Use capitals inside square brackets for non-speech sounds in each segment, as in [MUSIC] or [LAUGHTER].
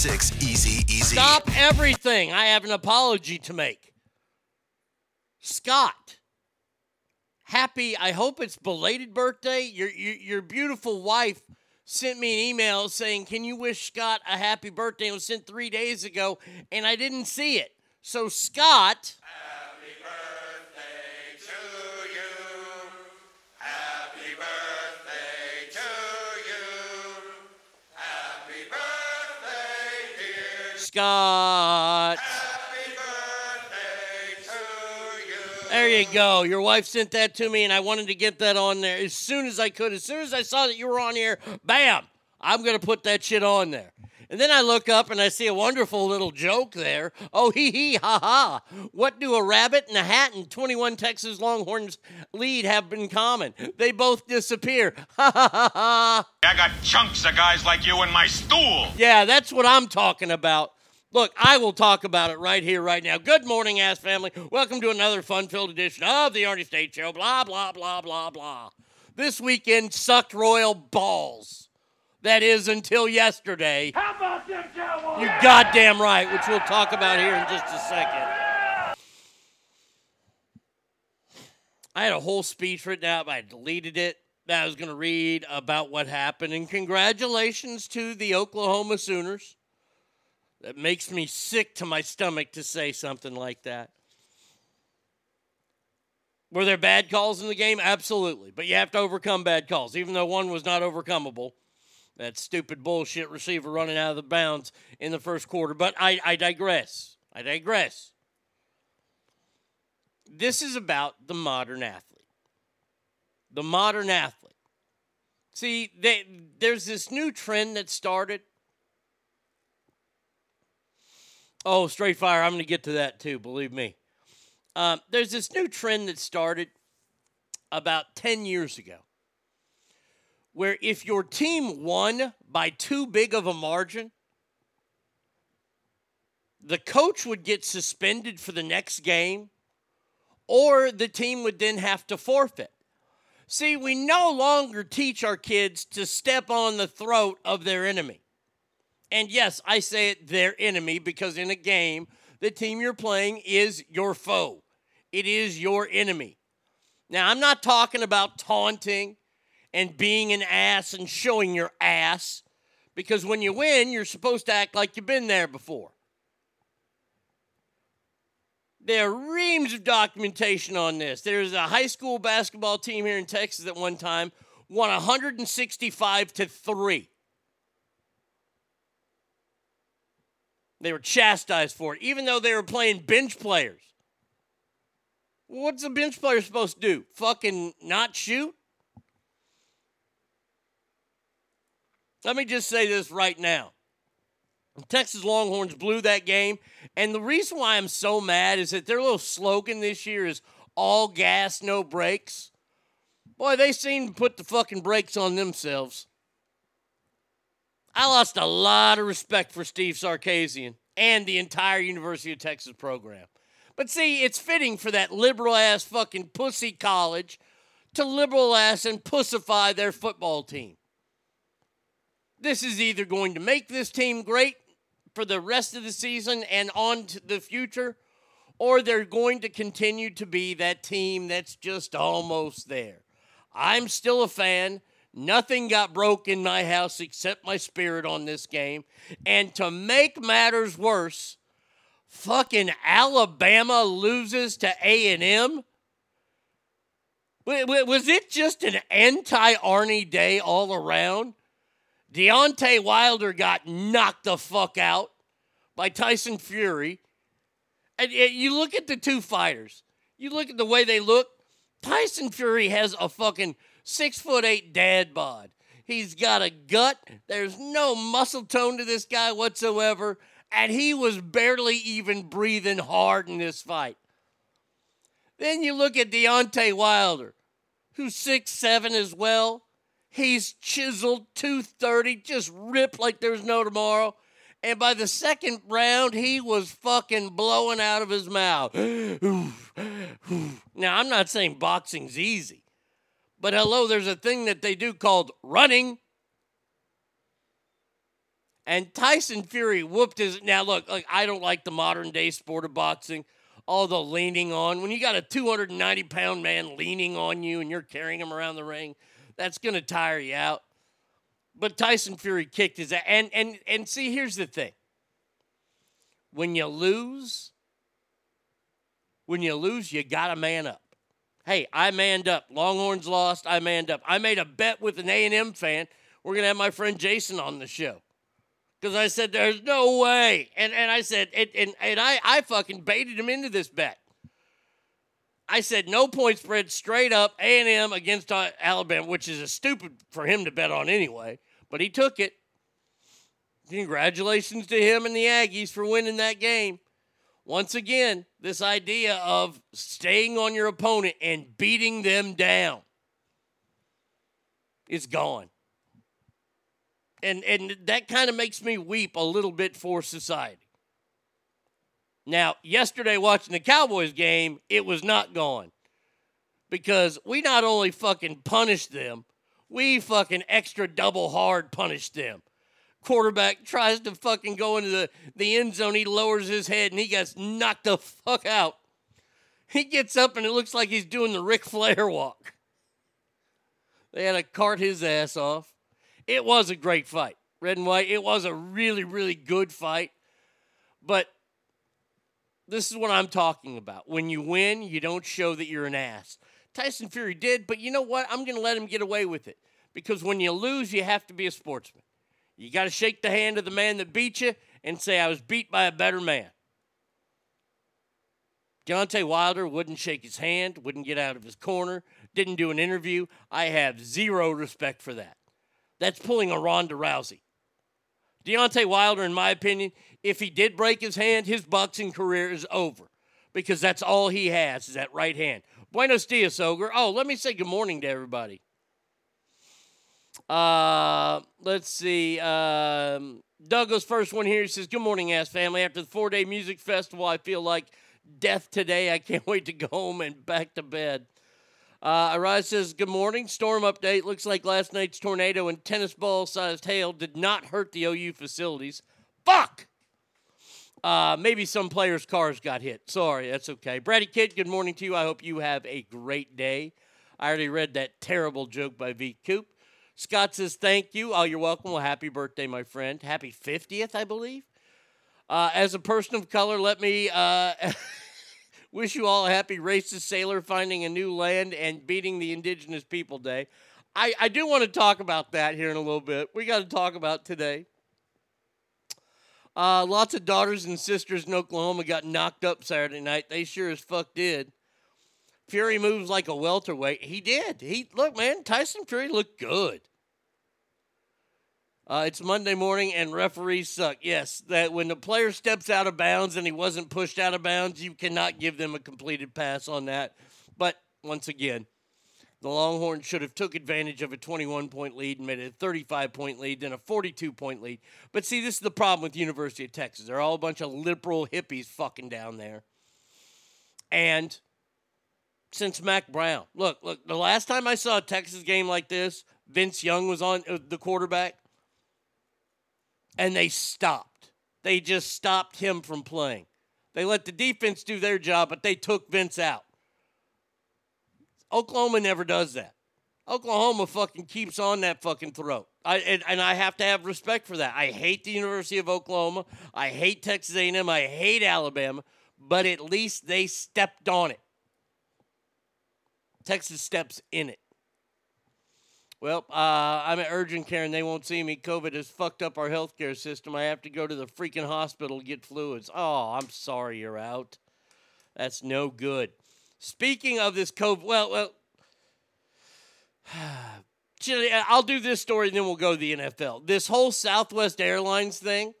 376 Easy Easy. stop everything. I have an apology to make. Scott, happy, I hope it's belated birthday. Your, your, your beautiful wife sent me an email saying, Can you wish Scott a happy birthday? It was sent three days ago, and I didn't see it. So, Scott. Scott. There you go. Your wife sent that to me, and I wanted to get that on there as soon as I could. As soon as I saw that you were on here, bam, I'm going to put that shit on there. And then I look up and I see a wonderful little joke there. Oh, hee hee, ha ha. What do a rabbit and a hat and 21 Texas Longhorns lead have in common? They both disappear. [LAUGHS] Ha ha ha ha. I got chunks of guys like you in my stool. Yeah, that's what I'm talking about. Look, I will talk about it right here, right now. Good morning, ass family. Welcome to another fun filled edition of the Arnie State Show. Blah, blah, blah, blah, blah. This weekend sucked royal balls. That is until yesterday. How about them Cowboys? You goddamn right, which we'll talk about here in just a second. I had a whole speech written out, but I deleted it. That I was going to read about what happened. And congratulations to the Oklahoma Sooners. That makes me sick to my stomach to say something like that. Were there bad calls in the game? Absolutely. But you have to overcome bad calls, even though one was not overcomable. That stupid bullshit receiver running out of the bounds in the first quarter. But I, I digress. I digress. This is about the modern athlete. The modern athlete. See, they, there's this new trend that started Oh, straight fire. I'm going to get to that too, believe me. Um, there's this new trend that started about 10 years ago where if your team won by too big of a margin, the coach would get suspended for the next game or the team would then have to forfeit. See, we no longer teach our kids to step on the throat of their enemy. And yes, I say it their enemy because in a game, the team you're playing is your foe. It is your enemy. Now, I'm not talking about taunting and being an ass and showing your ass because when you win, you're supposed to act like you've been there before. There are reams of documentation on this. There's a high school basketball team here in Texas at one time won 165 to 3. They were chastised for it, even though they were playing bench players. What's a bench player supposed to do? Fucking not shoot? Let me just say this right now. Texas Longhorns blew that game. And the reason why I'm so mad is that their little slogan this year is all gas, no brakes. Boy, they seem to put the fucking brakes on themselves. I lost a lot of respect for Steve Sarkisian and the entire University of Texas program. But see, it's fitting for that liberal ass fucking pussy college to liberal ass and pussify their football team. This is either going to make this team great for the rest of the season and on to the future, or they're going to continue to be that team that's just almost there. I'm still a fan. Nothing got broke in my house except my spirit on this game. And to make matters worse, fucking Alabama loses to A&M. Was it just an anti-Arnie day all around? Deontay Wilder got knocked the fuck out by Tyson Fury. And you look at the two fighters. You look at the way they look. Tyson Fury has a fucking six foot eight dad bod. He's got a gut. There's no muscle tone to this guy whatsoever. And he was barely even breathing hard in this fight. Then you look at Deontay Wilder, who's six seven as well. He's chiseled, 230, just ripped like there's no tomorrow. And by the second round, he was fucking blowing out of his mouth. [SIGHS] now, I'm not saying boxing's easy, but hello, there's a thing that they do called running. And Tyson Fury whooped his. Now, look, like I don't like the modern day sport of boxing. All the leaning on. When you got a 290 pound man leaning on you and you're carrying him around the ring, that's going to tire you out. But Tyson Fury kicked his ass. And, and, and see, here's the thing when you lose, when you lose, you got to man up. Hey, I manned up. Longhorns lost. I manned up. I made a bet with an A&M fan. We're going to have my friend Jason on the show because I said there's no way, and and I said and and, and I I fucking baited him into this bet. I said no point spread straight up A and M against uh, Alabama, which is a stupid for him to bet on anyway, but he took it. Congratulations to him and the Aggies for winning that game. Once again, this idea of staying on your opponent and beating them down is gone and and that kind of makes me weep a little bit for society. Now, yesterday watching the Cowboys game, it was not gone. Because we not only fucking punished them, we fucking extra double hard punished them. Quarterback tries to fucking go into the, the end zone, he lowers his head and he gets knocked the fuck out. He gets up and it looks like he's doing the Ric Flair walk. They had to cart his ass off. It was a great fight. Red and white, it was a really, really good fight. But this is what I'm talking about. When you win, you don't show that you're an ass. Tyson Fury did, but you know what? I'm going to let him get away with it. Because when you lose, you have to be a sportsman. You got to shake the hand of the man that beat you and say, I was beat by a better man. Deontay Wilder wouldn't shake his hand, wouldn't get out of his corner, didn't do an interview. I have zero respect for that. That's pulling a Ronda Rousey. Deontay Wilder, in my opinion, if he did break his hand, his boxing career is over because that's all he has is that right hand. Buenos dias, Ogre. Oh, let me say good morning to everybody. Uh, let's see. Um, Douglas, first one here. He says, Good morning, ass family. After the four day music festival, I feel like death today. I can't [LAUGHS] wait to go home and back to bed. Uh, Arise says, Good morning. Storm update. Looks like last night's tornado and tennis ball sized hail did not hurt the OU facilities. Fuck! Uh, maybe some players' cars got hit. Sorry, that's okay. Brady Kid, good morning to you. I hope you have a great day. I already read that terrible joke by V. Coop. Scott says, Thank you. Oh, you're welcome. Well, happy birthday, my friend. Happy 50th, I believe. Uh, as a person of color, let me. Uh, [LAUGHS] Wish you all a happy racist sailor finding a new land and beating the Indigenous People Day. I, I do want to talk about that here in a little bit. We got to talk about today. Uh, lots of daughters and sisters in Oklahoma got knocked up Saturday night. They sure as fuck did. Fury moves like a welterweight. He did. He look, man. Tyson Fury looked good. Uh, it's Monday morning and referees suck. Yes, that when the player steps out of bounds and he wasn't pushed out of bounds, you cannot give them a completed pass on that. But once again, the Longhorns should have took advantage of a 21 point lead and made it a 35 point lead, then a 42 point lead. But see, this is the problem with University of Texas. They're all a bunch of liberal hippies fucking down there. And since Mack Brown, look, look, the last time I saw a Texas game like this, Vince Young was on uh, the quarterback and they stopped. They just stopped him from playing. They let the defense do their job, but they took Vince out. Oklahoma never does that. Oklahoma fucking keeps on that fucking throat. I and, and, I have to have respect for that. I hate the University of Oklahoma. I hate Texas A&M. I hate Alabama, but at least they stepped on it. Texas steps in it. Well, uh, I'm at urgent care and they won't see me. COVID has fucked up our healthcare system. I have to go to the freaking hospital to get fluids. Oh, I'm sorry you're out. That's no good. Speaking of this COVID, well, well, [SIGHS] I'll do this story and then we'll go to the NFL. This whole Southwest Airlines thing,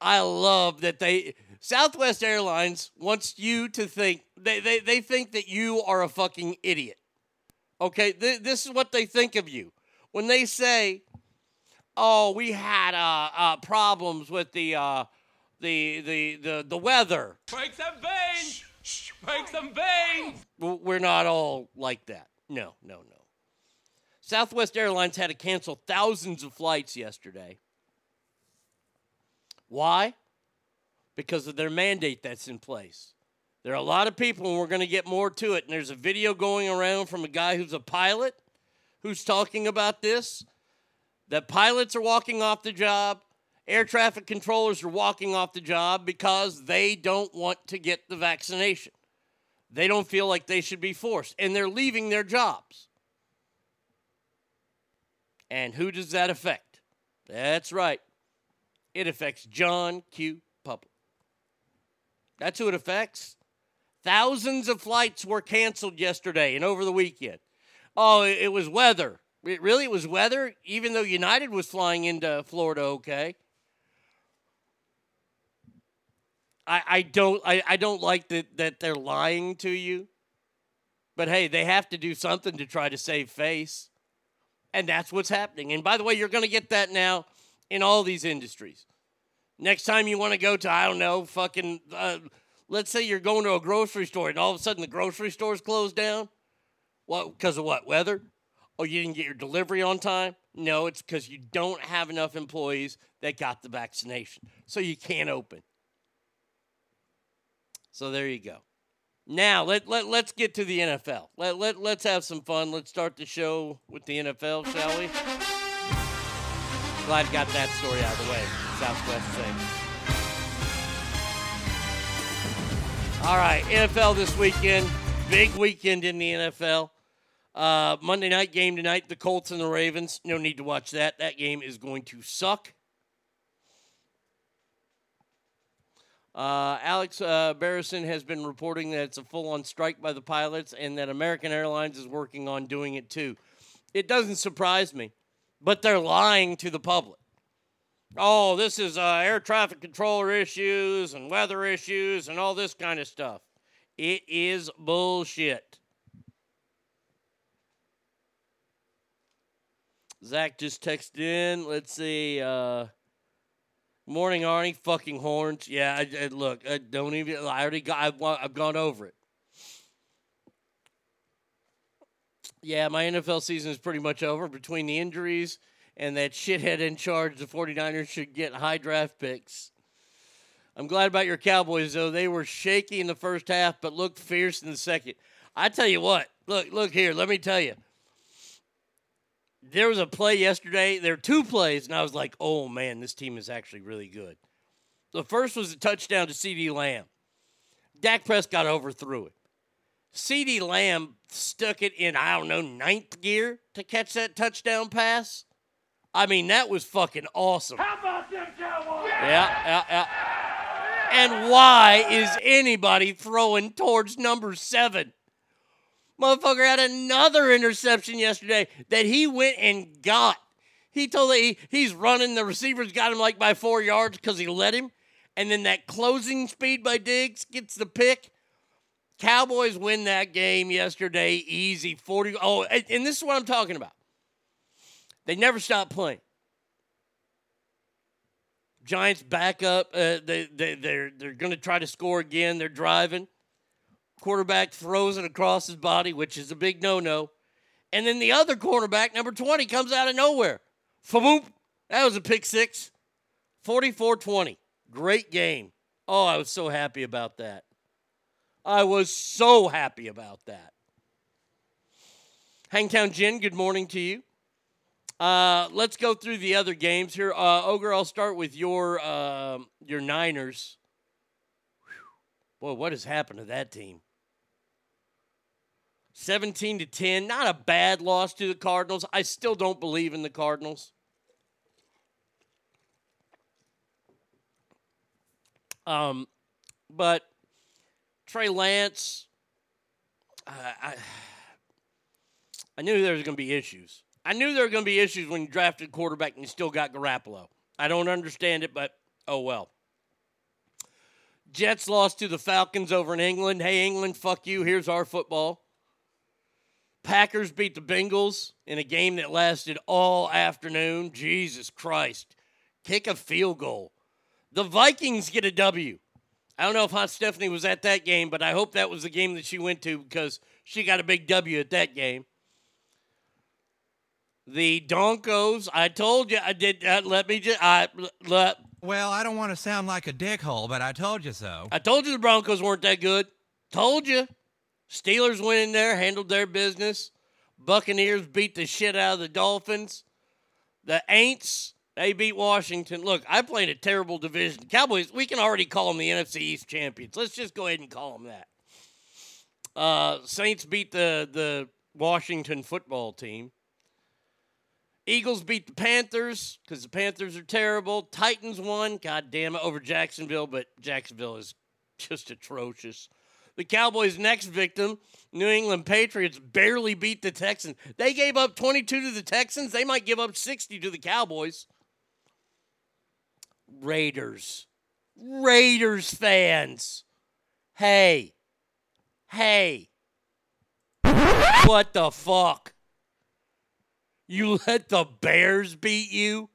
I love that they Southwest Airlines wants you to think they, they, they think that you are a fucking idiot. Okay, Th- this is what they think of you when they say, oh, we had uh, uh, problems with the uh, the the the the weather. Break some veins! Break some veins! We're not all like that. No, no, no. Southwest Airlines had to cancel thousands of flights yesterday. Why? Because of their mandate that's in place. There are a lot of people, and we're going to get more to it. And there's a video going around from a guy who's a pilot who's talking about this that pilots are walking off the job, air traffic controllers are walking off the job because they don't want to get the vaccination. They don't feel like they should be forced, and they're leaving their jobs. And who does that affect? That's right. It affects John Q. Public. That's who it affects. Thousands of flights were canceled yesterday and over the weekend. Oh, it was weather. It really it was weather, even though United was flying into Florida okay. I, I don't I, I don't like that, that they're lying to you. But hey, they have to do something to try to save face. And that's what's happening. And by the way, you're going to get that now in all these industries. Next time you want to go to, I don't know, fucking, uh, let's say you're going to a grocery store and all of a sudden the grocery store's closed down. What? Because of what? Weather? Oh, you didn't get your delivery on time? No, it's because you don't have enough employees that got the vaccination. So you can't open. So there you go. Now let, let let's get to the NFL. Let, let let's have some fun. Let's start the show with the NFL, shall we? Glad I got that story out of the way. Southwest safe. All right, NFL this weekend. Big weekend in the NFL. Uh, Monday night game tonight, the Colts and the Ravens. No need to watch that. That game is going to suck. Uh, Alex uh, Barrison has been reporting that it's a full on strike by the pilots and that American Airlines is working on doing it too. It doesn't surprise me, but they're lying to the public. Oh, this is uh, air traffic controller issues and weather issues and all this kind of stuff. It is bullshit. Zach just texted in. Let's see. Uh, morning, Arnie. Fucking horns. Yeah, I, I, look. I don't even. I already got. I've, I've gone over it. Yeah, my NFL season is pretty much over. Between the injuries and that shithead in charge, the 49ers should get high draft picks. I'm glad about your Cowboys, though. They were shaky in the first half, but looked fierce in the second. I tell you what. Look, look here. Let me tell you there was a play yesterday. There were two plays, and I was like, oh man, this team is actually really good. The first was a touchdown to CeeDee Lamb. Dak Prescott overthrew it. CeeDee Lamb stuck it in, I don't know, ninth gear to catch that touchdown pass. I mean, that was fucking awesome. How about them Cowboys? Yeah, yeah, yeah. And why is anybody throwing towards number seven? Motherfucker had another interception yesterday that he went and got. He told he he's running. The receivers got him like by four yards because he let him. And then that closing speed by Diggs gets the pick. Cowboys win that game yesterday easy 40. Oh, and and this is what I'm talking about. They never stop playing. Giants back up. Uh, they, they, they're they're going to try to score again. They're driving. Quarterback throws it across his body, which is a big no no. And then the other quarterback, number 20, comes out of nowhere. Faboop. That was a pick six. 44 20. Great game. Oh, I was so happy about that. I was so happy about that. Hangtown Jen, good morning to you. Uh, let's go through the other games here. Uh, Ogre, I'll start with your um your Niners. Boy, what has happened to that team? 17 to 10, not a bad loss to the Cardinals. I still don't believe in the Cardinals. Um, but Trey Lance, uh, I, [SIGHS] I knew there was going to be issues. I knew there were going to be issues when you drafted quarterback and you still got Garoppolo. I don't understand it, but oh well. Jets lost to the Falcons over in England. Hey, England, fuck you. Here's our football. Packers beat the Bengals in a game that lasted all afternoon. Jesus Christ. Kick a field goal. The Vikings get a W. I don't know if Hot Stephanie was at that game, but I hope that was the game that she went to because she got a big W at that game. The Donkos, I told you, I did. Uh, let me just, I let, Well, I don't want to sound like a dickhole, but I told you so. I told you the Broncos weren't that good. Told you. Steelers went in there, handled their business. Buccaneers beat the shit out of the Dolphins. The Aints, they beat Washington. Look, I played a terrible division. Cowboys, we can already call them the NFC East champions. Let's just go ahead and call them that. Uh, Saints beat the, the Washington football team. Eagles beat the Panthers because the Panthers are terrible. Titans won, god damn it, over Jacksonville, but Jacksonville is just atrocious. The Cowboys' next victim, New England Patriots, barely beat the Texans. They gave up 22 to the Texans. They might give up 60 to the Cowboys. Raiders. Raiders fans. Hey. Hey. What the fuck? You [LAUGHS] let the Bears beat you?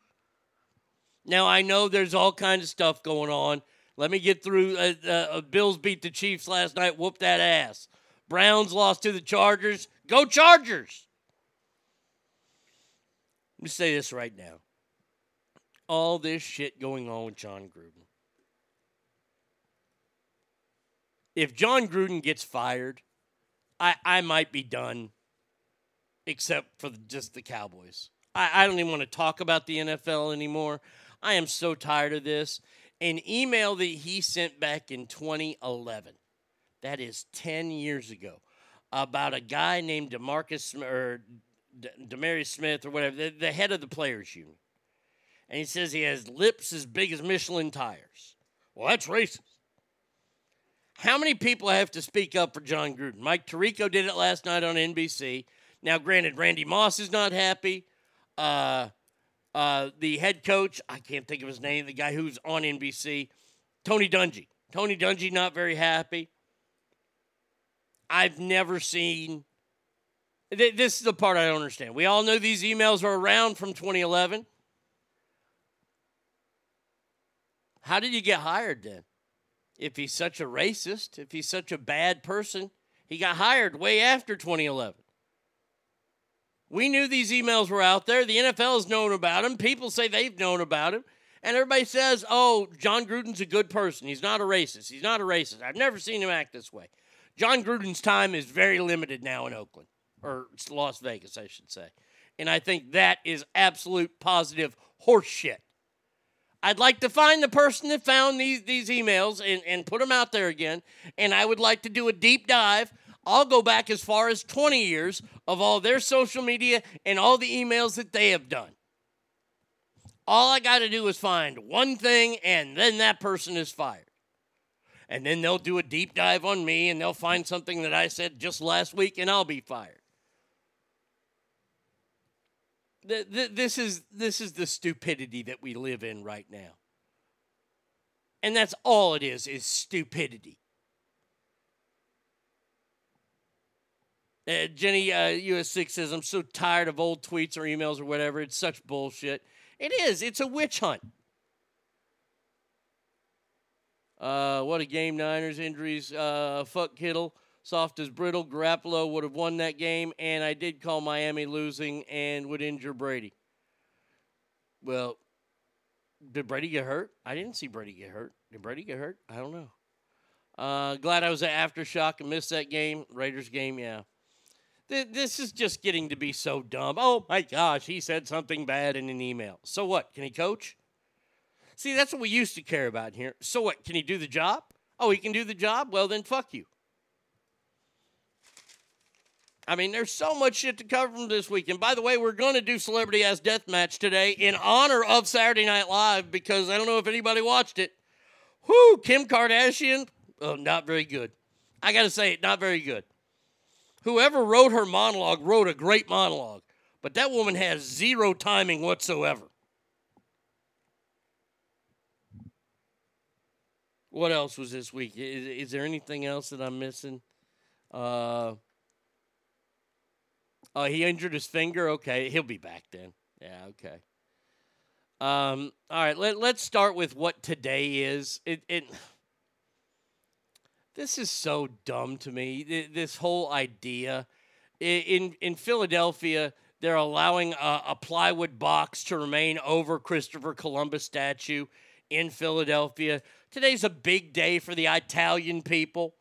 Now, I know there's all kinds of stuff going on. Let me get through. Uh, uh, Bills beat the Chiefs last night. Whoop that ass. Browns lost to the Chargers. Go Chargers. Let me say this right now. All this shit going on with Jon Gruden. If Jon Gruden gets fired, I, I might be done, except for just the Cowboys. I, I don't even want to talk about the NFL anymore. I am so tired of this. An email that he sent back in 2011, that is 10 years ago, about a guy named Demarcus or D- Demarius Smith or whatever, the, the head of the players union. And he says he has lips as big as Michelin tires. Well, that's racist. How many people have to speak up for Jon Gruden? Mike Tirico did it last night on NBC. Now, granted, Randy Moss is not happy. Uh, uh, the head coach, I can't think of his name, the guy who's on NBC, Tony Dungy. Tony Dungy not very happy. I've never seen. th- This is the part I don't understand. We all know these emails are around from 2011. How did you get hired then? If he's such a racist, if he's such a bad person, he got hired way after 2011. We knew these emails were out there. The NFL has known about them. People say they've known about him. And everybody says, oh, Jon Gruden's a good person. He's not a racist. He's not a racist. I've never seen him act this way. Jon Gruden's time is very limited now in Oakland, or Las Vegas, I should say. And I think that is absolute positive horseshit. I'd like to find the person that found these, these emails and, and put them out there again. And I would like to do a deep dive. I'll go back as far as 20 years of all their social media and all the emails that they have done. All I got to do is find one thing, and then that person is fired. And then they'll do a deep dive on me, and they'll find something that I said just last week, and I'll be fired. Th- th- This is this is the stupidity that we live in right now, and that's all it is: is stupidity. Uh, Jenny uh, US6 says, I'm so tired of old tweets or emails or whatever. It's such bullshit. It is. It's a witch hunt. Uh, what a game, Niners. Injuries. Uh, fuck Kittle. Soft as brittle. Garoppolo would have won that game, and I did call Miami losing and would injure Brady. Well, did Brady get hurt? I didn't see Brady get hurt. Did Brady get hurt? I don't know. Uh, glad I was at Aftershock and missed that game. Raiders game, yeah. Th- This is just getting to be so dumb. Oh my gosh, he said something bad in an email. So what? Can he coach? See, that's what we used to care about here. So what? Can he do the job? Oh, he can do the job? Well, then fuck you. I mean, there's so much shit to cover from this weekend. By the way, we're going to do Celebrity Ass Deathmatch today in honor of Saturday Night Live because I don't know if anybody watched it. Whoo, Kim Kardashian, oh, not very good. I got to say it, not very good. Whoever wrote her monologue wrote a great monologue, but that woman has zero timing whatsoever. What else was this week? Is, is there anything else that I'm missing? Uh, Oh, he injured his finger. Okay, he'll be back then. Yeah, okay. Um, all right, let, let's start with what today is. It, it this is so dumb to me. This whole idea in in Philadelphia, they're allowing a, a plywood box to remain over Christopher Columbus statue in Philadelphia. Today's a big day for the Italian people.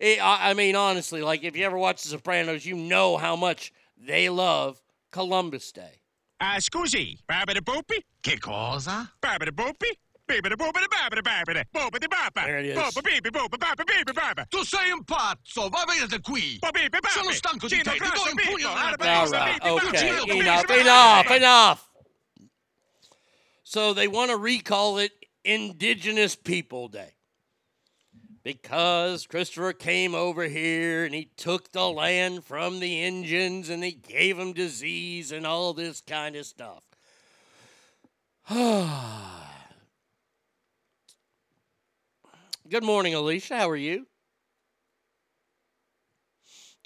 I I I mean, honestly, like if you ever watch The Sopranos, you know how much they love Columbus Day. Ah, scusi, babidi boopy? Che cosa? Babidi boopy? Bibidi boopidi babidi babidi. Boopidi bapa. There it is. Boopa bibi boopa bapa bibi bapa. Tu sei un pazzo, va via da qui. Bo bibi bapi. Sono stanco di te, ti do un pugno nella Araba testa. All Rosa, right, bibi okay, enough, enough, enough. So they want to recall it Indigenous People Day because Christopher came over here and he took the land from the Indians and he gave them disease and all this kind of stuff. Good morning, Alicia. How are you?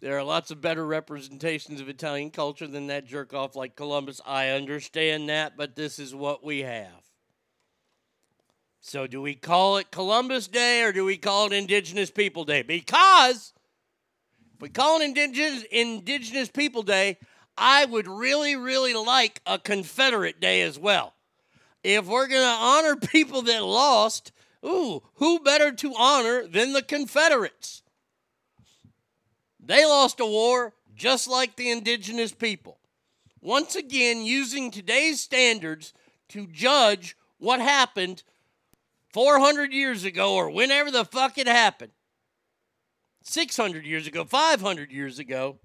There are lots of better representations of Italian culture than that jerk off like Columbus. I understand that, but this is what we have. So, do we call it Columbus Day or do we call it Indigenous People Day? Because if we call it Indigenous, Indigenous People Day, I would really, really like a Confederate Day as well. If we're going to honor people that lost, ooh, who better to honor than the Confederates? They lost a war just like the indigenous people. Once again, using today's standards to judge what happened 400 years ago or whenever the fuck it happened. 600 years ago, 500 years ago.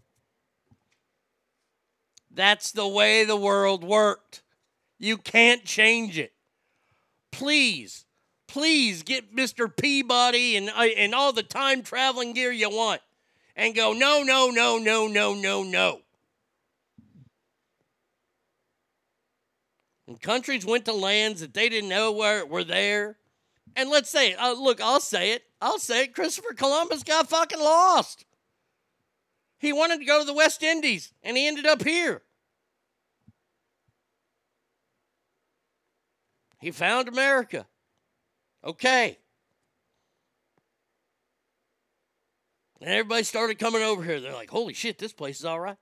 That's the way the world worked. You can't change it. Please, please get Mr. Peabody and, uh, and all the time traveling gear you want and go, no, no, no, no, no, no, no. And countries went to lands that they didn't know were, were there. And let's say. Uh, look, I'll say it. I'll say it. Christopher Columbus got fucking lost. He wanted to go to the West Indies, and he ended up here. He found America. Okay. And everybody started coming over here. They're like, holy shit, this place is all right.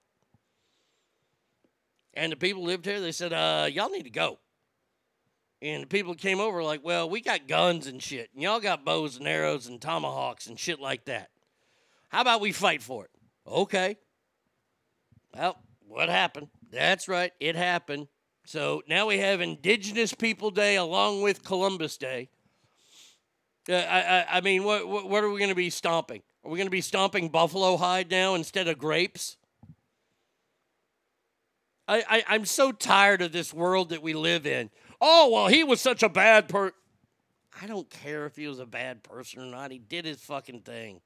And the people lived here, they said, uh, y'all need to go. And the people came over like, well, we got guns and shit. And y'all got bows and arrows and tomahawks and shit like that. How about we fight for it? Okay. Well, what happened? That's right, it happened. So now we have Indigenous People Day along with Columbus Day. Uh, I, I, I mean, what, what, what are we going to be stomping? Are we going to be stomping buffalo hide now instead of grapes? I, I, I'm so tired of this world that we live in. Oh, well, he was such a bad per. I don't care if he was a bad person or not. He did his fucking thing.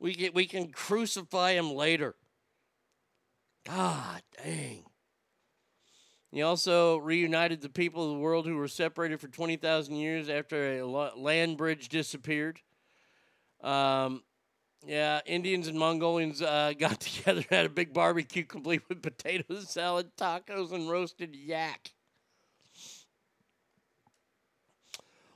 We get we can crucify him later. God dang. He also reunited the people of the world who were separated for 20,000 years after a land bridge disappeared. Um, yeah, Indians and Mongolians uh, [LAUGHS] got together, had a big barbecue complete with potatoes, salad, tacos, and roasted yak.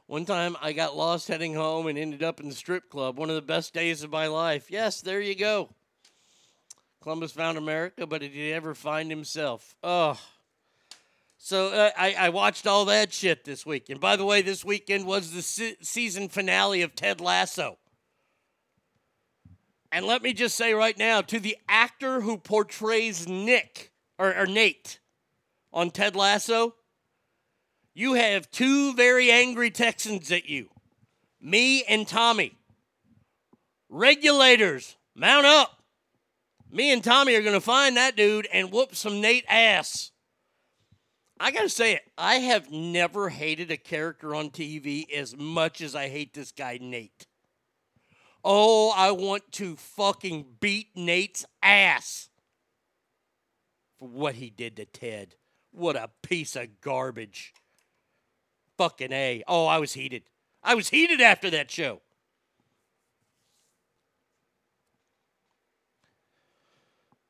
One time I got lost heading home and ended up in the strip club. One of the best days of my life. Yes, there you go. Columbus found America, but did he ever find himself? Oh. So uh, I, I watched all that shit this week. And by the way, this weekend was the se- season finale of Ted Lasso. And let me just say right now to the actor who portrays Nick or, or Nate on Ted Lasso, you have two very angry Texans at you me and Tommy. Regulators, mount up. Me and Tommy are going to find that dude and whoop some Nate ass. I got to say it. I have never hated a character on TV as much as I hate this guy, Nate. Oh, I want to fucking beat Nate's ass for what he did to Ted. What a piece of garbage. Fucking A. Oh, I was heated. I was heated after that show.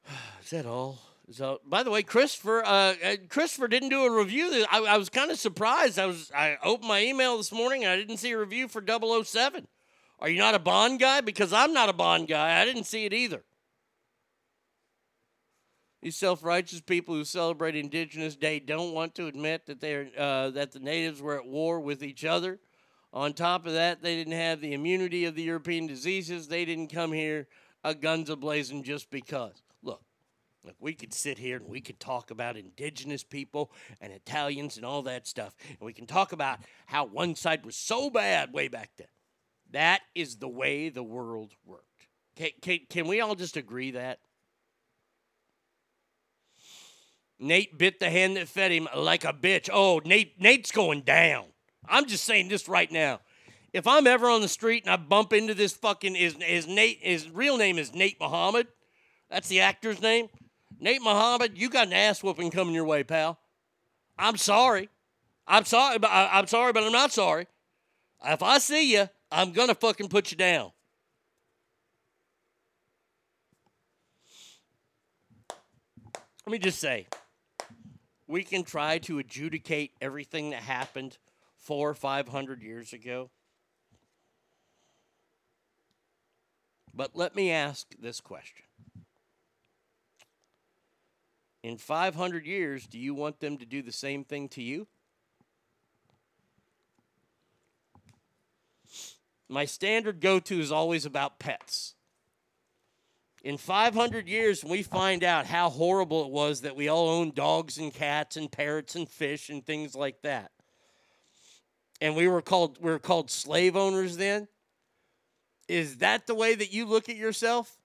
[SIGHS] Is that all? That, by the way, Christopher, uh, uh, Christopher didn't do a review. I, I was kind of surprised. I was I opened my email this morning and I didn't see a review for 007. Are you not a Bond guy? Because I'm not a Bond guy. I didn't see it either. These self-righteous people who celebrate Indigenous Day don't want to admit that they're uh, that the natives were at war with each other. On top of that, they didn't have the immunity of the European diseases. They didn't come here uh, guns a blazing just because. Look, we could sit here and we could talk about indigenous people and Italians and all that stuff, and we can talk about how one side was so bad way back then. That is the way the world worked. Can, can, can we all just agree that? Nate bit the hand that fed him like a bitch. Oh, Nate, Nate's going down. I'm just saying this right now. If I'm ever on the street and I bump into this fucking his, his Nate, his real name is Nate Muhammad. That's the actor's name. Nate Muhammad, you got an ass whooping coming your way, pal. I'm sorry. I'm sorry, but I, I'm sorry, but I'm not sorry. If I see you, I'm gonna fucking put you down. Let me just say, we can try to adjudicate everything that happened four or five hundred years ago. But let me ask this question. In 500 years, do you want them to do the same thing to you? My standard go to is always about pets. In 500 years, we find out how horrible it was that we all owned dogs and cats and parrots and fish and things like that. And we were called we were called slave owners then. Is that the way that you look at yourself?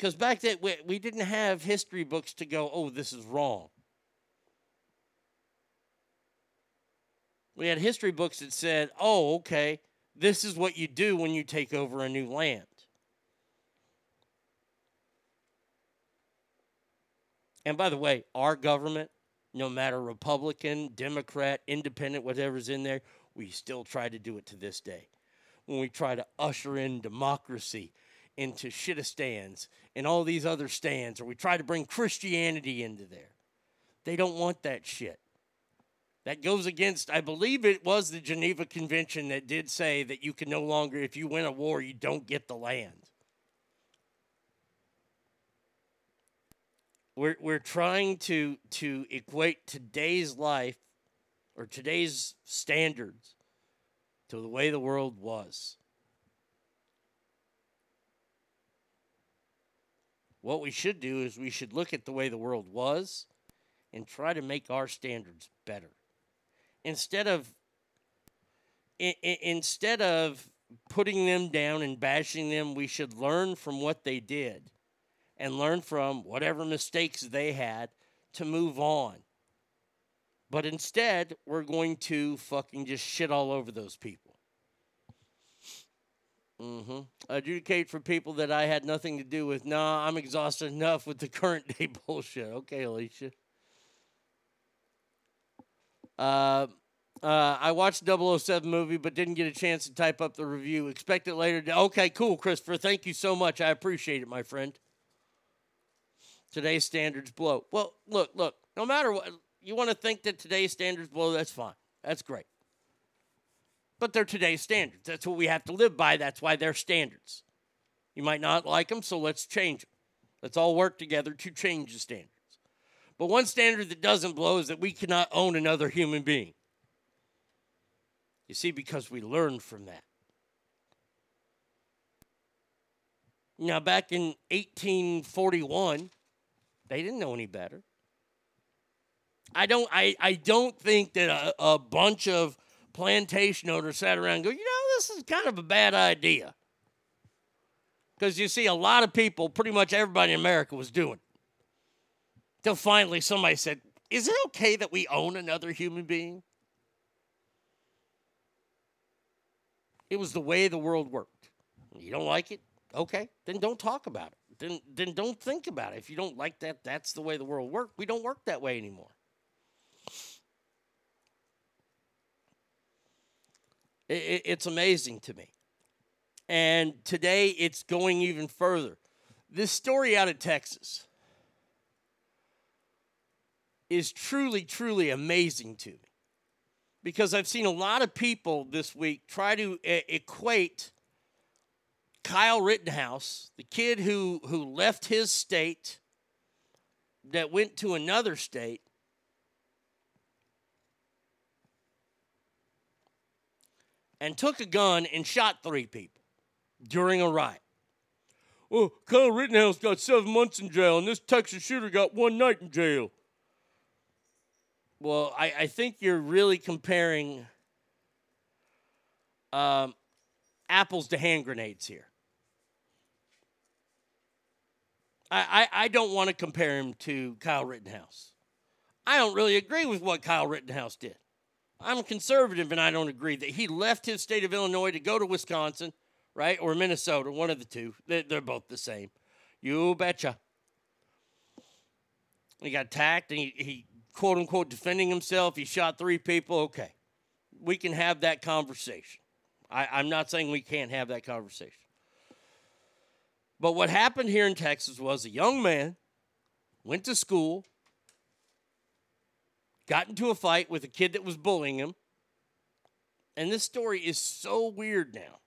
Because back then we, we didn't have history books to go, oh, this is wrong. We had history books that said, oh, okay, this is what you do when you take over a new land. And by the way, our government, no matter Republican, Democrat, Independent, whatever's in there, we still try to do it to this day. When we try to usher in democracy into shitistans and all these other stands, or we try to bring Christianity into there, they don't want that shit. That goes against, I believe it was the Geneva Convention that did say that you can no longer, if you win a war, you don't get the land. We're, we're trying to, to equate today's life or today's standards to the way the world was. What we should do is we should look at the way the world was and try to make our standards better instead of I- I- instead of putting them down and bashing them, we should learn from what they did and learn from whatever mistakes they had to move on. But instead, we're going to fucking just shit all over those people. Mm-hmm. Adjudicate for people that I had nothing to do with. Nah, I'm exhausted enough with the [LAUGHS] current day bullshit. Okay, Alicia. Uh, uh, I watched 007 movie, but didn't get a chance to type up the review. Expect it later. Okay, cool, Christopher. Thank you so much. I appreciate it, my friend. Today's standards blow. Well, look, look. No matter what, you want to think that today's standards blow. That's fine. That's great. But they're today's standards. That's what we have to live by. That's why they're standards. You might not like them, so let's change them. Let's all work together to change the standards. But one standard that doesn't blow is that we cannot own another human being. You see, because we learned from that. Now, back in 1841, they didn't know any better. I don't. I, I don't think that a, a bunch of plantation owners sat around and go, you know, this is kind of a bad idea. Because you see, a lot of people, pretty much everybody in America was doing. Till finally somebody said, Is it okay that we own another human being? It was the way the world worked. You don't like it? Okay, then don't talk about it. Then, then don't think about it. If you don't like that, that's the way the world worked. We don't work that way anymore. It, it, it's amazing to me. And today it's going even further. This story out of Texas is truly, truly amazing to me because I've seen a lot of people this week try to equate Kyle Rittenhouse, the kid who, who left his state that went to another state, and took a gun and shot three people during a riot. Well, Kyle Rittenhouse got seven months in jail, and this Texas shooter got one night in jail. Well, I, I think you're really comparing um, apples to hand grenades here. I, I, I don't want to compare him to Kyle Rittenhouse. I don't really agree with what Kyle Rittenhouse did. I'm a conservative and I don't agree that he left his state of Illinois to go to Wisconsin, right? Or Minnesota, one of the two. They're, both the same. You betcha. He got attacked and he, he, quote unquote, defending himself. He shot three people. Okay. We can have that conversation. I, I'm not saying we can't have that conversation. But what happened here in Texas was a young man went to school, got into a fight with a kid that was bullying him. And this story is so weird now.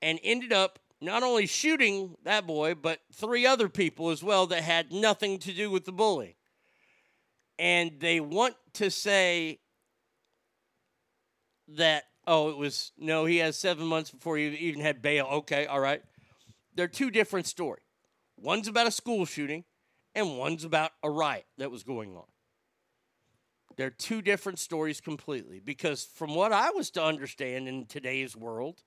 And ended up not only shooting that boy, but three other people as well that had nothing to do with the bullying. And they want to say that, oh, it was, no, he has seven months before he even had bail. Okay, all right. They're two different stories. One's about a school shooting, and one's about a riot that was going on. They're two different stories completely because, from what I was to understand in today's world,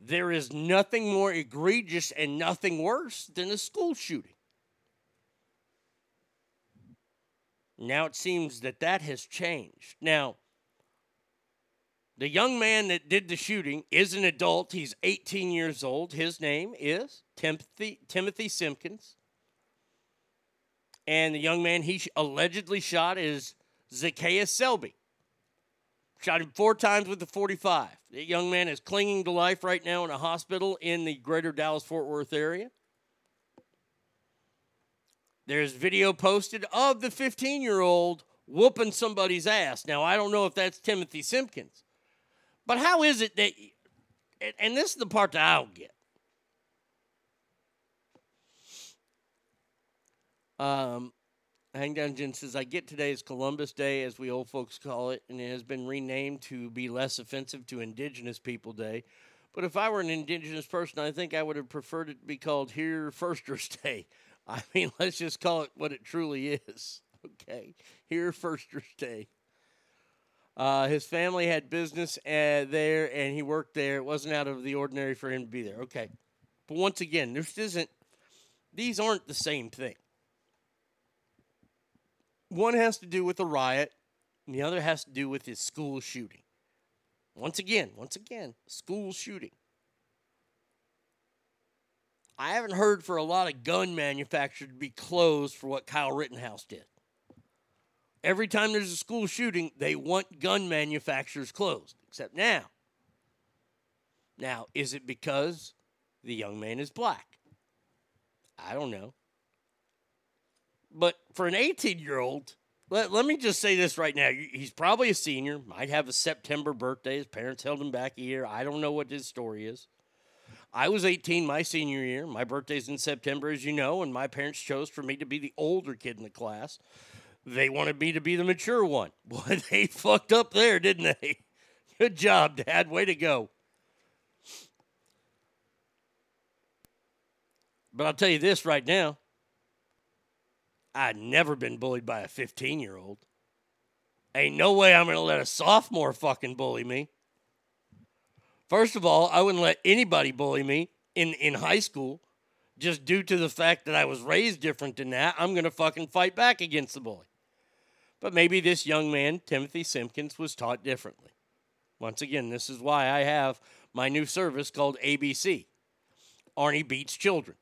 there is nothing more egregious and nothing worse than a school shooting. Now it seems that that has changed. Now, the young man that did the shooting is an adult. He's 18 years old. His name is Timothy Timothy Simpkins. And the young man he allegedly shot is Zacchaeus Selby. Shot him four times with the 45. The young man is clinging to life right now in a hospital in the greater Dallas Fort Worth area. There's video posted of the 15 year old whooping somebody's ass. Now, I don't know if that's Timothy Simpkins, but how is it that, and- this is the part that I don't get. Um, Hang Jen says, I get today is Columbus Day, as we old folks call it, and it has been renamed to be less offensive to Indigenous People Day. But if I were an Indigenous person, I think I would have preferred it to be called Here Firsters [LAUGHS] Day. I mean, let's just call it what it truly is. [LAUGHS] Okay. Here Firsters Day. Uh, his family had business uh, there and he worked there. It wasn't out of the ordinary for him to be there. Okay. But once again, this isn't, these aren't the same thing. One has to do with a riot, and the other has to do with his school shooting. Once again, once again, school shooting. I haven't heard for a lot of gun manufacturers to be closed for what Kyle Rittenhouse did. Every time there's a school shooting, they want gun manufacturers closed, except now. Now, is it because the young man is black? I don't know. But for an 18 year old, let, let me just say this right now. He's probably a senior, might have a September birthday. His parents held him back a year. I don't know what his story is. I was 18 my senior year. My birthday's in September, as you know, and my parents chose for me to be the older kid in the class. They wanted me to be the mature one. [LAUGHS] Boy, they fucked up there, didn't they? [LAUGHS] Good job, Dad. Way to go. But I'll tell you this right now. I've never been bullied by a 15 year old. Ain't no way I'm going to let a sophomore fucking bully me. First of all, I wouldn't let anybody bully me in, in high school just due to the fact that I was raised different than that. I'm going to fucking fight back against the bully. But maybe this young man, Timothy Simpkins, was taught differently. Once again, this is why I have my new service called ABC Arnie Beats Children.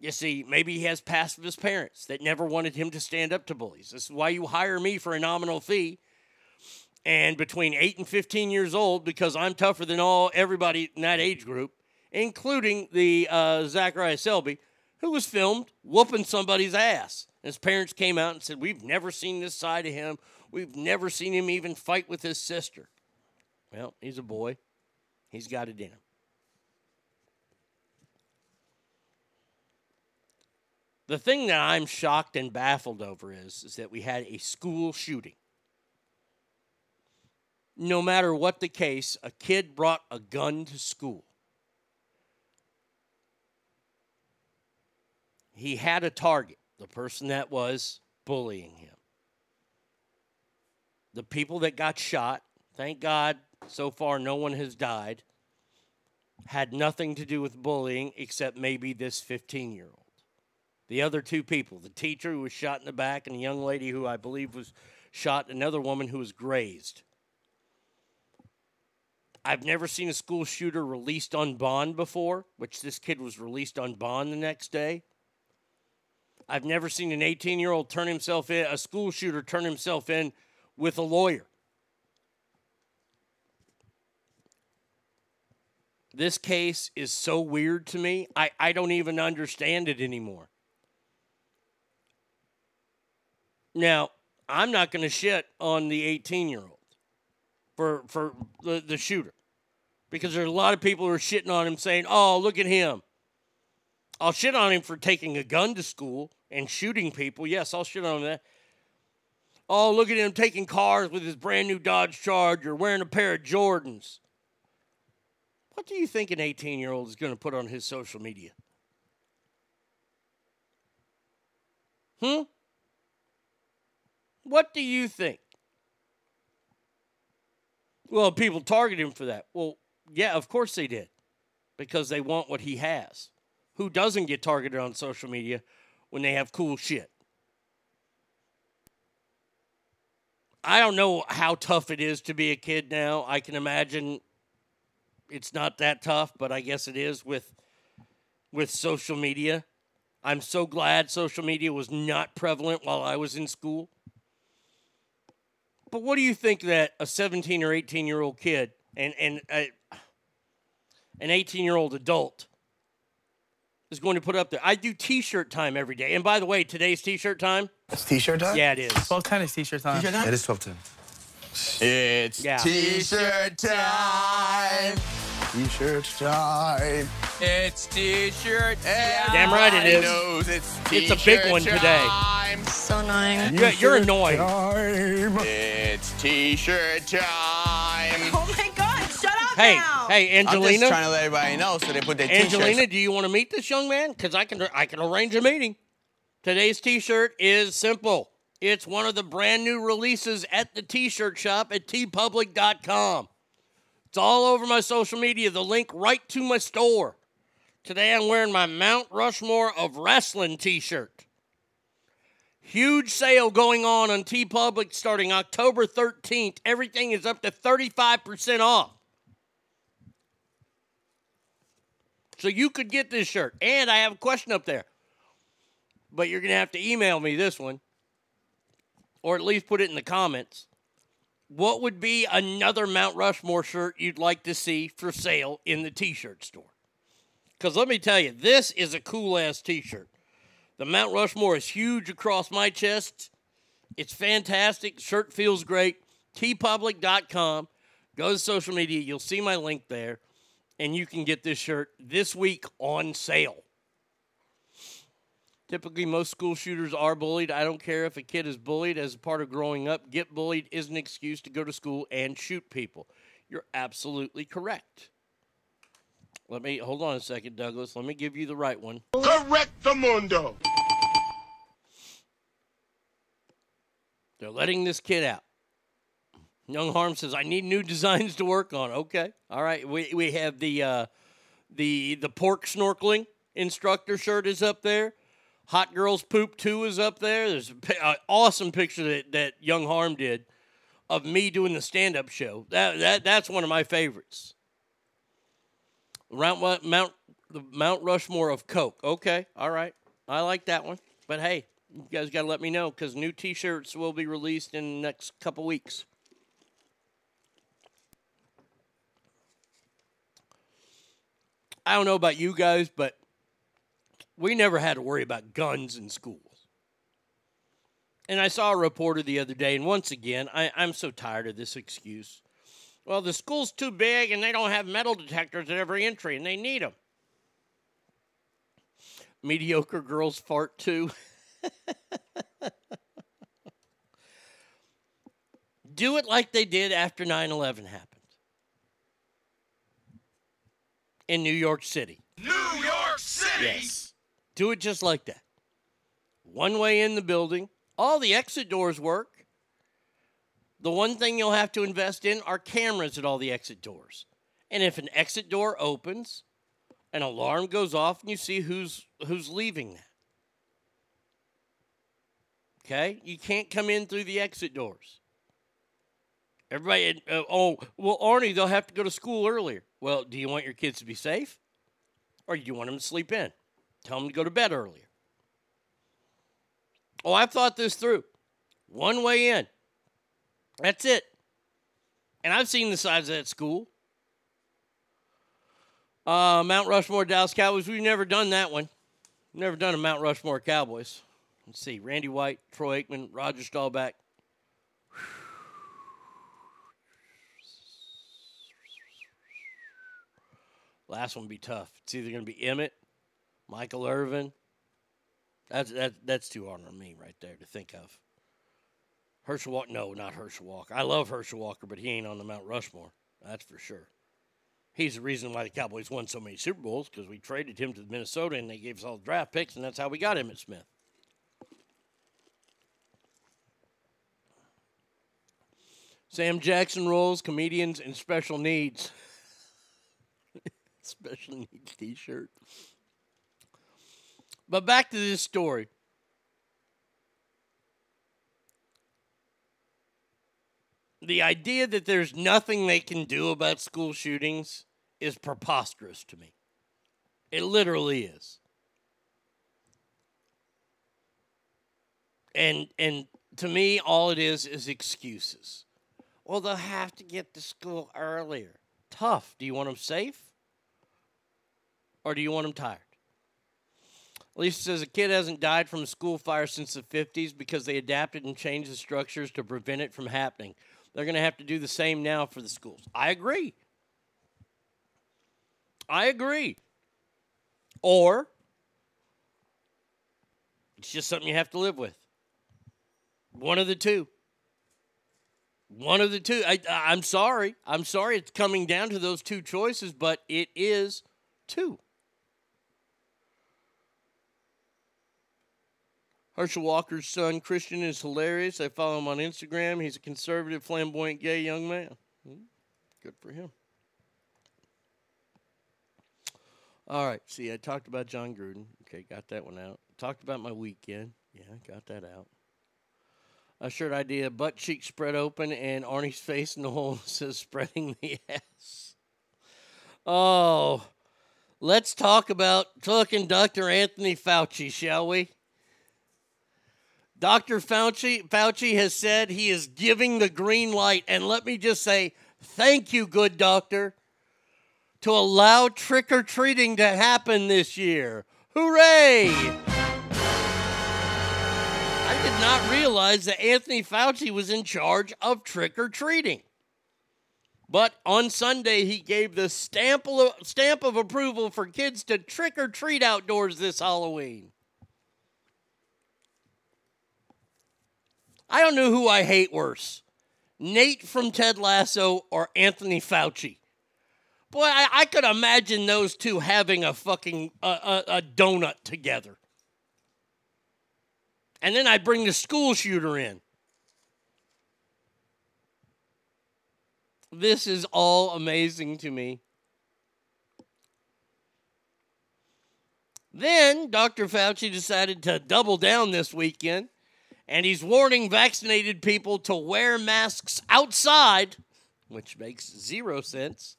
You see, maybe he has pacifist parents that never wanted him to stand up to bullies. This is why you hire me for a nominal fee and between 8 and 15 years old because I'm tougher than all everybody in that age group, including the uh, Zachariah Selby, who was filmed whooping somebody's ass. His parents came out and said, We've never seen this side of him. We've never seen him even fight with his sister. Well, he's a boy. He's got it in him. The thing that I'm shocked and baffled over is, is that we had a school shooting. No matter what the case, a kid brought a gun to school. He had a target, the person that was bullying him. The people that got shot, thank God, so far no one has died, had nothing to do with bullying except maybe this 15 year old. The other two people, the teacher who was shot in the back and the young lady who I believe was shot, another woman who was grazed. I've never seen a school shooter released on bond before, which this kid was released on bond the next day. I've never seen an 18 year old turn himself in, a school shooter turn himself in with a lawyer. This case is so weird to me, I, I don't even understand it anymore. Now, I'm not going to shit on the 18 year old for, for the, the shooter because there's a lot of people who are shitting on him saying, oh, look at him. I'll shit on him for taking a gun to school and shooting people. Yes, I'll shit on that. Oh, look at him taking cars with his brand new Dodge Charger, wearing a pair of Jordans. What do you think an 18 year old is going to put on his social media? Hmm? What do you think? Well, people target him for that. Well, yeah, of course they did. Because they want what he has. Who doesn't get targeted on social media when they have cool shit? I don't know how tough it is to be a kid now. I can imagine it's not that tough, but I guess it is with with social media. I'm so glad social media was not prevalent while I was in school. But what do you think that a 17 or 18 year old kid and and a, an 18 year old adult is going to put up there? I do T-shirt time every day. And by the way, today's T-shirt time. It's t-shirt time? Yeah, it is. 1210 is t-shirt time. It is 12 10. It's Yeah. t-shirt time. T-shirt time. It's t-shirt time. Damn right it is. Knows it's, It's a big t-shirt one today. time. So annoying. You're, you're annoying. Time. It's t-shirt time. Oh my god, shut up Hey, now. hey, I'm just trying to let everybody know so they put their t-shirts. Angelina, do you want to meet this young man? Because I can I can arrange a meeting. Today's T-shirt is simple. It's one of the brand new releases at the T-shirt shop at teepublic.com. It's all over my social media. The link right to my store. Today I'm wearing my Mount Rushmore of Wrestling T-shirt. Huge sale going on on TeePublic starting October 13th. Everything is up to 35% off. So you could get this shirt. And I have a question up there. But you're going to have to email me this one or at least put it in the comments. What would be another Mount Rushmore shirt you'd like to see for sale in the t shirt store? Because let me tell you, this is a cool ass t shirt. The Mount Rushmore is huge across my chest. It's fantastic. Shirt feels great. teepublic.com. Go to social media. You'll see my link there. And you can get this shirt this week on sale. Typically, most school shooters are bullied. I don't care if a kid is bullied as a part of growing up. Get bullied is an excuse to go to school and shoot people. You're absolutely correct. Let me hold on a second, Douglas. Let me give you the right one. Correct the mundo. They're letting this kid out. Young Harm says, "I need new designs to work on." Okay, all right. We we have the uh, the the pork snorkeling instructor shirt is up there. Hot Girls Poop 2 is up there. There's an uh, awesome picture that, that Young Harm did of me doing the stand up show. That, that, that's one of my favorites. Mount, Mount, the Mount Rushmore of Coke. Okay, all right. I like that one. But hey, you guys got to let me know because new t shirts will be released in the next couple weeks. I don't know about you guys, but we never had to worry about guns in schools. And I saw a reporter the other day, and once again, I, I'm so tired of this excuse. Well, the school's too big and they don't have metal detectors at every entry, and they need them. Mediocre girls fart too. [LAUGHS] Do it like they did after 9 11 happened in New York City. New York City. Yes. Do it just like that. One way in the building, all the exit doors work. The one thing you'll have to invest in are cameras at all the exit doors. And if an exit door opens, an alarm goes off and you see who's who's leaving that. Okay? You can't come in through the exit doors. Everybody, uh, oh, well, Arnie, they'll have to go to school earlier. Well, do you want your kids to be safe? Or do you want them to sleep in? Tell them to go to bed earlier. Oh, I've thought this through. One way in. That's it. And I've seen the size of that school. Uh, Mount Rushmore Dallas Cowboys. We've never done that one. Never done a Mount Rushmore Cowboys. Let's see. Randy White, Troy Aikman, Roger Staubach. Last one would be tough. It's either going to be Emmitt, Michael Irvin. That's that, that's too hard on me right there to think of. Herschel Walker, no, not Herschel Walker. I love Herschel Walker, but he ain't on the Mount Rushmore. That's for sure. He's the reason why the Cowboys won so many Super Bowls because we traded him to Minnesota and they gave us all the draft picks, and that's how we got Emmitt Smith. Sam Jackson roles, comedians, and special needs. [LAUGHS] special needs t shirt. But back to this story. The idea that there's nothing they can do about school shootings is preposterous to me. It literally is. And and to me all it is is excuses. Well, they'll have to get to school earlier. Tough. Do you want them safe? Or do you want them tired? Lisa says a kid hasn't died from a school fire since the 50s because they adapted and changed the structures to prevent it from happening. They're going to have to do the same now for the schools. I agree. I agree. Or it's just something you have to live with. One of the two. One of the two. I, I'm sorry. I'm sorry it's coming down to those two choices, but it is two. Herschel Walker's son, Christian, is hilarious. I follow him on Instagram. He's a conservative, flamboyant, gay young man. Hmm, good for him. All right. See, I talked about Jon Gruden. Okay, got that one out. Talked about my weekend. Yeah, got that out. A shirt idea, butt cheek spread open, and Arnie's face in the hole says spreading the ass. Oh, let's talk about talking Dr. Anthony Fauci, shall we? Dr. Fauci, Fauci has said he is giving the green light. And let me just say, thank you, good doctor, to allow trick or treating to happen this year. Hooray! I did not realize that Anthony Fauci was in charge of trick or treating. But on Sunday, he gave the stamp of, stamp of approval for kids to trick or treat outdoors this Halloween. I don't know who I hate worse Nate from Ted Lasso or Anthony Fauci. Boy, I, I could imagine those two having a fucking a, a donut together. And then I bring the school shooter in. This is all amazing to me. Then Dr. Fauci decided to double down this weekend and he's warning vaccinated people to wear masks outside, which makes zero sense.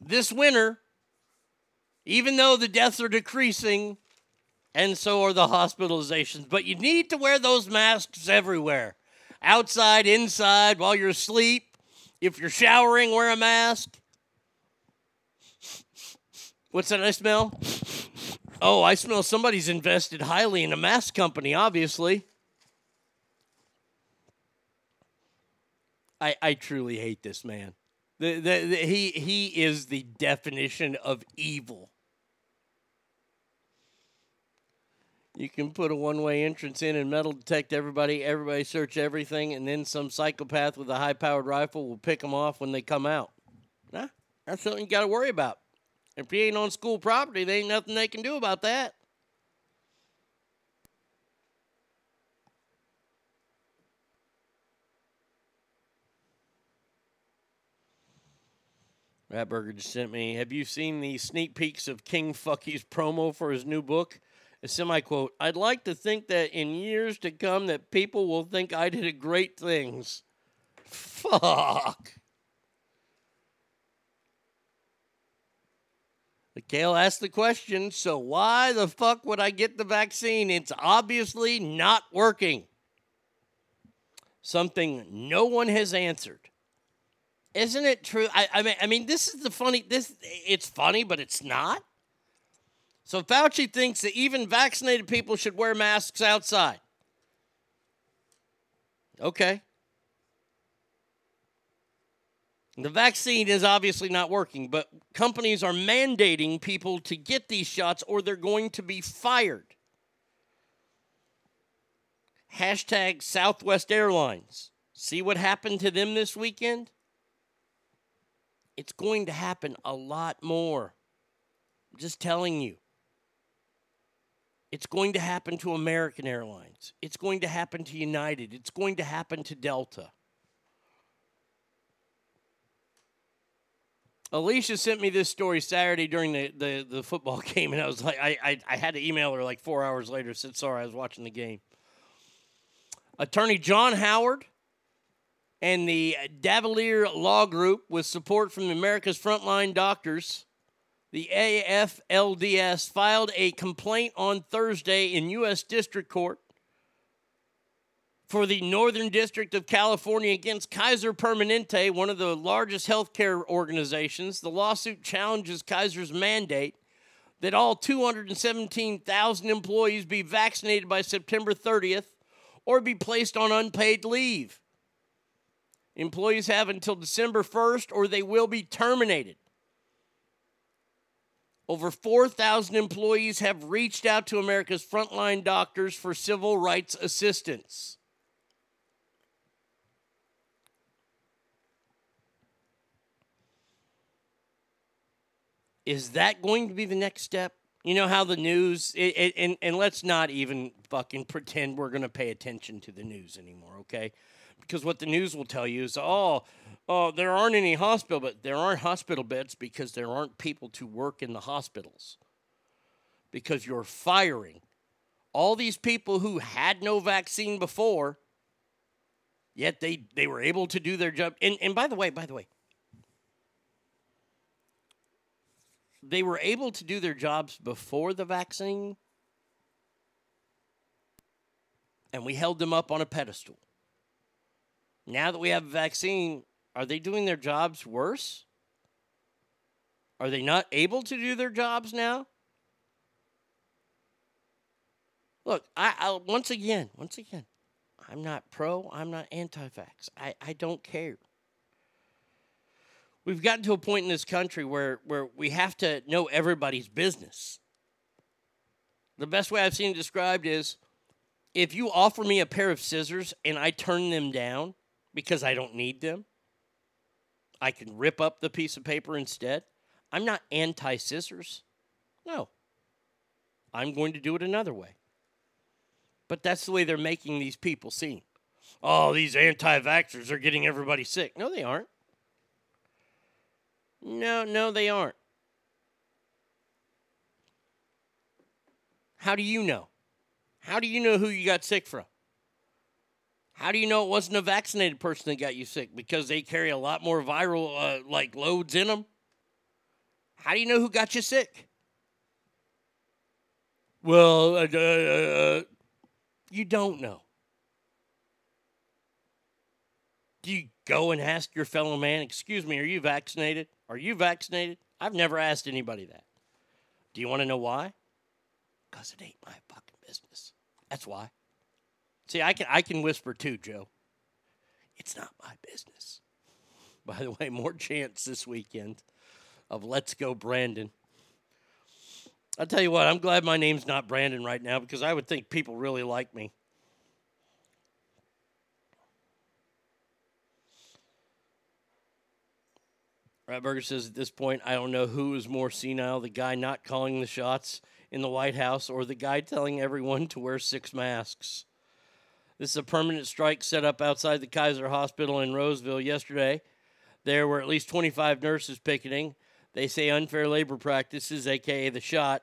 This winter, even though the deaths are decreasing and so are the hospitalizations, but you need to wear those masks everywhere outside, inside, while you're asleep. If you're showering, wear a mask. What's that I smell? Oh, I smell somebody's invested highly in a mask company, obviously. I, I truly hate this man. The, the, the, he, he is the definition of evil. You can put a one way entrance in and metal detect everybody, everybody search everything, and then some psychopath with a high powered rifle will pick them off when they come out. Nah, that's something you got to worry about. If he ain't on school property, there ain't nothing they can do about that. Ratburger just sent me. Have you seen the sneak peeks of King Fucky's promo for his new book? A semi quote. I'd like to think that in years to come that people will think I did great things. Fuck. Kale asked the question, so why the fuck would I get the vaccine? It's obviously not working. Something no one has answered. Isn't it true? I, I mean, I mean, this is the funny. This it's funny, but it's not. So Fauci thinks that even vaccinated people should wear masks outside. Okay. The vaccine is obviously not working, but companies are mandating people to get these shots or they're going to be fired. Hashtag Southwest Airlines. See what happened to them this weekend? It's going to happen a lot more. I'm just telling you. It's going to happen to American Airlines. It's going to happen to United. It's going to happen to Delta. Alicia sent me this story Saturday during the, the, the football [LAUGHS] game, and I was like, I, I, I had to email her like four hours later. Said, sorry, I was watching the game. Attorney John Howard and the Davillier Law Group, with support from America's Frontline Doctors, the AFLDS, filed a complaint on Thursday in U.S. District Court for the Northern District of California against Kaiser Permanente, one of the largest healthcare organizations. The lawsuit challenges Kaiser's mandate that all 217,000 employees be vaccinated by September 30th or be placed on unpaid leave. Employees have until December 1st or they will be terminated. Over 4,000 employees have reached out to America's frontline doctors for civil rights assistance. Is that going to be the next step? You know how the news, it, it, and, and let's not even fucking pretend we're going to pay attention to the news anymore, okay? Because what the news will tell you is, oh, oh, there aren't any hospital, but there aren't hospital beds because there aren't people to work in the hospitals. Because you're firing all these people who had no vaccine before, yet they, they were able to do their job. And, and by the way, by the way, they were able to do their jobs before the vaccine, and we held them up on a pedestal. Now that we have a vaccine, are they doing their jobs worse? Are they not able to do their jobs now? Look, I, I once again, once again, I'm not pro, I'm not anti-vax. I, I don't care. We've gotten to a point in this country where, where we have to know everybody's business. The best way I've seen it described is if you offer me a pair of scissors and I turn them down because I don't need them, I can rip up the piece of paper instead. I'm not anti scissors. No. I'm going to do it another way. But that's the way they're making these people seem. Oh, these anti vaxxers are getting everybody sick. No, they aren't. No, no, they aren't. How do you know? How do you know who you got sick from? How do you know it wasn't a vaccinated person that got you sick? Because they carry a lot more viral uh, like loads in them. How do you know who got you sick? Well, uh, uh, uh, you don't know. Do you go and ask your fellow man, "Excuse me, are you vaccinated? Are you vaccinated?" I've never asked anybody that. Do you want to know why? Because it ain't my fucking business. That's why. See, I can I can whisper too, Joe. It's not my business. By the way, more chance this weekend of Let's Go Brandon. I'll tell you what, I'm glad my name's not Brandon right now because I would think people really like me. Ratburger says at this point, I don't know who is more senile the guy not calling the shots in the White House or the guy telling everyone to wear six masks. This is a permanent strike set up outside the Kaiser Hospital in Roseville yesterday. There were at least 25 nurses picketing. They say unfair labor practices, aka the shot.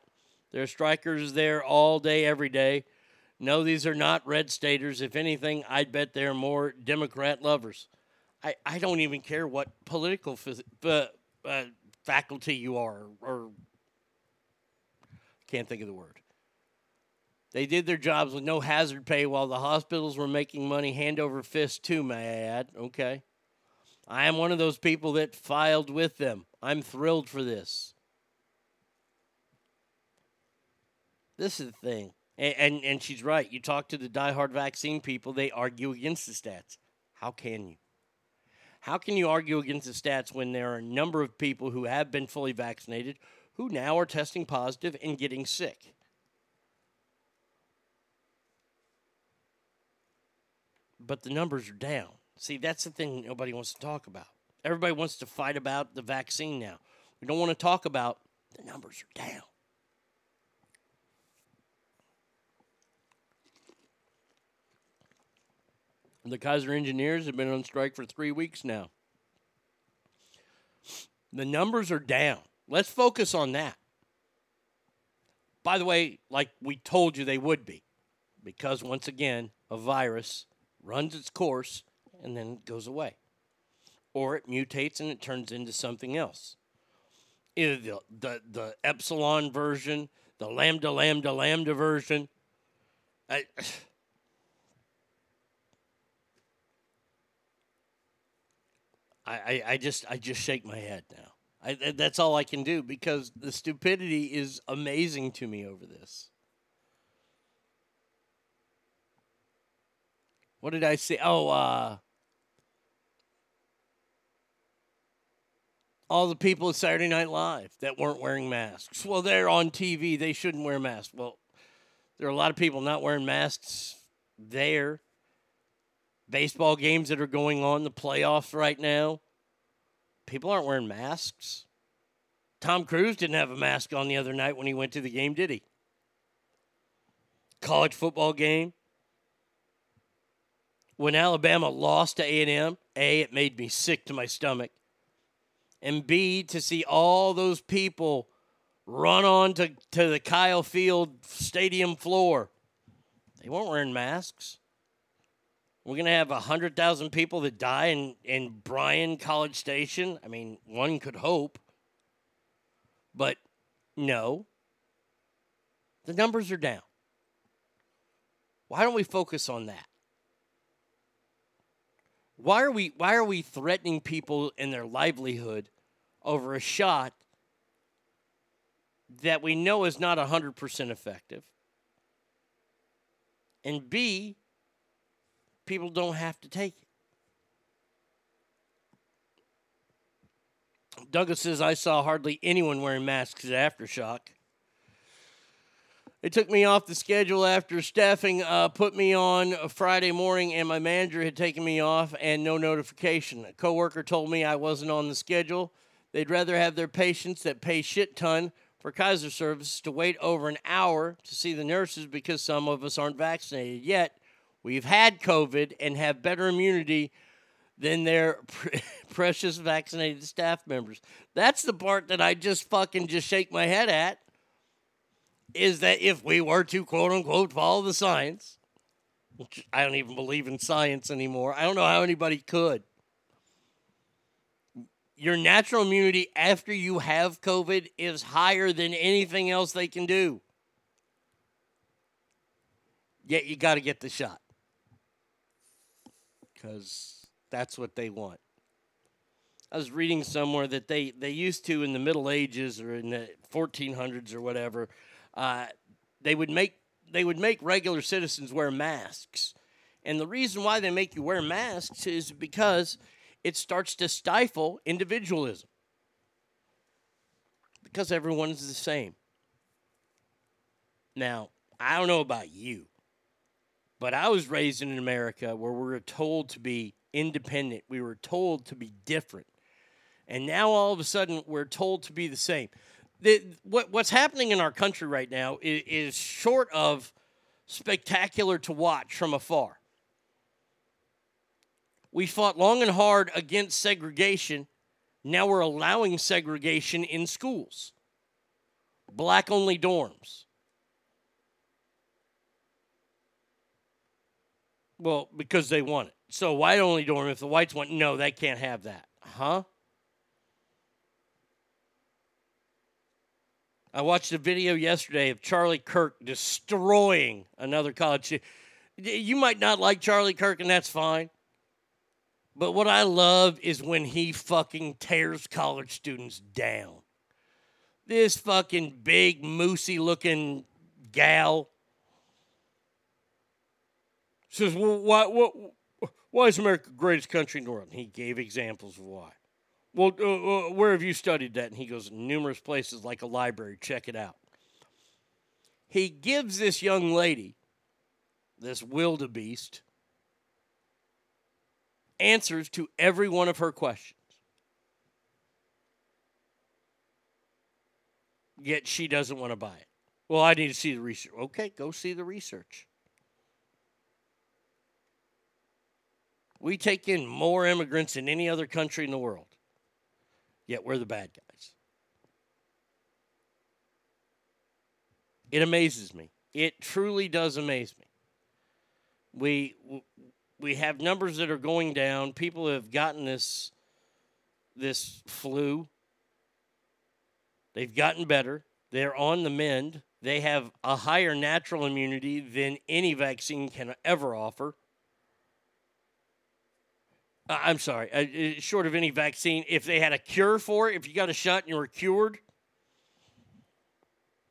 There are strikers there all day, every day. No, these are not red staters. If anything, I'd bet they're more Democrat lovers. I, I don't even care what political uh, faculty you are, or can't think of the word. They did their jobs with no hazard pay while the hospitals were making money hand over fist, too, may I add. Okay. I am one of those people that filed with them. I'm thrilled for this. This is the thing. And, and, and she's right. You talk to the diehard vaccine people, they argue against the stats. How can you? How can you argue against the stats when there are a number of people who have been fully vaccinated who now are testing positive and getting sick? But the numbers are down. See, that's the thing nobody wants to talk about. Everybody wants to fight about the vaccine now. We don't want to talk about the numbers are down. The Kaiser engineers have been on strike for three weeks now. The numbers are down. Let's focus on that. By the way, like we told you they would be, because once again, a virus runs its course and then goes away. Or it mutates and it turns into something else. Either the, the, the epsilon version, the lambda, lambda, lambda version. I, [SIGHS] I, I, just I just shake my head now. I, that's all I can do because the stupidity is amazing to me over this. What did I say? Oh, uh, all the people at Saturday Night Live that weren't wearing masks. Well, they're on TV. They shouldn't wear masks. Well, there are a lot of people not wearing masks there. Baseball games that are going on, the playoffs right now. People aren't wearing masks. Tom Cruise didn't have a mask on the other night when he went to the game, did he? College football game. When Alabama lost to A&M, A, it made me sick to my stomach. And B, to see all those people run on to, to the Kyle Field stadium floor. They weren't wearing masks. We're going to have 100,000 people that die in, in Bryan College Station. I mean, one could hope. But no. The numbers are down. Why don't we focus on that? Why are we why are we threatening people in their livelihood over a shot that we know is not 100% effective? And B, people don't have to take it. Douglas says, I saw hardly anyone wearing masks at Aftershock. They took me off the schedule after staffing uh, put me on a Friday morning, and my manager had taken me off and no notification. A coworker told me I wasn't on the schedule. They'd rather have their patients that pay shit ton for Kaiser services to wait over an hour to see the nurses because some of us aren't vaccinated yet. We've had COVID and have better immunity than their pre- [LAUGHS] precious vaccinated staff members. That's the part that I just fucking just shake my head at. Is that if we were to quote unquote follow the science, which I don't even believe in science anymore, I don't know how anybody could. Your natural immunity after you have COVID is higher than anything else they can do. Yet you got to get the shot because that's what they want. I was reading somewhere that they, they used to in the Middle Ages or in the 1400s or whatever, uh, they would make they would make regular citizens wear masks, and the reason why they make you wear masks is because it starts to stifle individualism because everyone's the same. Now, I don't know about you, but I was raised in America where we were told to be independent. We were told to be different. And now all of a sudden we're told to be the same. The, what, what's happening in our country right now is, is short of spectacular to watch from afar. We fought long and hard against segregation. Now we're allowing segregation in schools. Black only dorms. Well, because they want it. So white only dorm, if the whites want, no, they can't have that. Huh? I watched a video yesterday of Charlie Kirk destroying another college. You might not like Charlie Kirk, and that's fine. But what I love is when he fucking tears college students down. This fucking big, moosey looking gal says, well, why, why is America the greatest country in the world? And he gave examples of why. Well, uh, uh, where have you studied that? And he goes, numerous places like a library. Check it out. He gives this young lady, this wildebeest, answers to every one of her questions. Yet she doesn't want to buy it. Well, I need to see the research. Okay, go see the research. We take in more immigrants than any other country in the world, yet we're the bad guys. It amazes me. It truly does amaze me. We we have numbers that are going down. People have gotten this this flu. They've gotten better. They're on the mend. They have a higher natural immunity than any vaccine can ever offer. Uh, I'm sorry, uh, short of any vaccine, if they had a cure for it, if you got a shot and you were cured.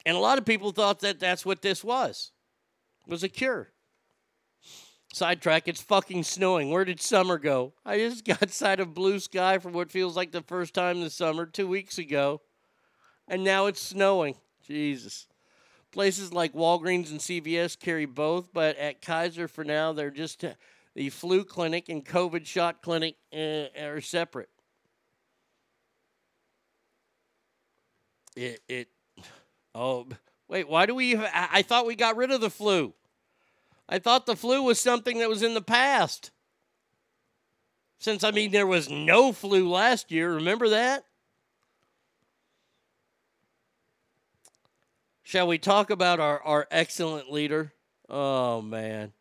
And a lot of people thought that that's what this was, was a cure. Sidetrack, it's fucking snowing. Where did summer go? I just [LAUGHS] got sight of blue sky for what feels like the first time this summer two weeks ago. And now it's snowing. Jesus. Places like Walgreens and CVS carry both, but at Kaiser for now, they're just uh, the flu clinic and COVID shot clinic uh, are separate. It, it, oh, wait, why do we, I, I thought we got rid of the flu. I thought the flu was something that was in the past. Since, I mean, there was no flu last year. Remember that? Shall we talk about our, our excellent leader? Oh, man.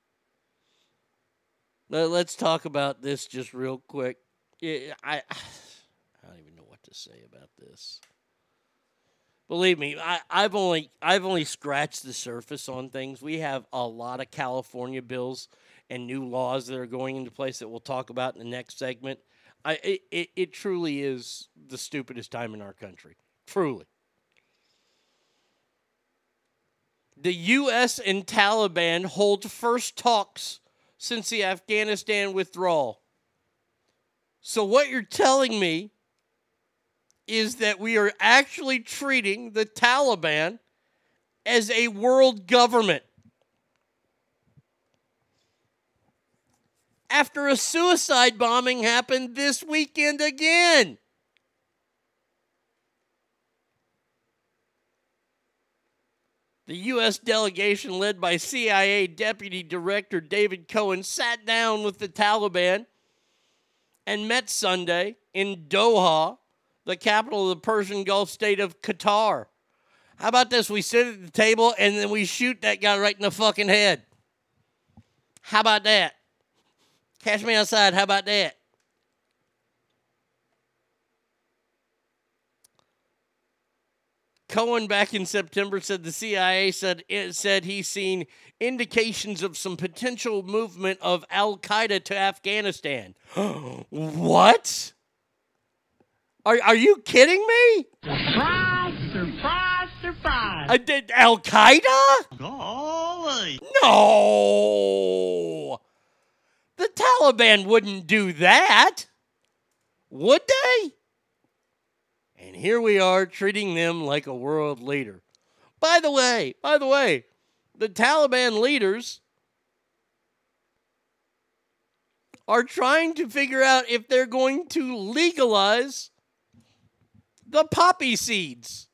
Let, us talk about this just real quick. I, [SIGHS] I don't even know what to say about this. Believe me, I, I've only I've only scratched the surface on things. We have a lot of California bills and new laws that are going into place that we'll talk about in the next segment. I it, it, it truly is the stupidest time in our country. Truly. The U.S. and Taliban hold first talks since the Afghanistan withdrawal. So, what you're telling me is that we are actually treating the Taliban as a world government. After a suicide bombing happened this weekend again. The U.S. delegation, led by CIA Deputy Director David Cohen, sat down with the Taliban and met Sunday in Doha, the capital of the Persian Gulf state of Qatar. How about this? We sit at the table and then we shoot that guy right in the fucking head. How about that? Catch me outside. How about that? Cohen back in September said the CIA said it said he's seen indications of some potential movement of Al Qaeda to Afghanistan. [GASPS] what? Are, are you kidding me? Surprise, surprise, surprise. I did Al Qaeda? Golly. No. The Taliban wouldn't do that. Would they? And here we are treating them like a world leader. By the way, by the way, the Taliban leaders are trying to figure out if they're going to legalize the poppy seeds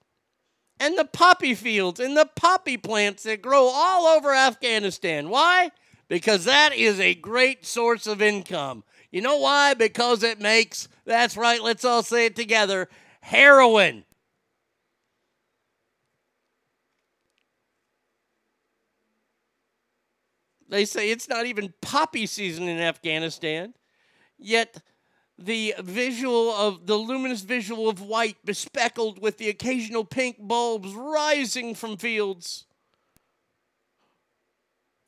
and the poppy fields and the poppy plants that grow all over Afghanistan. Why? Because that is a great source of income. You know why? Because it makes, that's right, let's all say it together heroin. They say it's not even poppy season in Afghanistan, yet the visual of the luminous visual of white bespeckled with the occasional pink bulbs rising from fields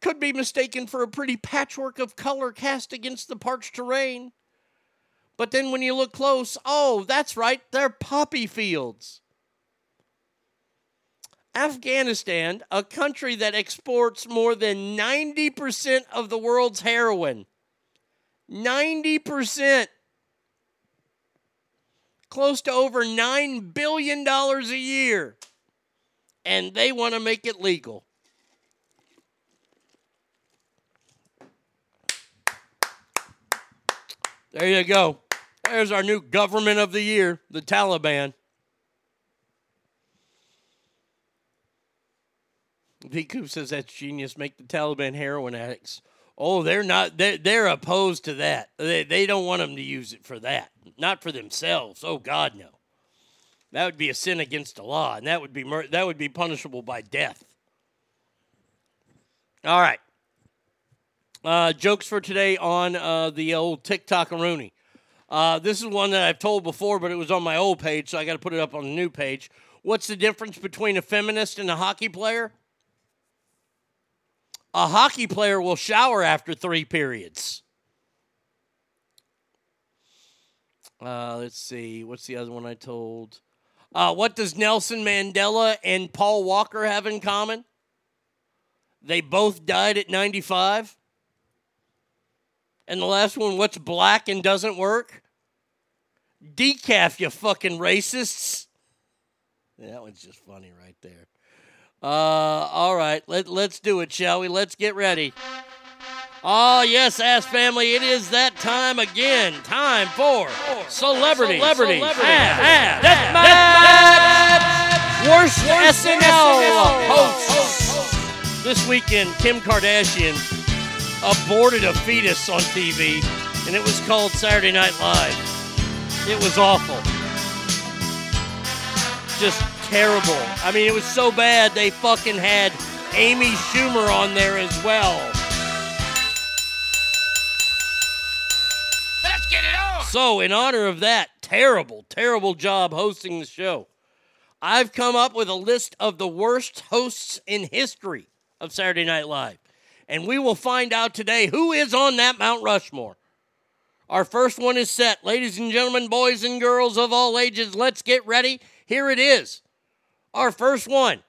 could be mistaken for a pretty patchwork of color cast against the parched terrain. But then when you look close, oh, that's right, they're poppy fields. Afghanistan, a country that exports more than 90% of the world's heroin. 90%. Close to over $9 billion a year. And they want to make it legal. There you go. There's our new government of the year, the Taliban. V Coop says that's genius. Make the Taliban heroin addicts. Oh, they're not. They're, they're opposed to that. They, they don't want them to use it for that, not for themselves. Oh God, no. That would be a sin against the law, and that would be mur- that would be punishable by death. All right. Uh, jokes for today on uh, the old TikTok Rooney. Uh, this is one that I've told before, but it was on my old page, so I got to put it up on the new page. What's the difference between a feminist and a hockey player? A hockey player will shower after three periods. Uh, let's see. What's the other one I told? Uh, what does Nelson Mandela and Paul Walker have in common? They both died at 95. And the last one, what's black and doesn't work? Decaf, you fucking racists. Yeah, that one's just funny right there. Uh, all right, let, let's do it, shall we? Let's get ready. Oh, yes, ass family, it is that time again. Time for celebrity, celebrity, celebrity. Ass, ass, worst, worst SNL host. This weekend, Kim Kardashian aborted a fetus on TV, and it was called Saturday Night Live. It was awful. Just terrible. I mean, it was so bad they fucking had Amy Schumer on there as well. Let's get it on. So, in honor of that terrible, terrible job hosting the show, I've come up with a list of the worst hosts in history of Saturday Night Live. And we will find out today who is on that Mount Rushmore. Our first one is set. Ladies and gentlemen, boys and girls of all ages, let's get ready. Here it is. Our first one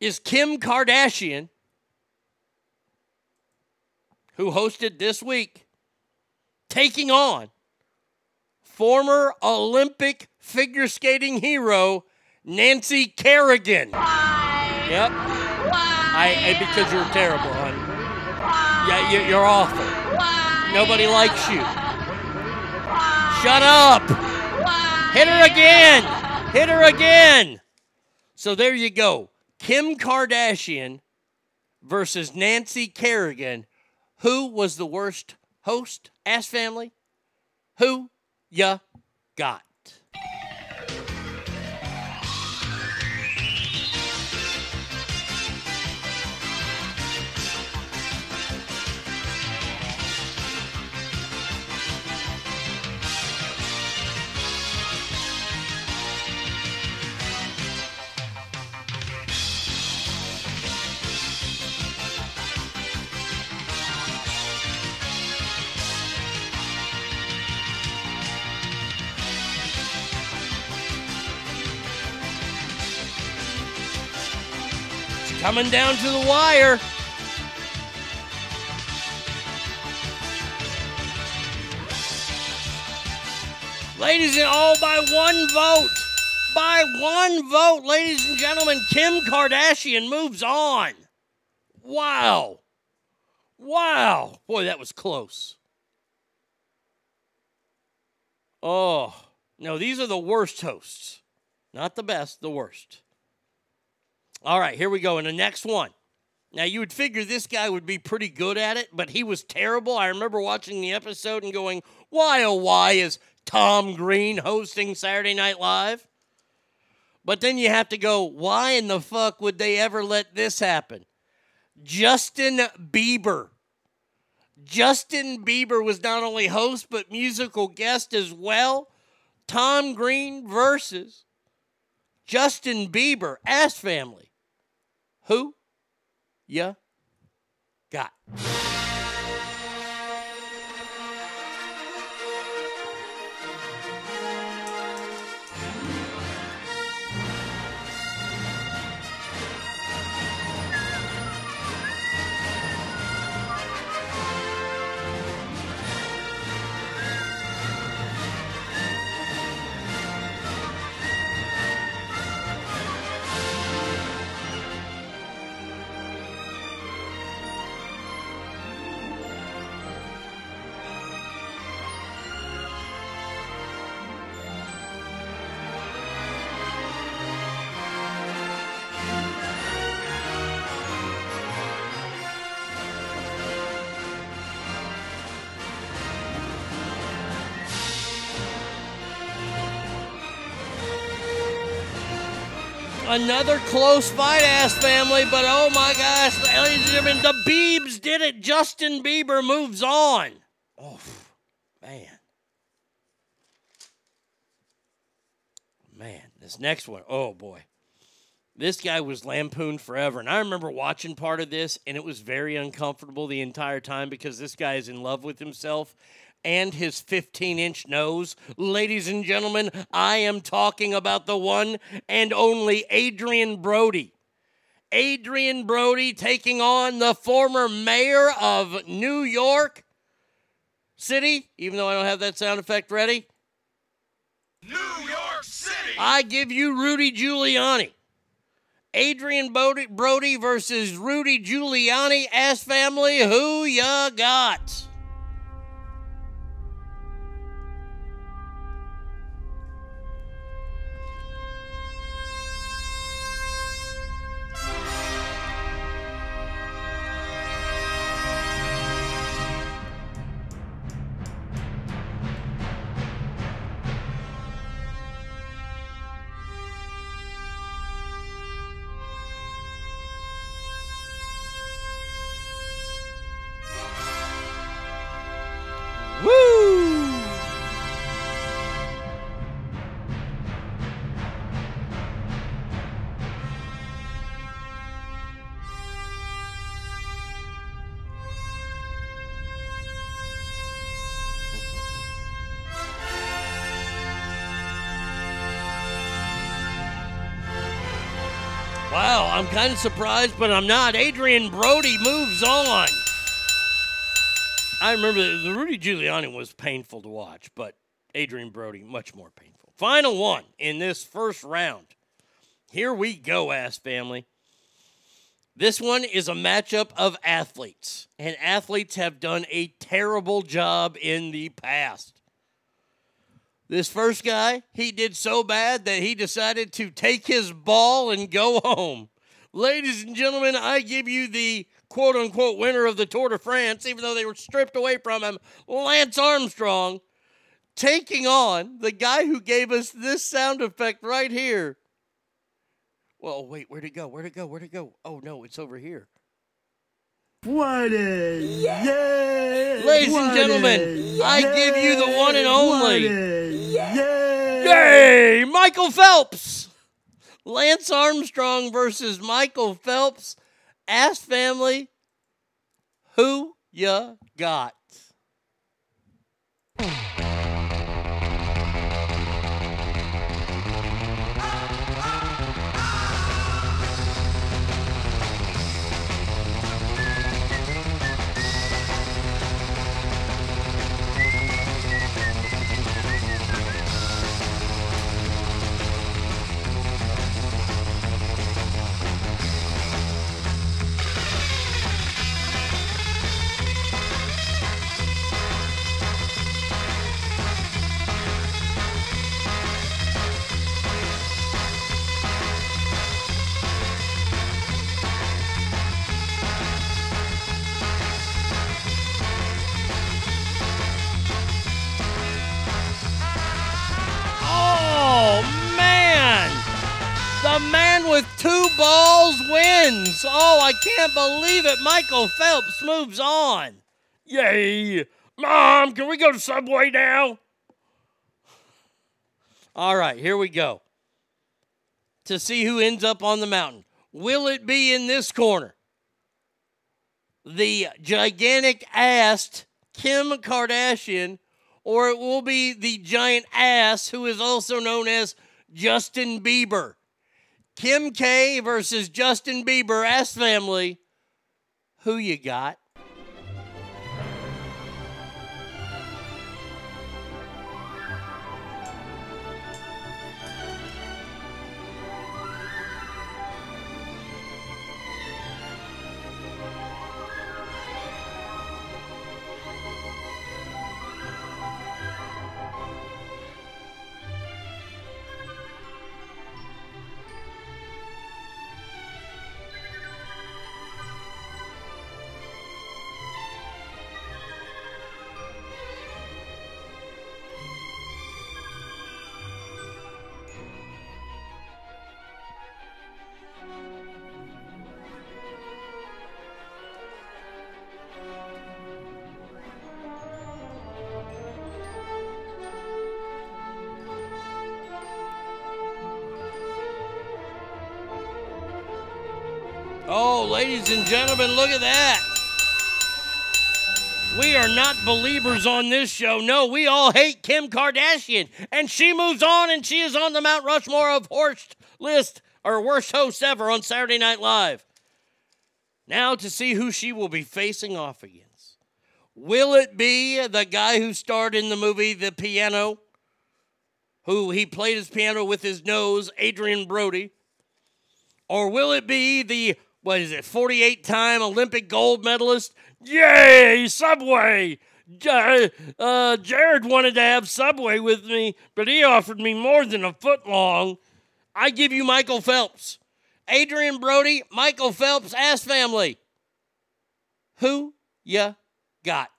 is Kim Kardashian, who hosted this week, taking on former Olympic figure skating hero Nancy Kerrigan. Why? Yep. I, I because you're terrible. Yeah, you, you're awful. Nobody likes you. Shut up. Hit her again. Hit her again. So there you go. Kim Kardashian versus Nancy Kerrigan. Who was the worst host? Ask family. Who ya got? Coming down to the wire. Ladies and all by one vote. By one vote, ladies and gentlemen, Kim Kardashian moves on. Wow. Wow. Boy, that was close. Oh, no, these are the worst hosts. Not the best, the worst. All right, here we go. In the next one. Now, you would figure this guy would be pretty good at it, but he was terrible. I remember watching the episode and going, why, oh, why is Tom Green hosting Saturday Night Live? But then you have to go, why in the fuck would they ever let this happen? Justin Bieber. Justin Bieber was not only host, but musical guest as well. Tom Green versus Justin Bieber, Ass Family. Who ya got? Another close fight, ass family, but oh my gosh, ladies and gentlemen, the Biebs did it. Justin Bieber moves on. Oh, man. Man, this next one, oh boy. This guy was lampooned forever. And I remember watching part of this, and it was very uncomfortable the entire time because this guy is in love with himself and his 15 inch nose. Ladies and gentlemen, I am talking about the one and only Adrien Brody. Adrien Brody taking on the former mayor of New York City, even though I don't have that sound effect ready. New York City! I give you Rudy Giuliani. Adrien Brody, Brody versus Rudy Giuliani, ass family, who ya got? Wow, I'm kind of surprised, but I'm not. Adrien Brody moves on. I remember the Rudy Giuliani was painful to watch, but Adrien Brody much more painful. Final one in this first round. Here we go, ass family. This one is a matchup of athletes, and athletes have done a terrible job in the past. This first guy, he did so bad that he decided to take his ball and go home. Ladies and gentlemen, I give you the quote unquote winner of the Tour de France, even though they were stripped away from him, Lance Armstrong, taking on the guy who gave us this sound effect right here. Well, wait, where'd it go? Where'd it go? Where'd it go? Oh, no, it's over here. What is? Yeah. Ladies and gentlemen, I give you the one and only. Yay! Yay! Michael Phelps! Lance Armstrong versus Michael Phelps. Ask family, who ya got? Oh, I can't believe it. Michael Phelps moves on. Yay. Mom, can we go to Subway now? All right, here we go. To see who ends up on the mountain. Will it be in this corner? The gigantic assed Kim Kardashian, or it will be the giant ass who is also known as Justin Bieber. Kim K versus Justin Bieber, ass family. Who you got? Ladies and gentlemen, look at that. We are not believers on this show. No, we all hate Kim Kardashian. And she moves on and she is on the Mount Rushmore of worst list or worst host ever on Saturday Night Live. Now to see who she will be facing off against. Will it be the guy who starred in the movie The Piano? Who he played his piano with his nose, Adrien Brody? Or will it be the, what is it, 48 time Olympic gold medalist? Yay, Subway! Uh, Jared wanted to have Subway with me, but he offered me more than a foot long. I give you Michael Phelps. Adrien Brody, Michael Phelps, ass family. Who ya got?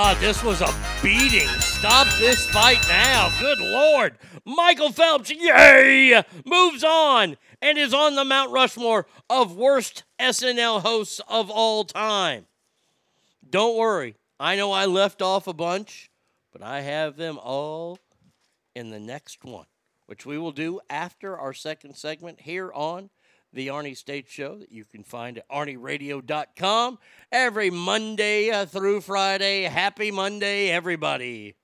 God, this was a beating. Stop this fight now. Good Lord. Michael Phelps, yay, moves on and is on the Mount Rushmore of worst SNL hosts of all time. Don't worry. I know I left off a bunch, but I have them all in the next one, which we will do after our second segment here on the Arnie State Show that you can find at arnieradio.com every Monday through Friday. Happy Monday, everybody.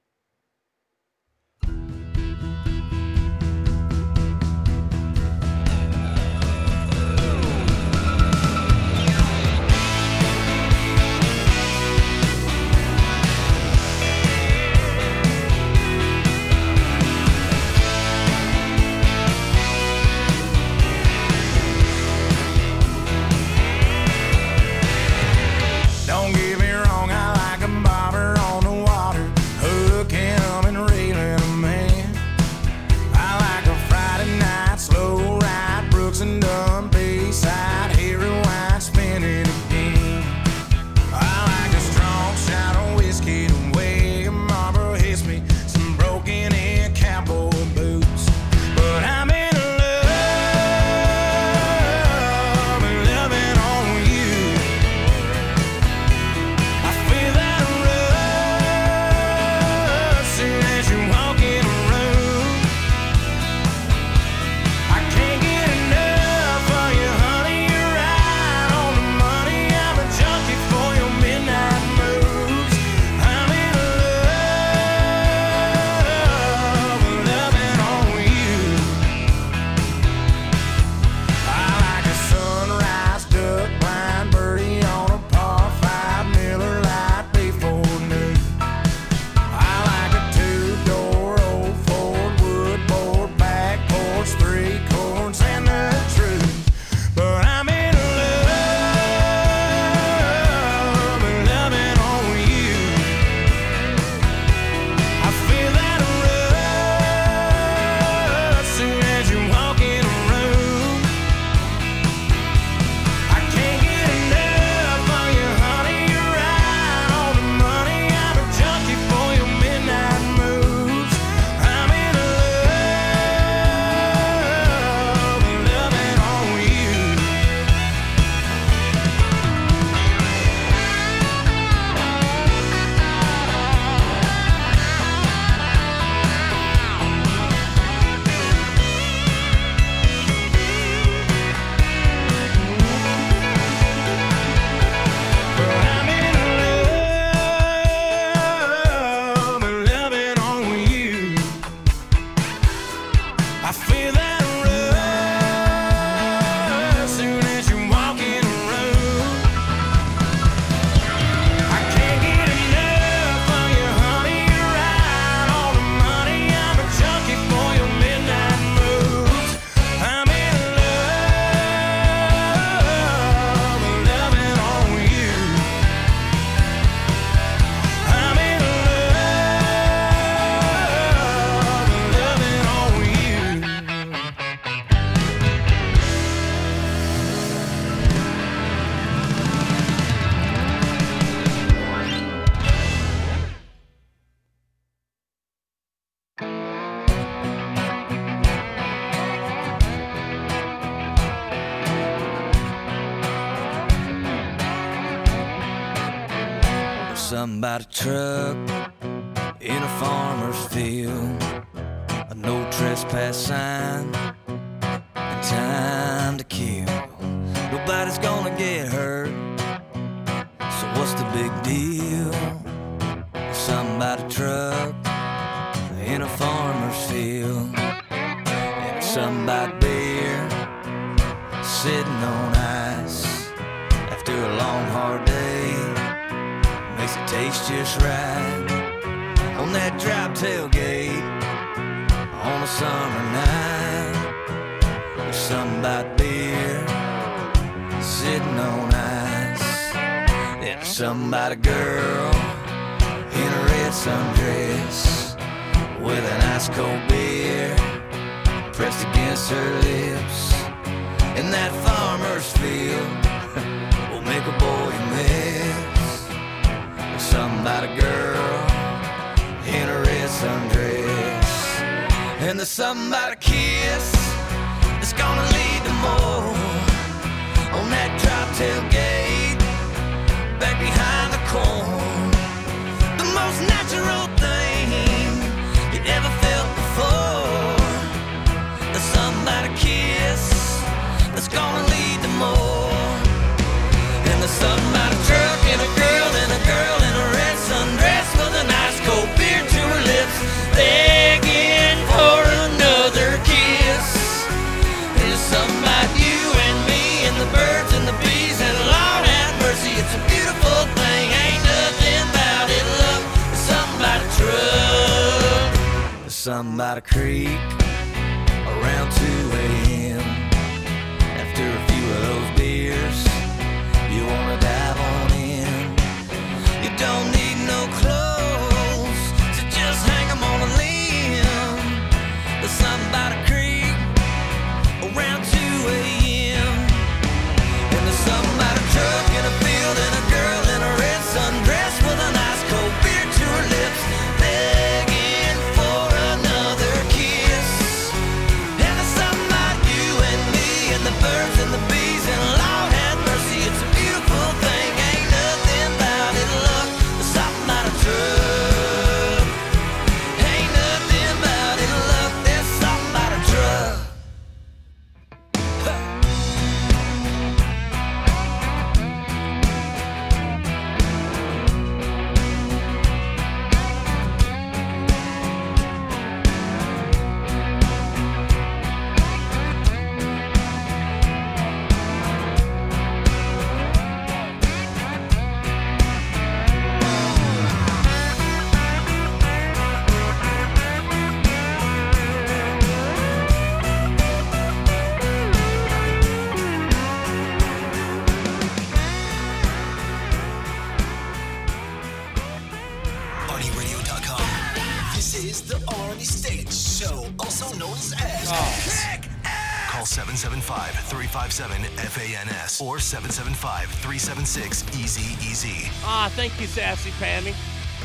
775-357-FANS or 775-376-EZEZ. Ah, thank you, Sassy Pammy.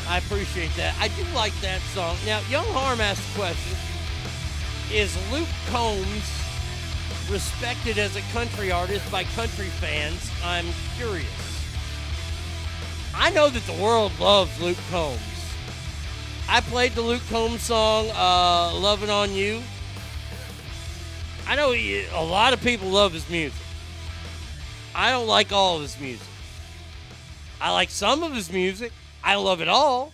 I appreciate that. I do like that song. Now, Young Harm asked the question Is Luke Combs respected as a country artist by country fans? I'm curious. I know that the world loves Luke Combs. I played the Luke Combs song, uh, Loving on You. I know he, a lot of people love his music. I don't like all of his music. I like some of his music. I love it all.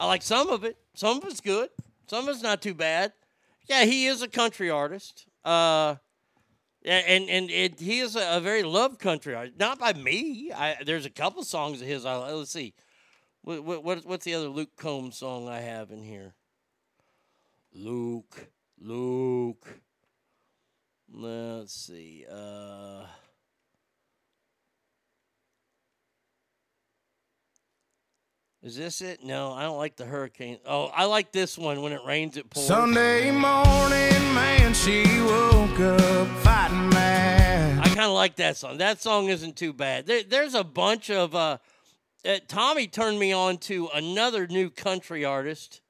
I like some of it. Some of it's good. Some of it's not too bad. Yeah, he is a country artist. Uh, and and it, he is a, a very loved country artist. Not by me. I, there's a couple songs of his. I, let's see. What, what, what's the other Luke Combs song I have in here? Luke, Luke. Let's see. Uh, is this it? No, I don't like the hurricane. Oh, I like this one. When it rains, it pours. Sunday morning, man, she woke up fighting mad. I kind of like that song. That song isn't too bad. There, there's a bunch of. Uh, uh, Tommy turned me on to another new country artist.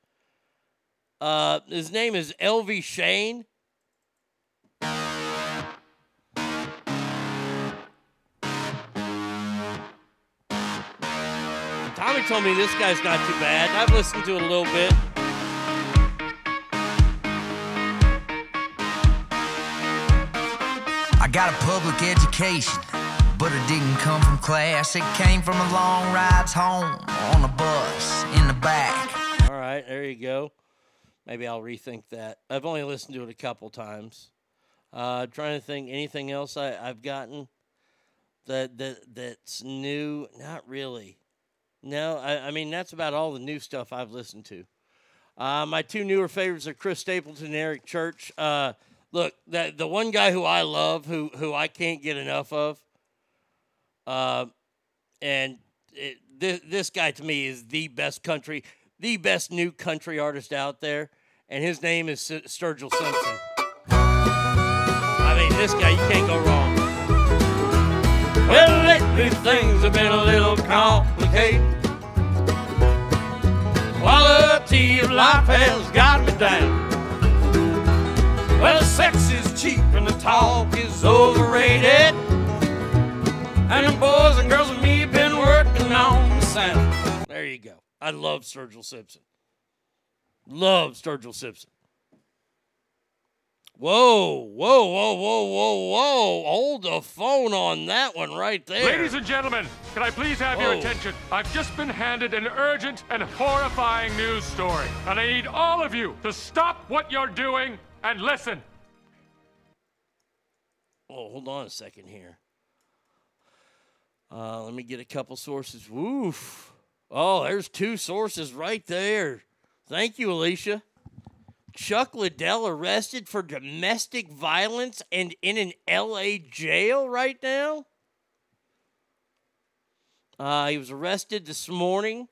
Uh, his name is Elvie Shane. Tommy told me this guy's not too bad. I've listened to it a little bit. I got a public education, but it didn't come from class. It came from a long rides home on a bus in the back. All right, there you go. Maybe I'll rethink that. I've only listened to it a couple times. Uh, trying to think anything else I, I've gotten that that that's new. Not really. No, I, I mean that's about all the new stuff I've listened to. Uh, my two newer favorites are Chris Stapleton and Eric Church. Uh, look, that the one guy who I love, who who I can't get enough of, uh, and it, this this guy to me is the best country, the best new country artist out there, and his name is Sturgill Simpson. I mean, this guy you can't go wrong. Well, lately things have been a little complicated. Quality of life has got me down. Well, sex is cheap and the talk is overrated. And the boys and girls and me have been working on the sound. There you go. I love Sturgill Simpson. Love Sturgill Simpson. Whoa, whoa, whoa, whoa, whoa, whoa. Hold the phone on that one right there. Ladies and gentlemen, can I please have your Whoa. attention? I've just been handed an urgent and horrifying news story, and I need all of you to stop what you're doing and listen. Oh, hold on a second here. Uh, let me get a couple sources. Woof. Oh, there's two sources right there. Thank you, Alicia. Chuck Liddell arrested for domestic violence and in an LA jail right now. Uh, he was arrested this morning.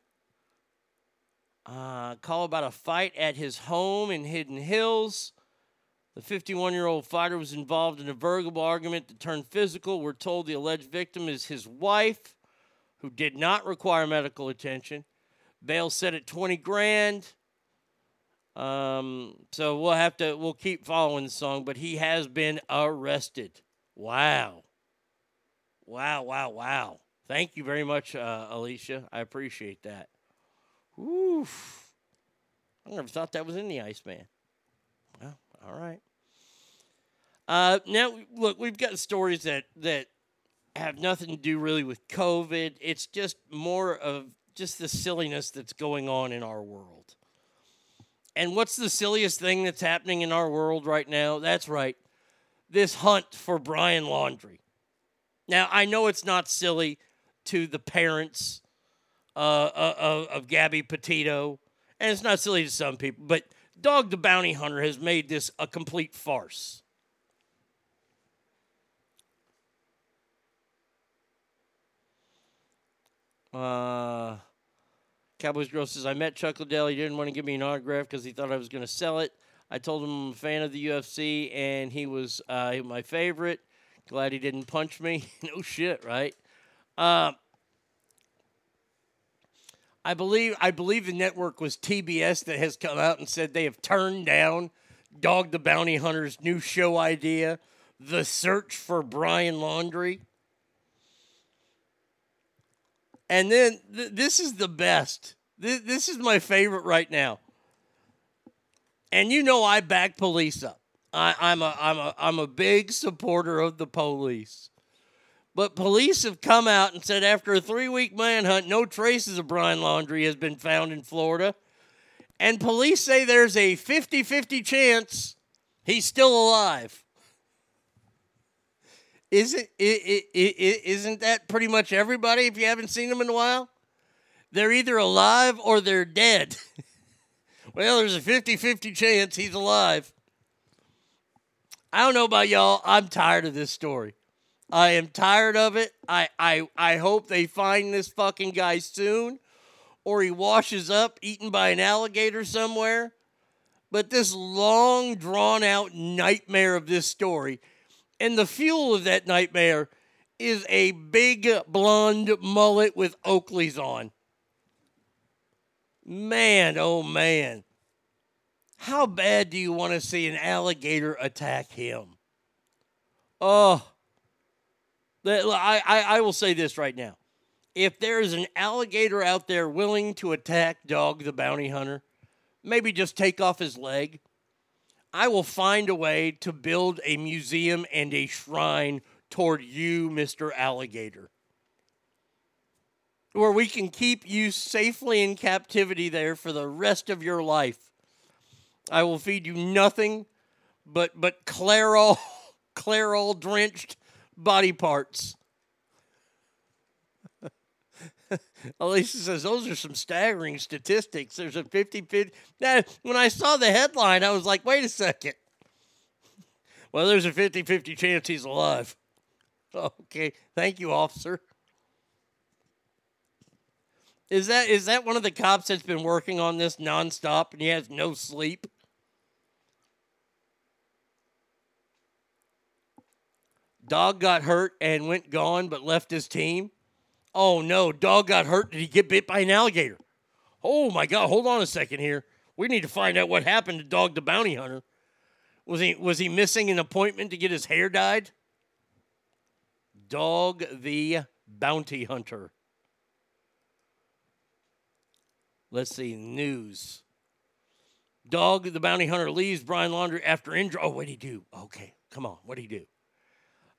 Uh, call about a fight at his home in Hidden Hills. The 51 year old fighter was involved in a verbal argument that turned physical. We're told the alleged victim is his wife, who did not require medical attention. Bail set at 20 grand. Um, so we'll have to, we'll keep following the song, but he has been arrested. Wow. Wow, wow, wow. Thank you very much, uh, Alicia. I appreciate that. Oof. I never thought that was in the Iceman. Well, all right. Uh, now, look, we've got stories that that have nothing to do really with COVID. It's just more of just the silliness that's going on in our world. And what's the silliest thing that's happening in our world right now? That's right, this hunt for Brian Laundrie. Now, I know it's not silly to the parents uh, uh, of, of Gabby Petito, and it's not silly to some people, but Dog the Bounty Hunter has made this a complete farce. Uh, Cowboys Girl says, I met Chuck Liddell. He didn't want to give me an autograph because he thought I was going to sell it. I told him I'm a fan of the UFC and he was uh, my favorite. Glad he didn't punch me. [LAUGHS] no shit, right? Uh, I believe I believe the network was TBS that has come out and said they have turned down Dog the Bounty Hunter's new show idea, The Search for Brian Laundrie. And then th- this is the best. Th- this is my favorite right now. And you know I back police up. I, I'm a I'm a I'm a big supporter of the police. But police have come out and said after a three week manhunt, no traces of Brian Laundrie has been found in Florida. And police say there's a 50 50 chance he's still alive. Isn't, it, it, it, isn't that pretty much everybody if you haven't seen them in a while? They're either alive or they're dead. [LAUGHS] well, there's a 50 50 chance he's alive. I don't know about y'all. I'm tired of this story. I am tired of it. I, I, I hope they find this fucking guy soon or he washes up eaten by an alligator somewhere. But this long, drawn out nightmare of this story, and the fuel of that nightmare is a big blonde mullet with Oakleys on. Man, oh man. How bad do you want to see an alligator attack him? Oh, I, I, will say this right now. if there is an alligator out there willing to attack Dog the bounty hunter, maybe just take off his leg, I will find a way to build a museum and a shrine toward you, Mr. Alligator. Where we can keep you safely in captivity there for the rest of your life. I will feed you nothing but but Clairol [LAUGHS] Clairol drenched body parts. Alicia says those are some staggering statistics. There's a 50 50. Now, when I saw the headline, I was like, wait a second. [LAUGHS] Well, there's a 50 50 chance he's alive. [LAUGHS] Okay. Thank you, officer. Is that is that one of the cops that's been working on this nonstop and he has no sleep? Dog got hurt and went gone, but left his team. Oh no, dog got hurt. Did he get bit by an alligator? Oh my God! Hold on a second here. We need to find out what happened to Dog the Bounty Hunter. Was he was he missing an appointment to get his hair dyed? Dog the Bounty Hunter. Let's see news. Dog the Bounty Hunter leaves Brian Laundrie after injury. Oh, what did he do? Okay, come on. What did he do?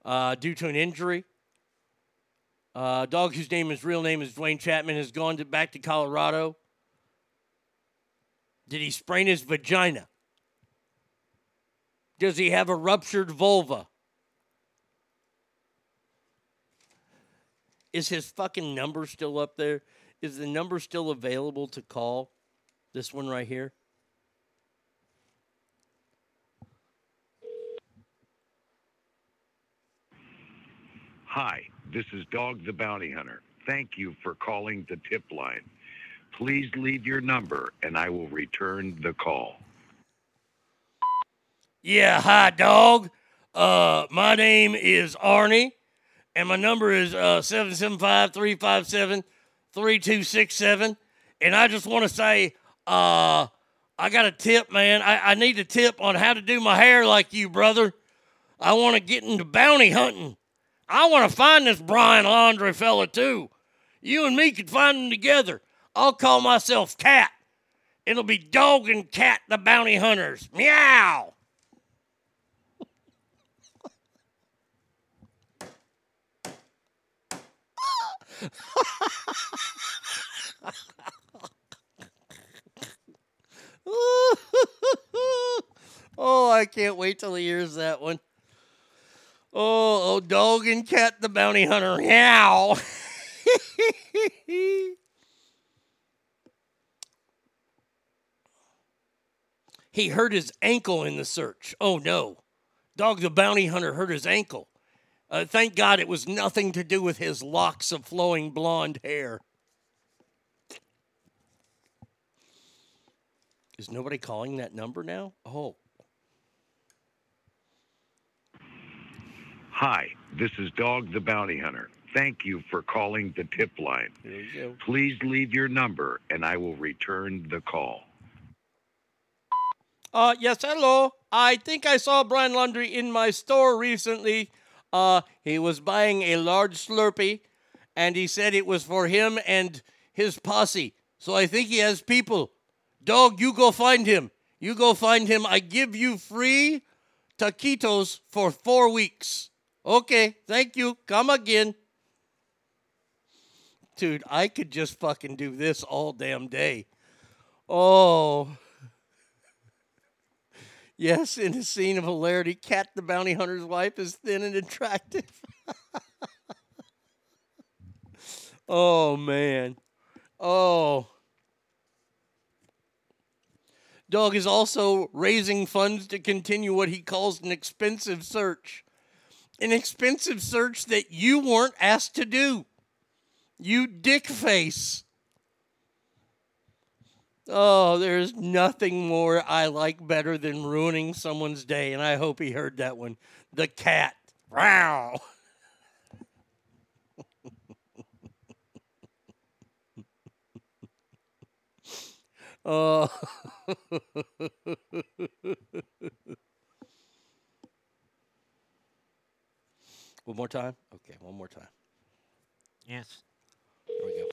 Uh, due to an injury. Uh, dog whose name is real name is Duane Chapman has gone to, back to Colorado. Did he sprain his vagina? Does he have a ruptured vulva? Is his fucking number still up there? Is the number still available to call? This one right here? Hi, this is Dog the Bounty Hunter. Thank you for calling the tip line. Please leave your number and I will return the call. Yeah, hi, dog. Uh, my name is Arnie, and my number is uh, 775 357 3267. And I just want to say, uh, I got a tip, man. I, I need a tip on how to do my hair like you, brother. I want to get into bounty hunting. I want to find this Brian Laundrie fella, too. You and me could find him together. I'll call myself Cat. It'll be Dog and Cat the Bounty Hunters. Meow. [LAUGHS] oh, I can't wait till he hears that one. Oh, oh, dog and cat the bounty hunter. Meow. [LAUGHS] he hurt his ankle in the search. Oh no. Dog the bounty hunter hurt his ankle. Uh, thank God it was nothing to do with his locks of flowing blonde hair. Is nobody calling that number now? Oh. Hi, this is Dog the Bounty Hunter. Thank you for calling the tip line. There you go. Please leave your number and I will return the call. Uh, yes, hello. I think I saw Brian Laundrie in my store recently. Uh, he was buying a large Slurpee, and he said it was for him and his posse. So I think he has people. Dog, you go find him. You go find him. I give you free taquitos for four weeks. Okay, thank you. Come again. Dude, I could just fucking do this all damn day. Oh. Yes, in a scene of hilarity, Cat the bounty hunter's wife is thin and attractive. [LAUGHS] oh, man. Oh. Dog is also raising funds to continue what he calls an expensive search. An expensive search that you weren't asked to do. You dick face. Oh, there's nothing more I like better than ruining someone's day, and I hope he heard that one. The cat. Wow. [LAUGHS] oh. [LAUGHS] One more time? Okay, one more time. Yes. There we go.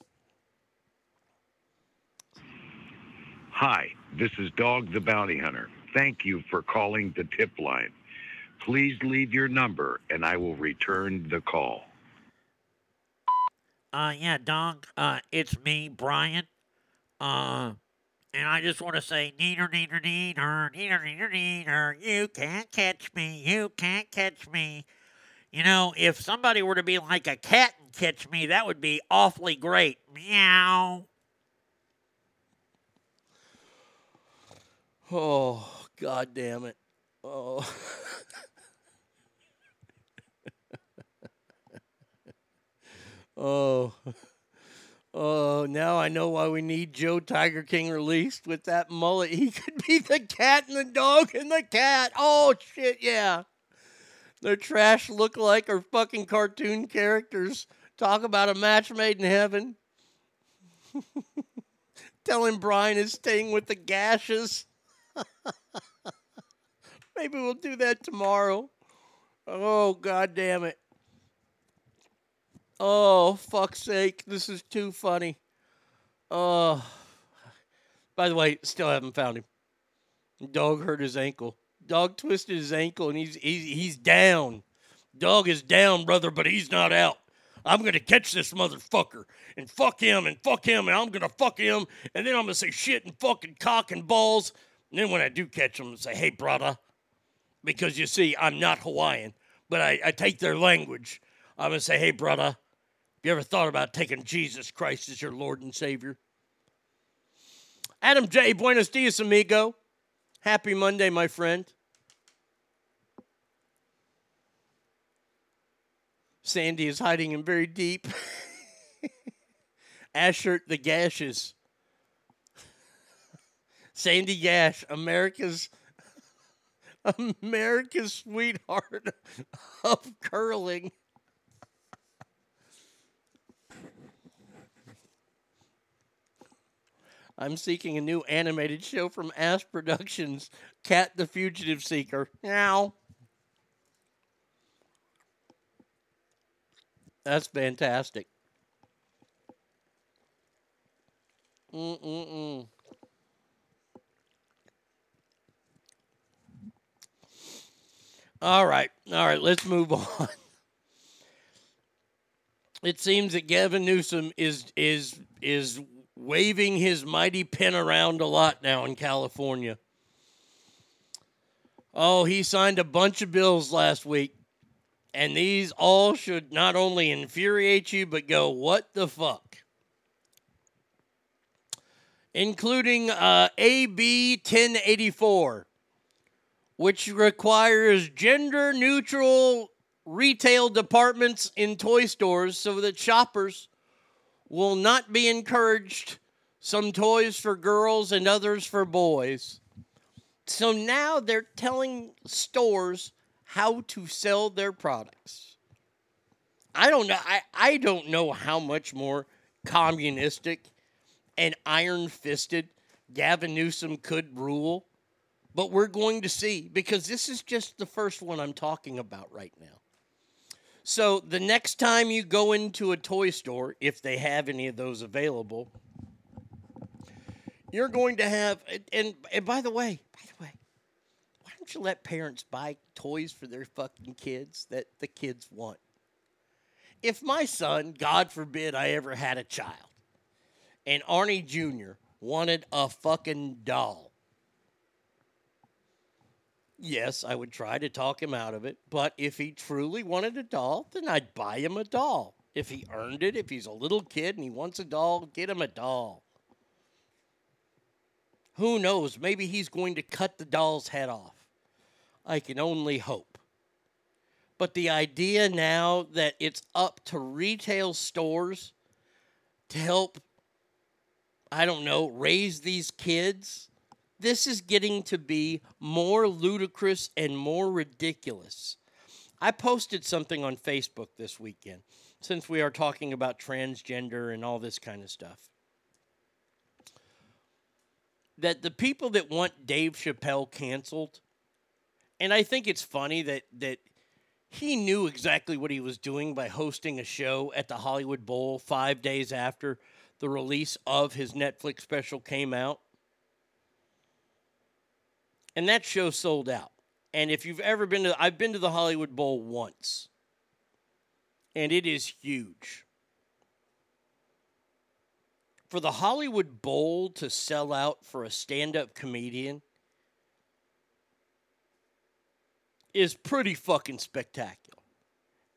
Hi, this is Dog the Bounty Hunter. Thank you for calling the tip line. Please leave your number and I will return the call. Uh, yeah, Dog, uh, it's me, Brian. Uh, and I just want to say, neener, neener, neener, neener, neener, neener, you can't catch me, you can't catch me. You know, if somebody were to be like a cat and catch me, that would be awfully great. Meow. Oh, god damn it. Oh. [LAUGHS] oh. Oh, now I know why we need Joe Tiger King released with that mullet. He could be the cat and the dog and the cat. Oh shit, yeah. Their trash look like are fucking cartoon characters. Talk about a match made in heaven. [LAUGHS] Telling Brian is staying with the gashes. [LAUGHS] Maybe we'll do that tomorrow. Oh, god damn it. Oh, fuck's sake. This is too funny. Oh. By the way, still haven't found him. Dog hurt his ankle. Dog twisted his ankle and he's he's he's down. Dog is down, brother, but he's not out. I'm gonna catch this motherfucker and fuck him and fuck him and I'm gonna fuck him and then I'm gonna say shit and fucking cock and balls. And then when I do catch him, I say, hey, brother, because you see, I'm not Hawaiian, but I, I take their language. I'm gonna say, hey, brother, have you ever thought about taking Jesus Christ as your Lord and Savior? Adam J. Buenos dias, amigo. Happy Monday, my friend. Sandy is hiding in very deep. [LAUGHS] Asher the Gashes. Sandy Gash, America's [LAUGHS] America's sweetheart of curling. I'm seeking a new animated show from Ass Productions, Cat the Fugitive Seeker. Now. That's fantastic. Mm-mm-mm. All right. All right, let's move [LAUGHS] on. It seems that Gavin Newsom is is is waving his mighty pen around a lot now in California. Oh, he signed a bunch of bills last week. And these all should not only infuriate you, but go, what the fuck? Including uh, AB 1084, which requires gender neutral retail departments in toy stores so that shoppers will not be encouraged some toys for girls and others for boys. So now they're telling stores how to sell their products. I don't know I, I don't know how much more communistic and iron-fisted Gavin Newsom could rule, but we're going to see because this is just the first one I'm talking about right now. So the next time you go into a toy store, if they have any of those available, you're going to have and, and by the way, by the way, why don't you let parents buy toys for their fucking kids that the kids want? If my son, God forbid I ever had a child, and Arnie Jr. wanted a fucking doll, yes, I would try to talk him out of it. But if he truly wanted a doll, then I'd buy him a doll. If he earned it, if he's a little kid and he wants a doll, get him a doll. Who knows? Maybe he's going to cut the doll's head off. I can only hope. But the idea now that it's up to retail stores to help, I don't know, raise these kids this is getting to be more ludicrous and more ridiculous. I posted something on Facebook this weekend since we are talking about transgender and all this kind of stuff. That the people that want Dave Chappelle canceled, and I think it's funny that that he knew exactly what he was doing by hosting a show at the Hollywood Bowl 5 days after the release of his Netflix special came out And that show sold out. And if you've ever been to, I've been to the Hollywood Bowl once, and it is huge. For the Hollywood Bowl to sell out for a stand up comedian is pretty fucking spectacular.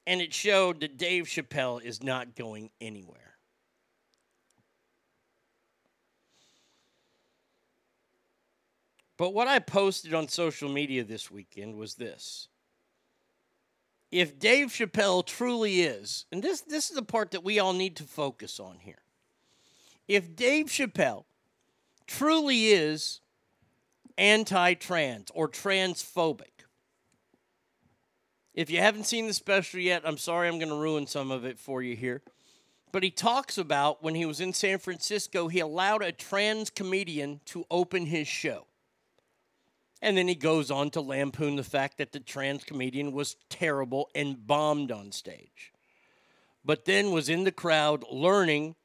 And it showed that Dave Chappelle is not going anywhere. But what I posted on social media this weekend was this. If Dave Chappelle truly is, and this, this is the part that we all need to focus on here. If Dave Chappelle truly is anti trans or transphobic, if you haven't seen the special yet, I'm sorry I'm going to ruin some of it for you here. But he talks about when he was in San Francisco, he allowed a trans comedian to open his show. And then he goes on to lampoon the fact that the trans comedian was terrible and bombed on stage. But then was in the crowd learning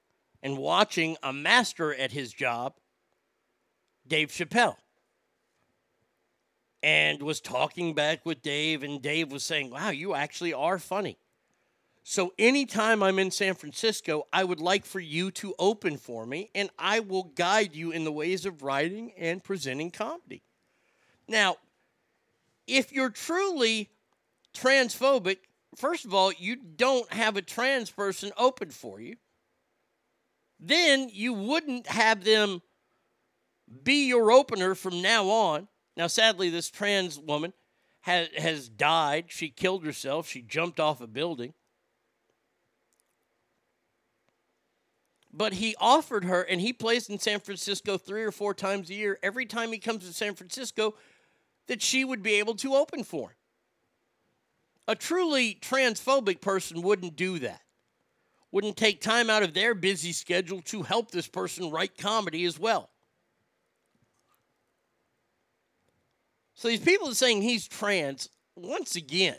and watching a master at his job, Dave Chappelle. And was talking back with Dave, and Dave was saying, Wow, you actually are funny. So, anytime I'm in San Francisco, I would like for you to open for me, and I will guide you in the ways of writing and presenting comedy. Now, if you're truly transphobic, first of all, you don't have a trans person open for you. Then you wouldn't have them be your opener from now on. Now, sadly, this trans woman has, has died. She killed herself. She jumped off a building. But he offered her, and he plays in San Francisco three or four times a year. Every time he comes to San Francisco, that she would be able to open for. A truly transphobic person wouldn't do that, wouldn't take time out of their busy schedule to help this person write comedy as well. So these people are saying he's trans, once again,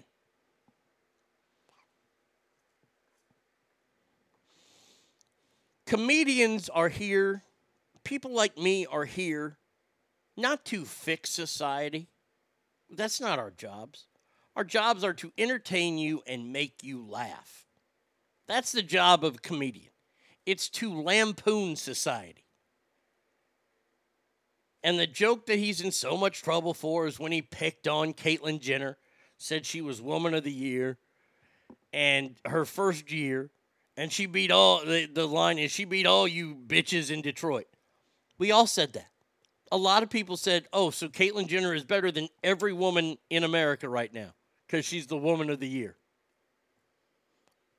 comedians are here, people like me are here not to fix society. That's not our jobs. Our jobs are to entertain you and make you laugh. That's the job of a comedian. It's to lampoon society. And the joke that he's in so much trouble for is when he picked on Caitlyn Jenner, said she was Woman of the Year, and her first year, and she beat all the, the line is she beat all you bitches in Detroit. We all said that. A lot of people said, oh, so Caitlyn Jenner is better than every woman in America right now because she's the woman of the year.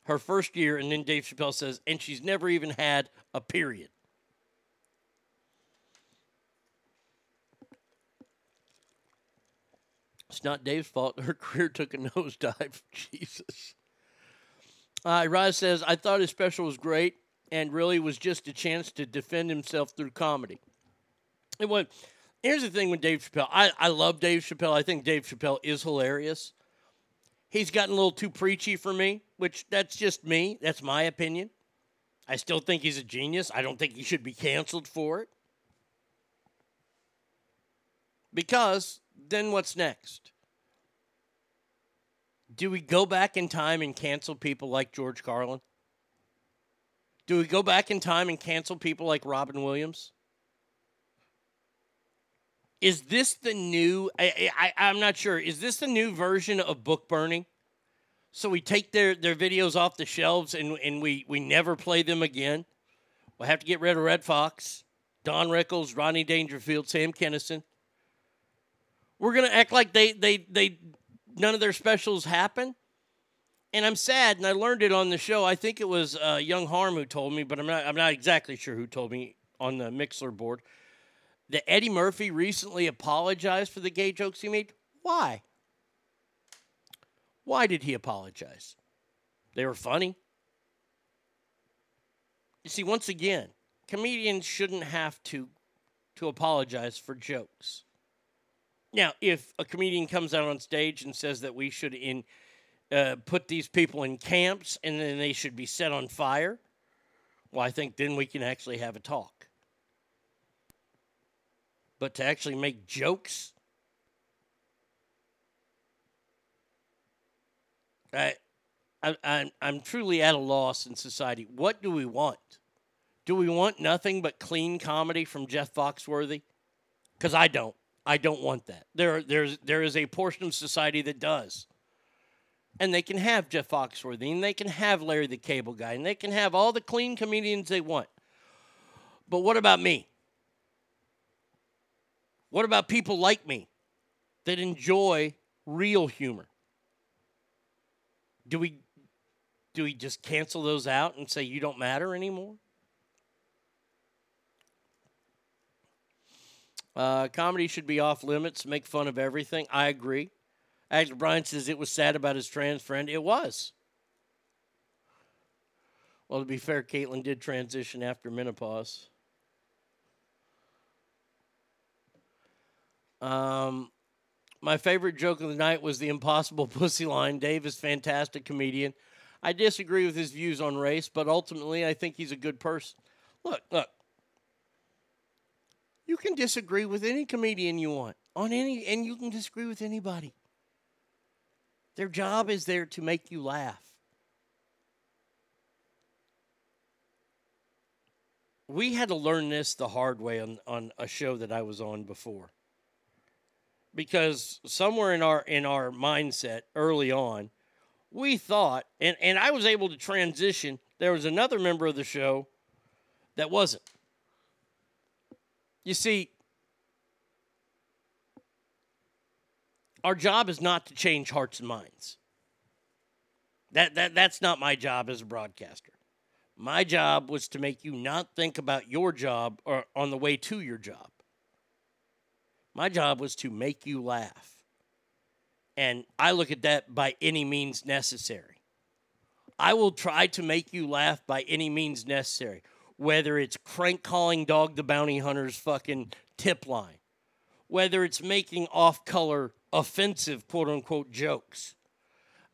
Her first year, and then Dave Chappelle says, and she's never even had a period. It's not Dave's fault. [LAUGHS] Her career took a nosedive. [LAUGHS] Jesus. Uh, Rise says, I thought his special was great and really was just a chance to defend himself through comedy. And what, here's the thing with Dave Chappelle. I, I love Dave Chappelle. I think Dave Chappelle is hilarious. He's gotten a little too preachy for me, which that's just me. That's my opinion. I still think he's a genius. I don't think he should be canceled for it. Because then what's next? Do we go back in time and cancel people like George Carlin? Do we go back in time and cancel people like Robin Williams? Is this the new? I, I, I'm not sure. Is this the new version of book burning? So we take their, their videos off the shelves and, and we, we never play them again. We'll have to get rid of Redd Foxx, Don Rickles, Ronnie Dangerfield, Sam Kinison. We're gonna act like they they they none of their specials happen. And I'm sad, and I learned it on the show. I think it was uh, Young Harm who told me, but I'm not I'm not exactly sure who told me on the Mixlr board that Eddie Murphy recently apologized for the gay jokes he made. Why? Why did he apologize? They were funny. You see, once again, comedians shouldn't have to to apologize for jokes. Now, if a comedian comes out on stage and says that we should in uh, put these people in camps and then they should be set on fire, well, I think then we can actually have a talk but to actually make jokes. I, I, I'm, I'm truly at a loss in society. What do we want? Do we want nothing but clean comedy from Jeff Foxworthy? Because I don't. I don't want that. There, there's, there is a portion of society that does. And they can have Jeff Foxworthy, and they can have Larry the Cable Guy, and they can have all the clean comedians they want. But what about me? What about people like me that enjoy real humor? Do we do we just cancel those out and say you don't matter anymore? Uh, comedy should be off limits, make fun of everything. I agree. Actually, Brian says it was sad about his trans friend. It was. Well, to be fair, Caitlyn did transition after menopause. Um, my favorite joke of the night was the impossible [LAUGHS] pussy line. Dave is fantastic comedian. I disagree with his views on race, but ultimately I think he's a good person. Look, look. You can disagree with any comedian you want on any and you can disagree with anybody. Their job is there to make you laugh. We had to learn this the hard way on, on a show that I was on before because somewhere in our in our mindset early on we thought and and I was able to transition there was another member of the show that wasn't. You see our job is not to change hearts and minds. That that that's not my job as a broadcaster. My job was to make you not think about your job or on the way to your job my job was to make you laugh. And I look at that by any means necessary. I will try to make you laugh by any means necessary, whether it's crank calling Dog the Bounty Hunter's fucking tip line, whether it's making off color, offensive, quote unquote, jokes.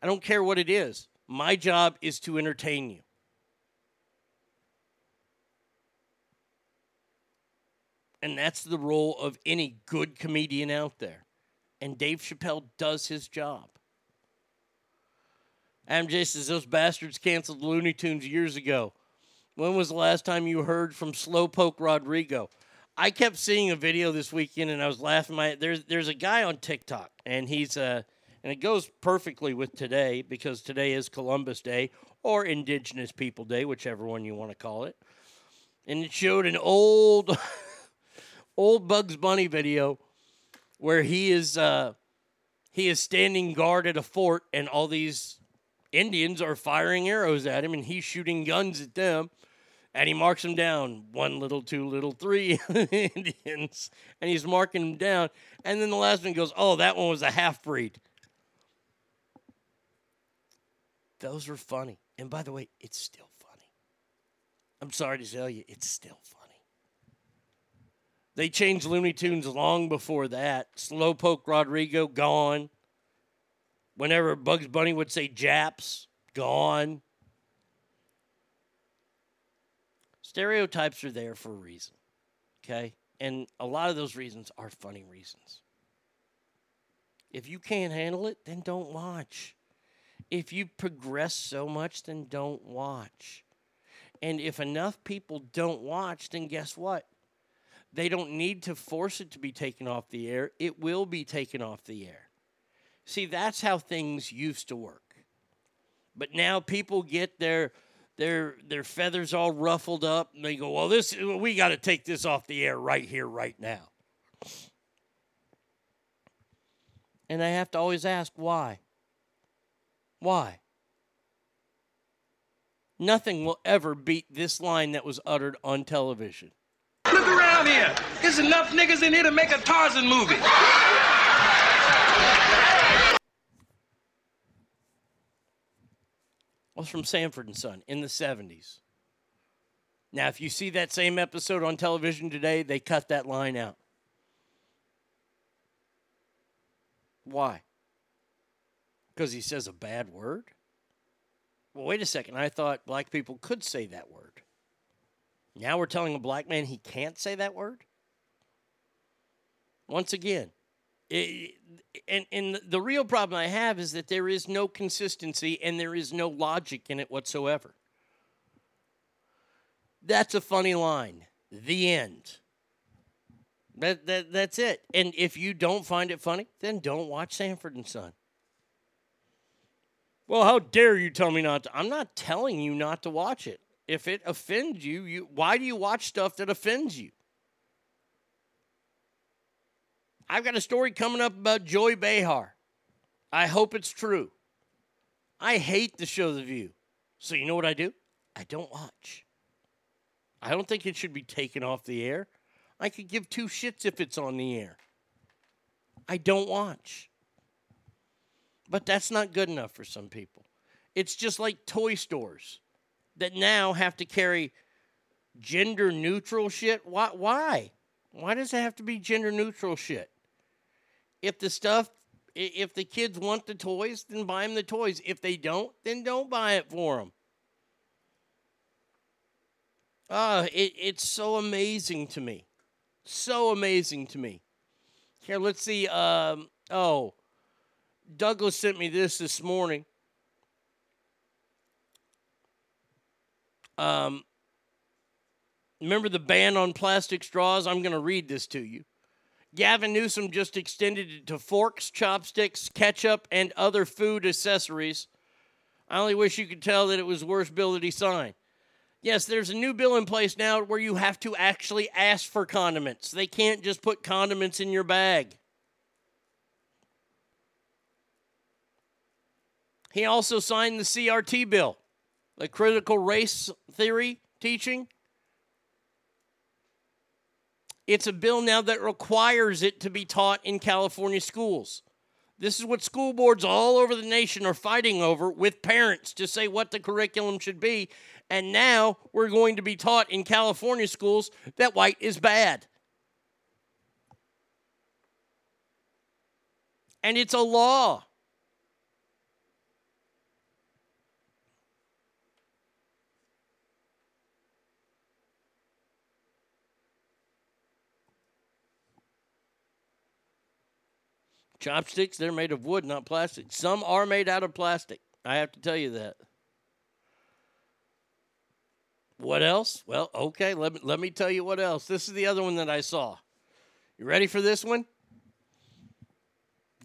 I don't care what it is. My job is to entertain you. And that's the role of any good comedian out there. And Dave Chappelle does his job. MJ says those bastards canceled Looney Tunes years ago. When was the last time you heard from Slowpoke Rodrigo? I kept seeing a video this weekend and I was laughing my there's there's a guy on TikTok and he's uh and it goes perfectly with today because today is Columbus Day or Indigenous People Day, whichever one you want to call it. And it showed an old [LAUGHS] old Bugs Bunny video where he is uh, he is standing guard at a fort and all these Indians are firing arrows at him and he's shooting guns at them and he marks them down. One little two little three [LAUGHS] Indians and he's marking them down. And then the last one goes oh that one was a half breed. Those were funny. And by the way it's still funny. I'm sorry to tell you it's still funny they changed Looney Tunes long before that. Slowpoke Rodrigo, gone. Whenever Bugs Bunny would say Japs, gone. Stereotypes are there for a reason. Okay? And a lot of those reasons are funny reasons. If you can't handle it, then don't watch. If you progress so much, then don't watch. And if enough people don't watch, then guess what? They don't need to force it to be taken off the air. It will be taken off the air. See, that's how things used to work. But now people get their their their feathers all ruffled up and they go, "Well, this we got to take this off the air right here right now." And I have to always ask why? Why? Nothing will ever beat this line that was uttered on television. Look around here. There's enough niggas in here to make a Tarzan movie. was from Sanford and Son in the 70s. Now, if you see that same episode on television today, they cut that line out. Why? Because he says a bad word? Well, wait a second. I thought black people could say that word. Now we're telling a black man he can't say that word? Once again, It- and and the real problem I have is that there is no consistency and there is no logic in it whatsoever. That's a funny line. The end. That, that that's it. And if you don't find it funny, then don't watch Sanford and Son. Well, how dare you tell me not to? I'm not telling you not to watch it. If it offends you, you why do you watch stuff that offends you? I've got a story coming up about Joy Behar. I hope it's true. I hate the show The View. So you know what I do? I don't watch. I don't think it should be taken off the air. I could give two shits if it's on the air. I don't watch. But that's not good enough for some people. It's just like toy stores that now have to carry gender neutral shit. Why? Why? Why does it have to be gender neutral shit? If the stuff, if the kids want the toys, then buy them the toys. If they don't, then don't buy it for them. Ah, it, it's so amazing to me. So amazing to me. Here, let's see. Um, oh, Douglas sent me this this morning. Um, remember the ban on plastic straws? I'm going to read this to you. Gavin Newsom just extended it to forks, chopsticks, ketchup, and other food accessories. I only wish you could tell that it was the worst bill that he signed. Yes, there's a new bill in place now where you have to actually ask for condiments. They can't just put condiments in your bag. He also signed the CRT bill, the critical race theory teaching. It's a bill now that requires it to be taught in California schools. This is what school boards all over the nation are fighting over with parents to say what the curriculum should be. And now we're going to be taught in California schools that white is bad. And it's a law. Chopsticks, they're made of wood, not plastic. Some are made out of plastic. I have to tell you that. What else? Well, okay, let me, let me tell you what else. This is the other one that I saw. You ready for this one?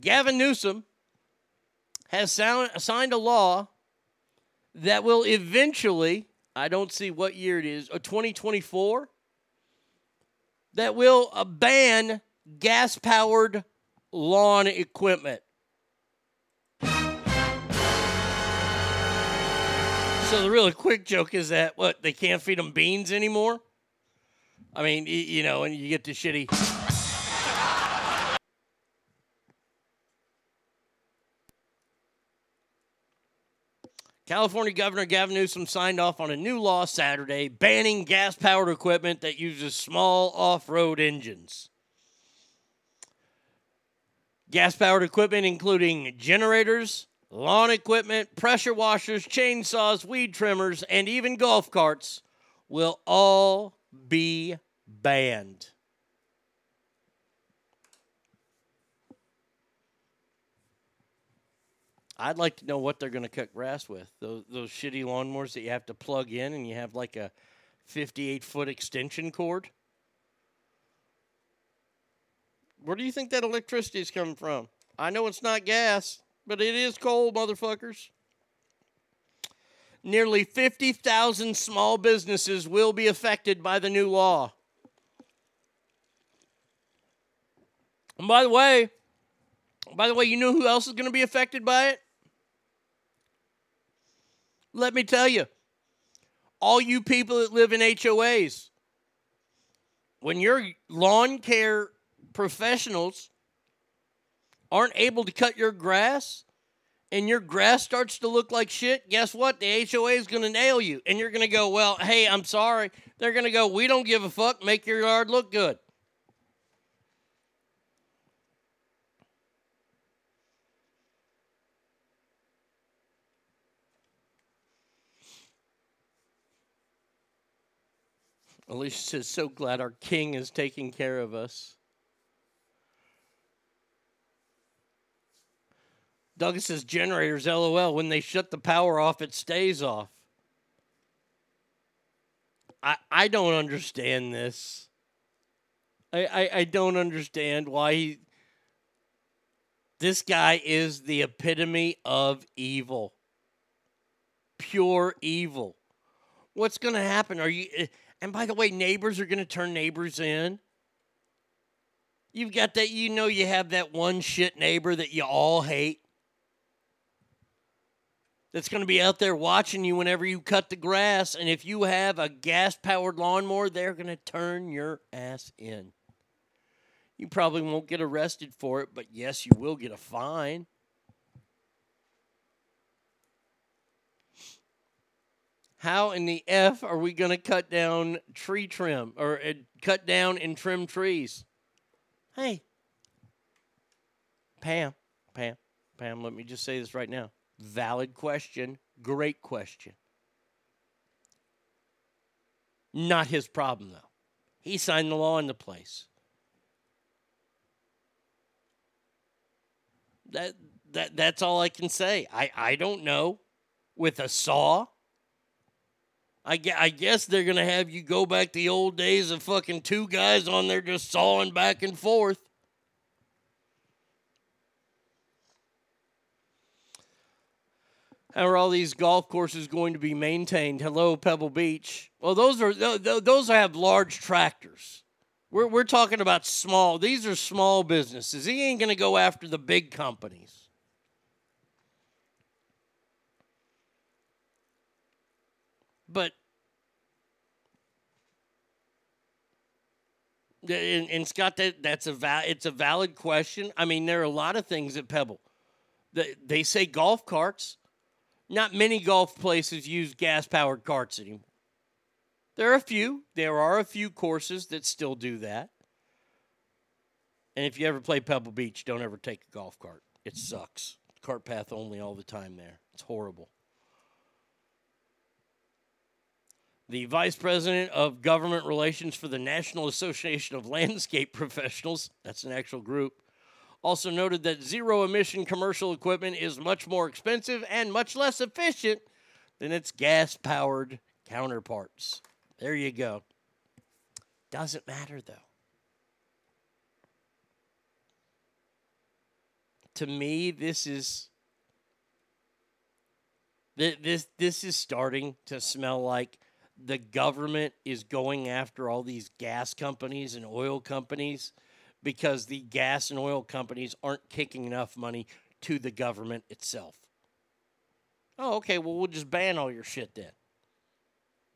Gavin Newsom has sound, signed a law that will eventually, I don't see what year it is, or 2024, that will uh, ban gas powered lawn equipment. So the really quick joke is that what they can't feed them beans anymore. I mean, you know, and you get the shitty. California Governor Gavin Newsom signed off on a new law Saturday banning gas powered equipment that uses small off road engines. Gas powered equipment, including generators, lawn equipment, pressure washers, chainsaws, weed trimmers, and even golf carts, will all be banned. I'd like to know what they're going to cut grass with. Those those shitty lawnmowers that you have to plug in and you have like a 58 foot extension cord. Where do you think that electricity is coming from? I know it's not gas, but it is coal, motherfuckers. Nearly 50,000 small businesses will be affected by the new law. And by the way, by the way, you know who else is going to be affected by it? Let me tell you. All you people that live in HOAs, when your lawn care professionals aren't able to cut your grass and your grass starts to look like shit, guess what? The HOA is going to nail you. And you're going to go, well, hey, I'm sorry. They're going to go, we don't give a fuck. Make your yard look good. Alicia says, so glad our king is taking care of us. Douglas says generators, lol. When they shut the power off, it stays off. I, I don't understand this. I, I, I don't understand why he. This guy is the epitome of evil. Pure evil. What's going to happen? Are you. eh, And by the way, neighbors are going to turn neighbors in. You've got that, you know, you have that one shit neighbor that you all hate that's going to be out there watching you whenever you cut the grass. And if you have a gas powered lawnmower, they're going to turn your ass in. You probably won't get arrested for it, but yes, you will get a fine. How in the F are we going to cut down tree trim or uh, cut down and trim trees? Hey, Pam, Pam, Pam, let me just say this right now. Valid question. Great question. Not his problem, though. He signed the law into place. That, that, that's all I can say. I, I don't know. With a saw, I, I guess they're going to have you go back the old days of fucking two guys on there just sawing back and forth. How are all these golf courses going to be maintained? Hello, Pebble Beach. Well, those are tho- tho- those have large tractors. We're we're talking about small. These are small businesses. He ain't going to go after the big companies. But and, and Scott, that that's a val- it's a valid question. I mean, there are a lot of things at Pebble. They say golf carts. Not many golf places use gas powered carts anymore. There are a few. There are a few courses that still do that. And if you ever play Pebble Beach, don't ever take a golf cart. It sucks. Cart path only all the time there. It's horrible. The vice president of government relations for the National Association of Landscape [LAUGHS] Professionals, that's an actual group, also noted that zero emission commercial equipment is much more expensive and much less efficient than its gas powered counterparts. There you go. Doesn't matter though. To me, this is this this is starting to smell like the government is going after all these gas companies and oil companies because the gas and oil companies aren't kicking enough money to the government itself. Oh, okay, well, we'll just ban all your shit then.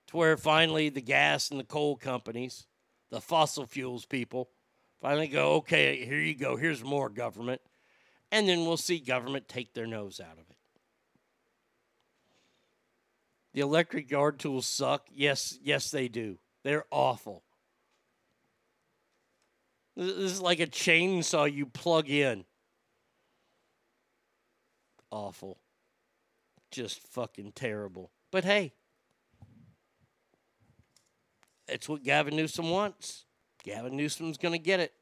To where finally the gas and the coal companies, the fossil fuels people, finally go, okay, here you go, here's more government. And then we'll see government take their nose out of it. The electric yard tools suck. Yes, yes, they do. They're awful. This is like a chainsaw you plug in. Awful. Just fucking terrible. But hey, it's what Gavin Newsom wants. Gavin Newsom's going to get it.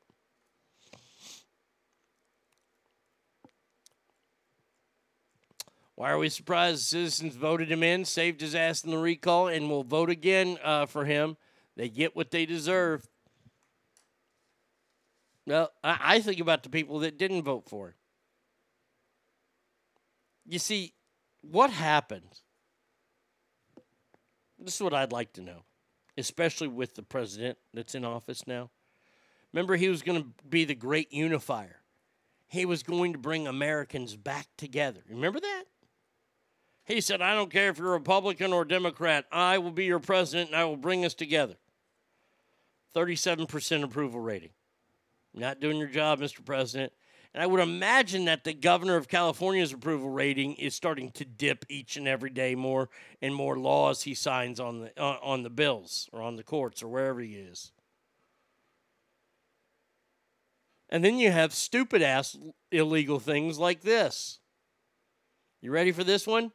Why are we surprised citizens voted him in, saved his ass in the recall, and will vote again uh, for him? They get what they deserve. Well, I, I think about the people that didn't vote for him. You see, what happened? This is what I'd like to know, especially with the president that's in office now. Remember, he was going to be the great unifier. He was going to bring Americans back together. Remember that? He said, I don't care if you're Republican or Democrat, I will be your president and I will bring us together. 37% approval rating. Not doing your job, Mr. President. And I would imagine that the governor of California's approval rating is starting to dip each and every day more and more laws he signs on the uh, on the bills or on the courts or wherever he is. And then you have stupid ass illegal things like this. You ready for this one?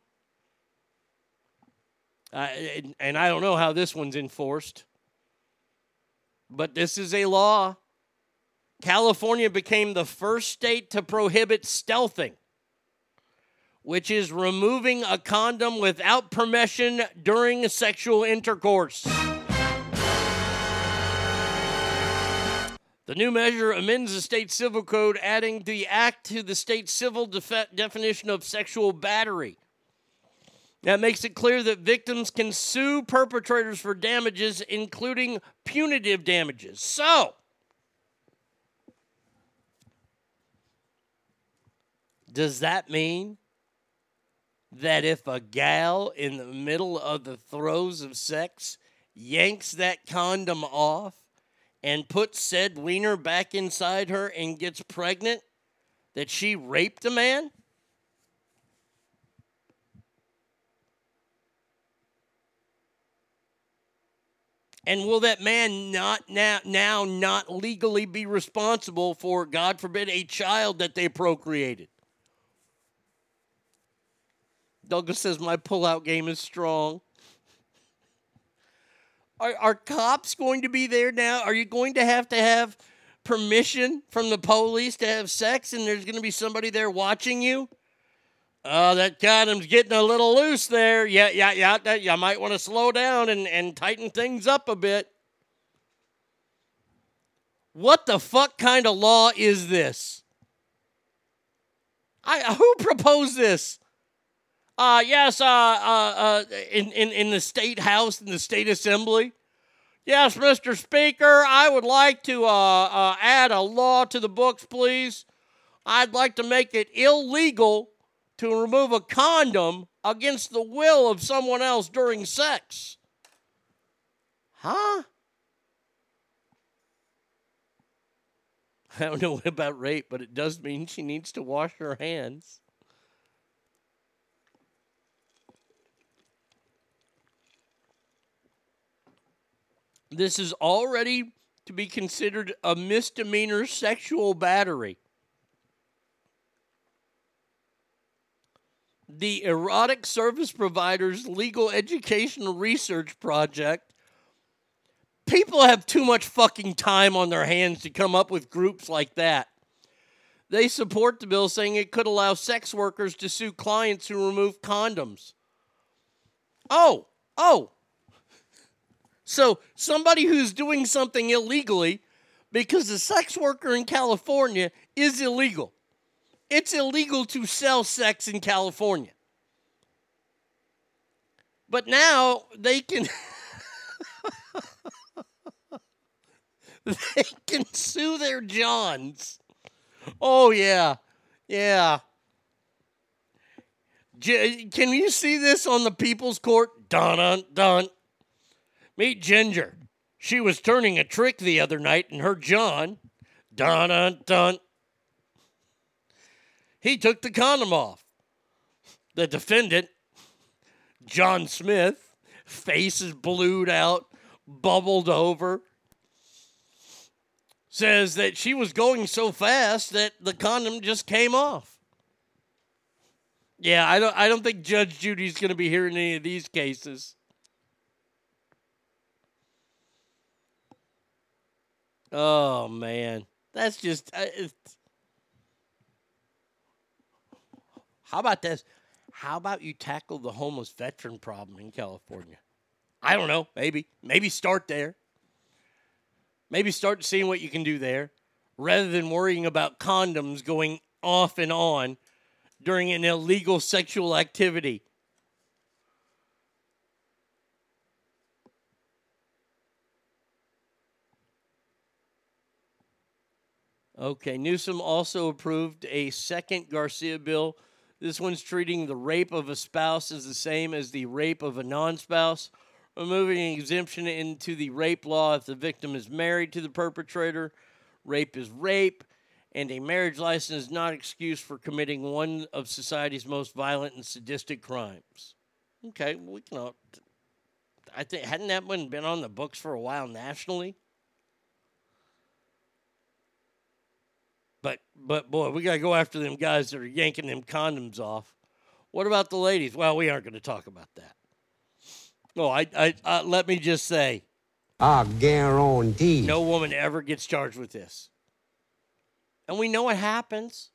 Uh, and, and I don't know how this one's enforced, but this is a law. California became the first state to prohibit stealthing. which is removing a condom without permission during sexual intercourse. The new measure amends the state civil code, adding the act to the state civil def- definition of sexual battery. That makes it clear that victims can sue perpetrators for damages, including punitive damages. So, does that mean that if a gal in the middle of the throes of sex yanks that condom off and puts said wiener back inside her and gets pregnant, that she raped a man? And will that man not now now not legally be responsible for, God forbid, a child that they procreated? Douglas says my pullout game is strong. Are, are cops going to be there now? Are you going to have to have permission from the police to have sex and there's going to be somebody there watching you? Oh, that condom's getting a little loose there. Yeah, yeah, yeah. That, you might want to slow down and, and tighten things up a bit. What the fuck kind of law is this? I who proposed this? Uh yes, uh, uh, uh in, in, in the state house, in the state assembly. Yes, Mr. Speaker, I would like to uh, uh, add a law to the books, please. I'd like to make it illegal to remove a condom against the will of someone else during sex. Huh? I don't know [LAUGHS] about rape, but it does mean she needs to wash her hands. This is already to be considered a misdemeanor sexual battery. the Erotic Service Providers Legal Educational Research Project. People have too much fucking time on their hands to come up with groups like that. They support the bill, saying it could allow sex workers to sue clients who remove condoms. Oh, oh. So somebody who's doing something illegally, because the sex worker in California is illegal it's illegal to sell sex in California. But now they can [LAUGHS] they can sue their Johns. Oh yeah. Yeah. J- can you see this on the People's Court? Dun dun dun. Meet Ginger. She was turning a trick the other night and her John. Dun dun dun. He took the condom off. The defendant, John Smith, face is blued out, bubbled over, says that she was going so fast that the condom just came off. Yeah, I don't I don't think Judge Judy's going to be hearing any of these cases. Oh man. That's just uh, How about this? How about you tackle the homeless veteran problem in California? I don't know. Maybe. Maybe start there. Maybe start seeing what you can do there rather than worrying about condoms going off and on during an illegal sexual activity. Okay, Newsom also approved a second Garcia bill this one's treating the rape of a spouse as the same as the rape of a non spouse, removing an exemption into the rape law if the victim is married to the perpetrator. Rape is rape, and a marriage license is not excuse for committing one of society's most violent and sadistic crimes. Okay, we can. I think hadn't that one been on the books for a while nationally? But but boy, we gotta go after them guys that are yanking them condoms off. What about the ladies? Well, we aren't going to talk about that. Oh, I, I, uh, let me just say, I guarantee no woman ever gets charged with this, and we know it happens.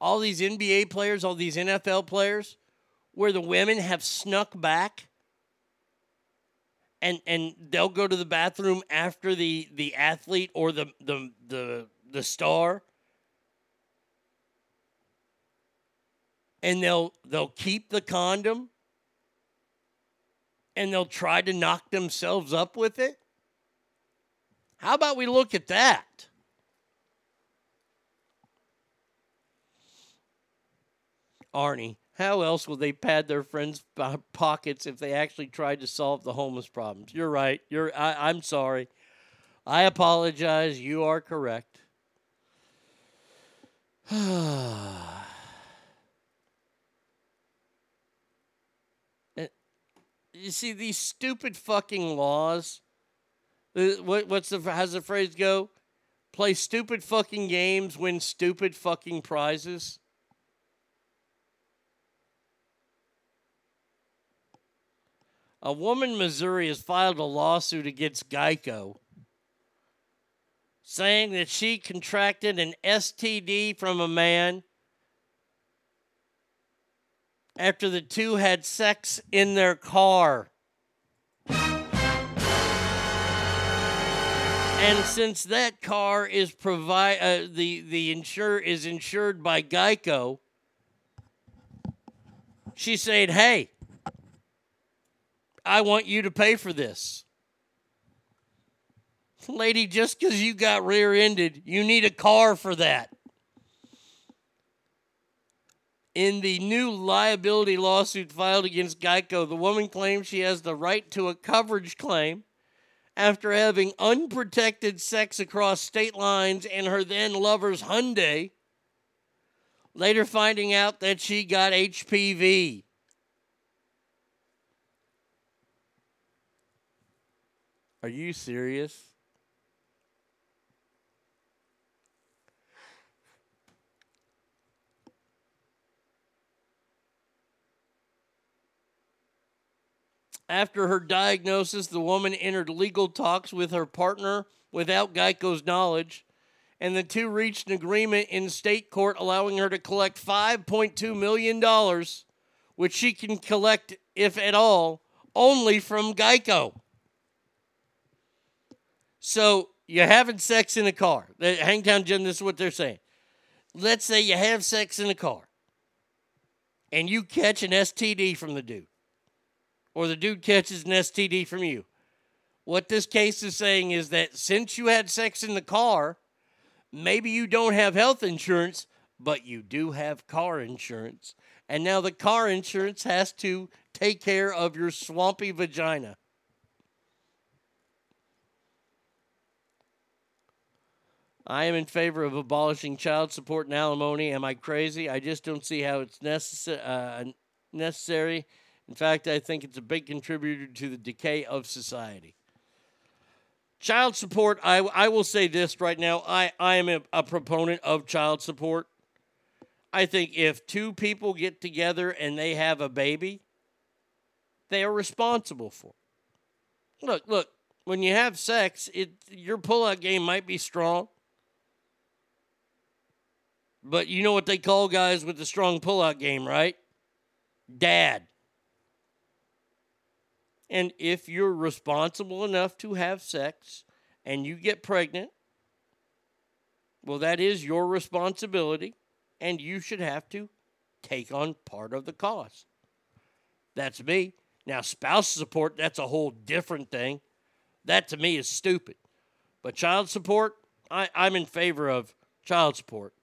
all these NBA players, all these NFL players, where the women have snuck back and and they'll go to the bathroom after the the athlete or the the the the star and they'll they'll keep the condom and they'll try to knock themselves up with it how about we look at that Arnie how else will they pad their friends' pockets if they actually tried to solve the homeless problems? You're right. You're. I, I'm sorry. I apologize. You are correct. [SIGHS] You see these stupid fucking laws. Uh, What, what's the how's the phrase go? Play stupid fucking games, win stupid fucking prizes. A woman in Missouri has filed a lawsuit against Geico saying that she contracted an STD from a man after the two had sex in their car. And since that car is provide uh, the the insure is insured by Geico, she said, "Hey, I want you to pay for this. Lady, just because you got rear ended, you need a car for that. In the new liability lawsuit filed against Geico, the woman claims she has the right to a coverage claim after having unprotected sex across state lines in her then lover's Hyundai, later finding out that she got HPV. Are you serious? After her diagnosis, the woman entered legal talks with her partner without Geico's knowledge, and the two reached an agreement in state court allowing her to collect $5.2 million, which she can collect, if at all, only from Geico. So you're having sex in a car. The Hangtown Jim, this is what they're saying. Let's say you have sex in a car and you catch an STD from the dude, or the dude catches an STD from you. What this case is saying is that since you had sex in the car, maybe you don't have health insurance, but you do have car insurance. And now the car insurance has to take care of your swampy vagina. I am in favor of abolishing child support and alimony. Am I crazy? I just don't see how it's necessary. Uh, necessary. In fact, I think it's a big contributor to the decay of society. Child support, I, I will say this right now. I, I am a, a proponent of child support. I think if two people get together and they have a baby, they are responsible for it. Look, look, when you have sex, it your pullout game might be strong. But you know what they call guys with the strong pullout game, right? Dad. And if you're responsible enough to have sex and you get pregnant, well, that is your responsibility, and you should have to take on part of the cost. That's me. Now, spouse support, that's a whole different thing. That to me is stupid. But child support, I, I'm in favor of child support.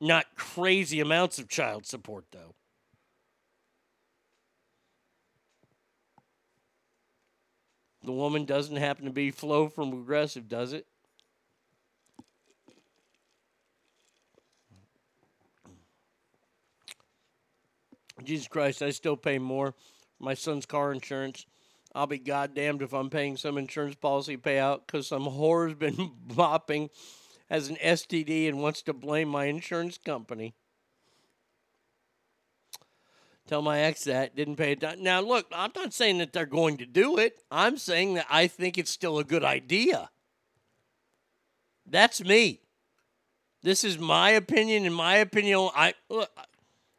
Not crazy amounts of child support, though. The woman doesn't happen to be Flo from Progressive, does it? Jesus Christ, I still pay more for my son's car insurance. I'll be goddamned if I'm paying some insurance policy payout because some whore's been [LAUGHS] bopping as an STD and wants to blame my insurance company. Tell my ex that didn't pay it. Now, look, I'm not saying that they're going to do it. I'm saying that I think it's still a good idea. That's me. This is my opinion. In my opinion, I look,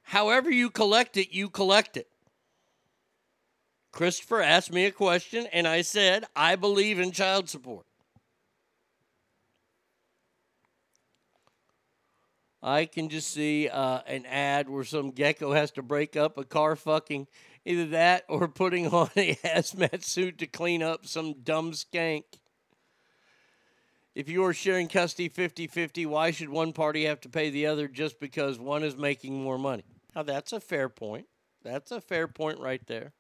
however you collect it, you collect it. Christopher asked me a question, and I said I believe in child support. I can just see uh, an ad where some gecko has to break up a car fucking either that or putting [LAUGHS] on a hazmat suit to clean up some dumb skank. If you are sharing custody 50 50, why should one party have to pay the other just because one is making more money? Now, that's a fair point. That's a fair point right there.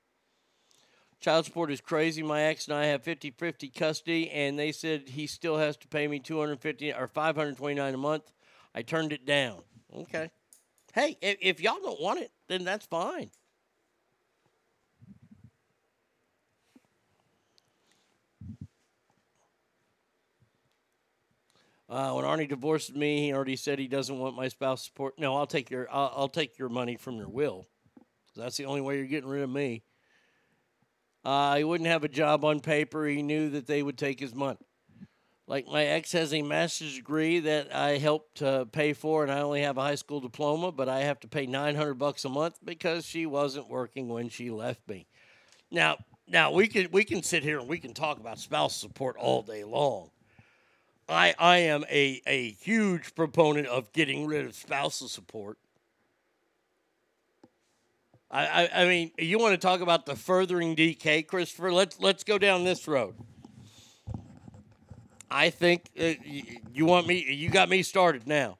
Child support is crazy. My ex and I have 50 50 custody, and they said he still has to pay me 250 or 529 a month. I turned it down. Okay. Hey, if, if y'all don't want it, then that's fine. Uh, when Arnie divorced me, he already said he doesn't want my spouse support. No, I'll take your I'll, I'll take your money from your will. That's the only way you're getting rid of me. Uh, he wouldn't have a job on paper. He knew that they would take his money. Like my ex has a master's degree that I helped uh, pay for, and I only have a high school diploma, but I have to pay 900 bucks a month because she wasn't working when she left me. Now, now we can we can sit here and we can talk about spouse support all day long. I I am a a huge proponent of getting rid of spousal support. I, I, I mean, you want to talk about the furthering decay, Christopher? Let's let's go down this road. I think uh, you want me. You got me started now.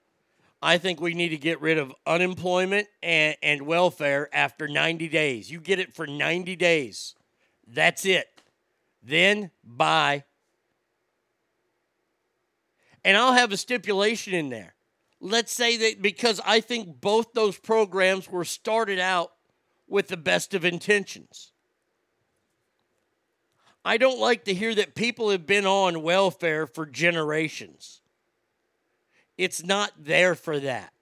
I think we need to get rid of unemployment and, and welfare after 90 days. You get it for 90 days. That's it. Then bye. And I'll have a stipulation in there. Let's say that because I think both those programs were started out with the best of intentions. I don't like to hear that people have been on welfare for generations. It's not there for that.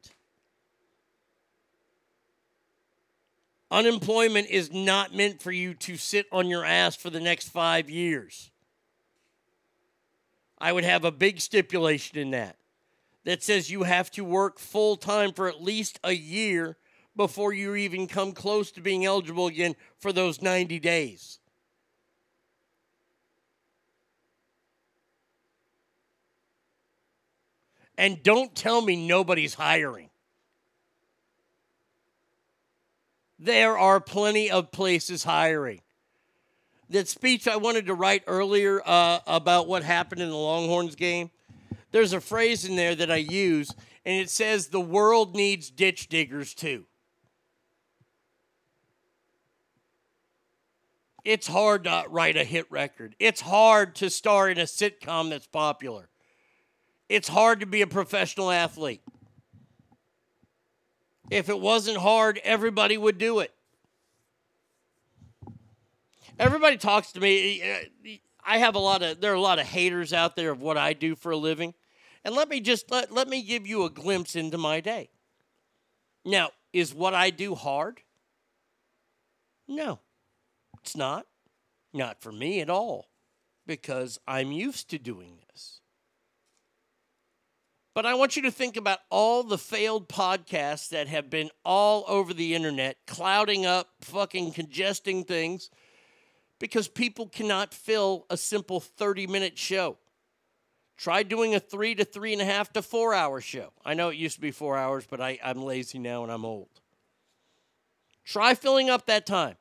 Unemployment is not meant for you to sit on your ass for the next five years. I would have a big stipulation in that that says you have to work full time for at least a year before you even come close to being eligible again for those 90 days. And don't tell me nobody's hiring. There are plenty of places hiring. That speech I wanted to write earlier uh, about what happened in the Longhorns game, there's a phrase in there that I use, and it says, The world needs ditch diggers too. It's hard to write a hit record. It's hard to star in a sitcom that's popular. It's hard to be a professional athlete. If it wasn't hard, everybody would do it. Everybody talks to me. Eh, I have a lot of there are a lot of haters out there of what I do for a living. And let me just let, let me give you a glimpse into my day. Now, is what I do hard? No. It's not. Not for me at all. Because I'm used to doing this. But I want you to think about all the failed podcasts that have been all over the internet, clouding up, fucking congesting things, because people cannot fill a simple 30 minute show. Try doing a three to three and a half to four hour show. I know it used to be four hours, but I, I'm lazy now and I'm old. Try filling up that time.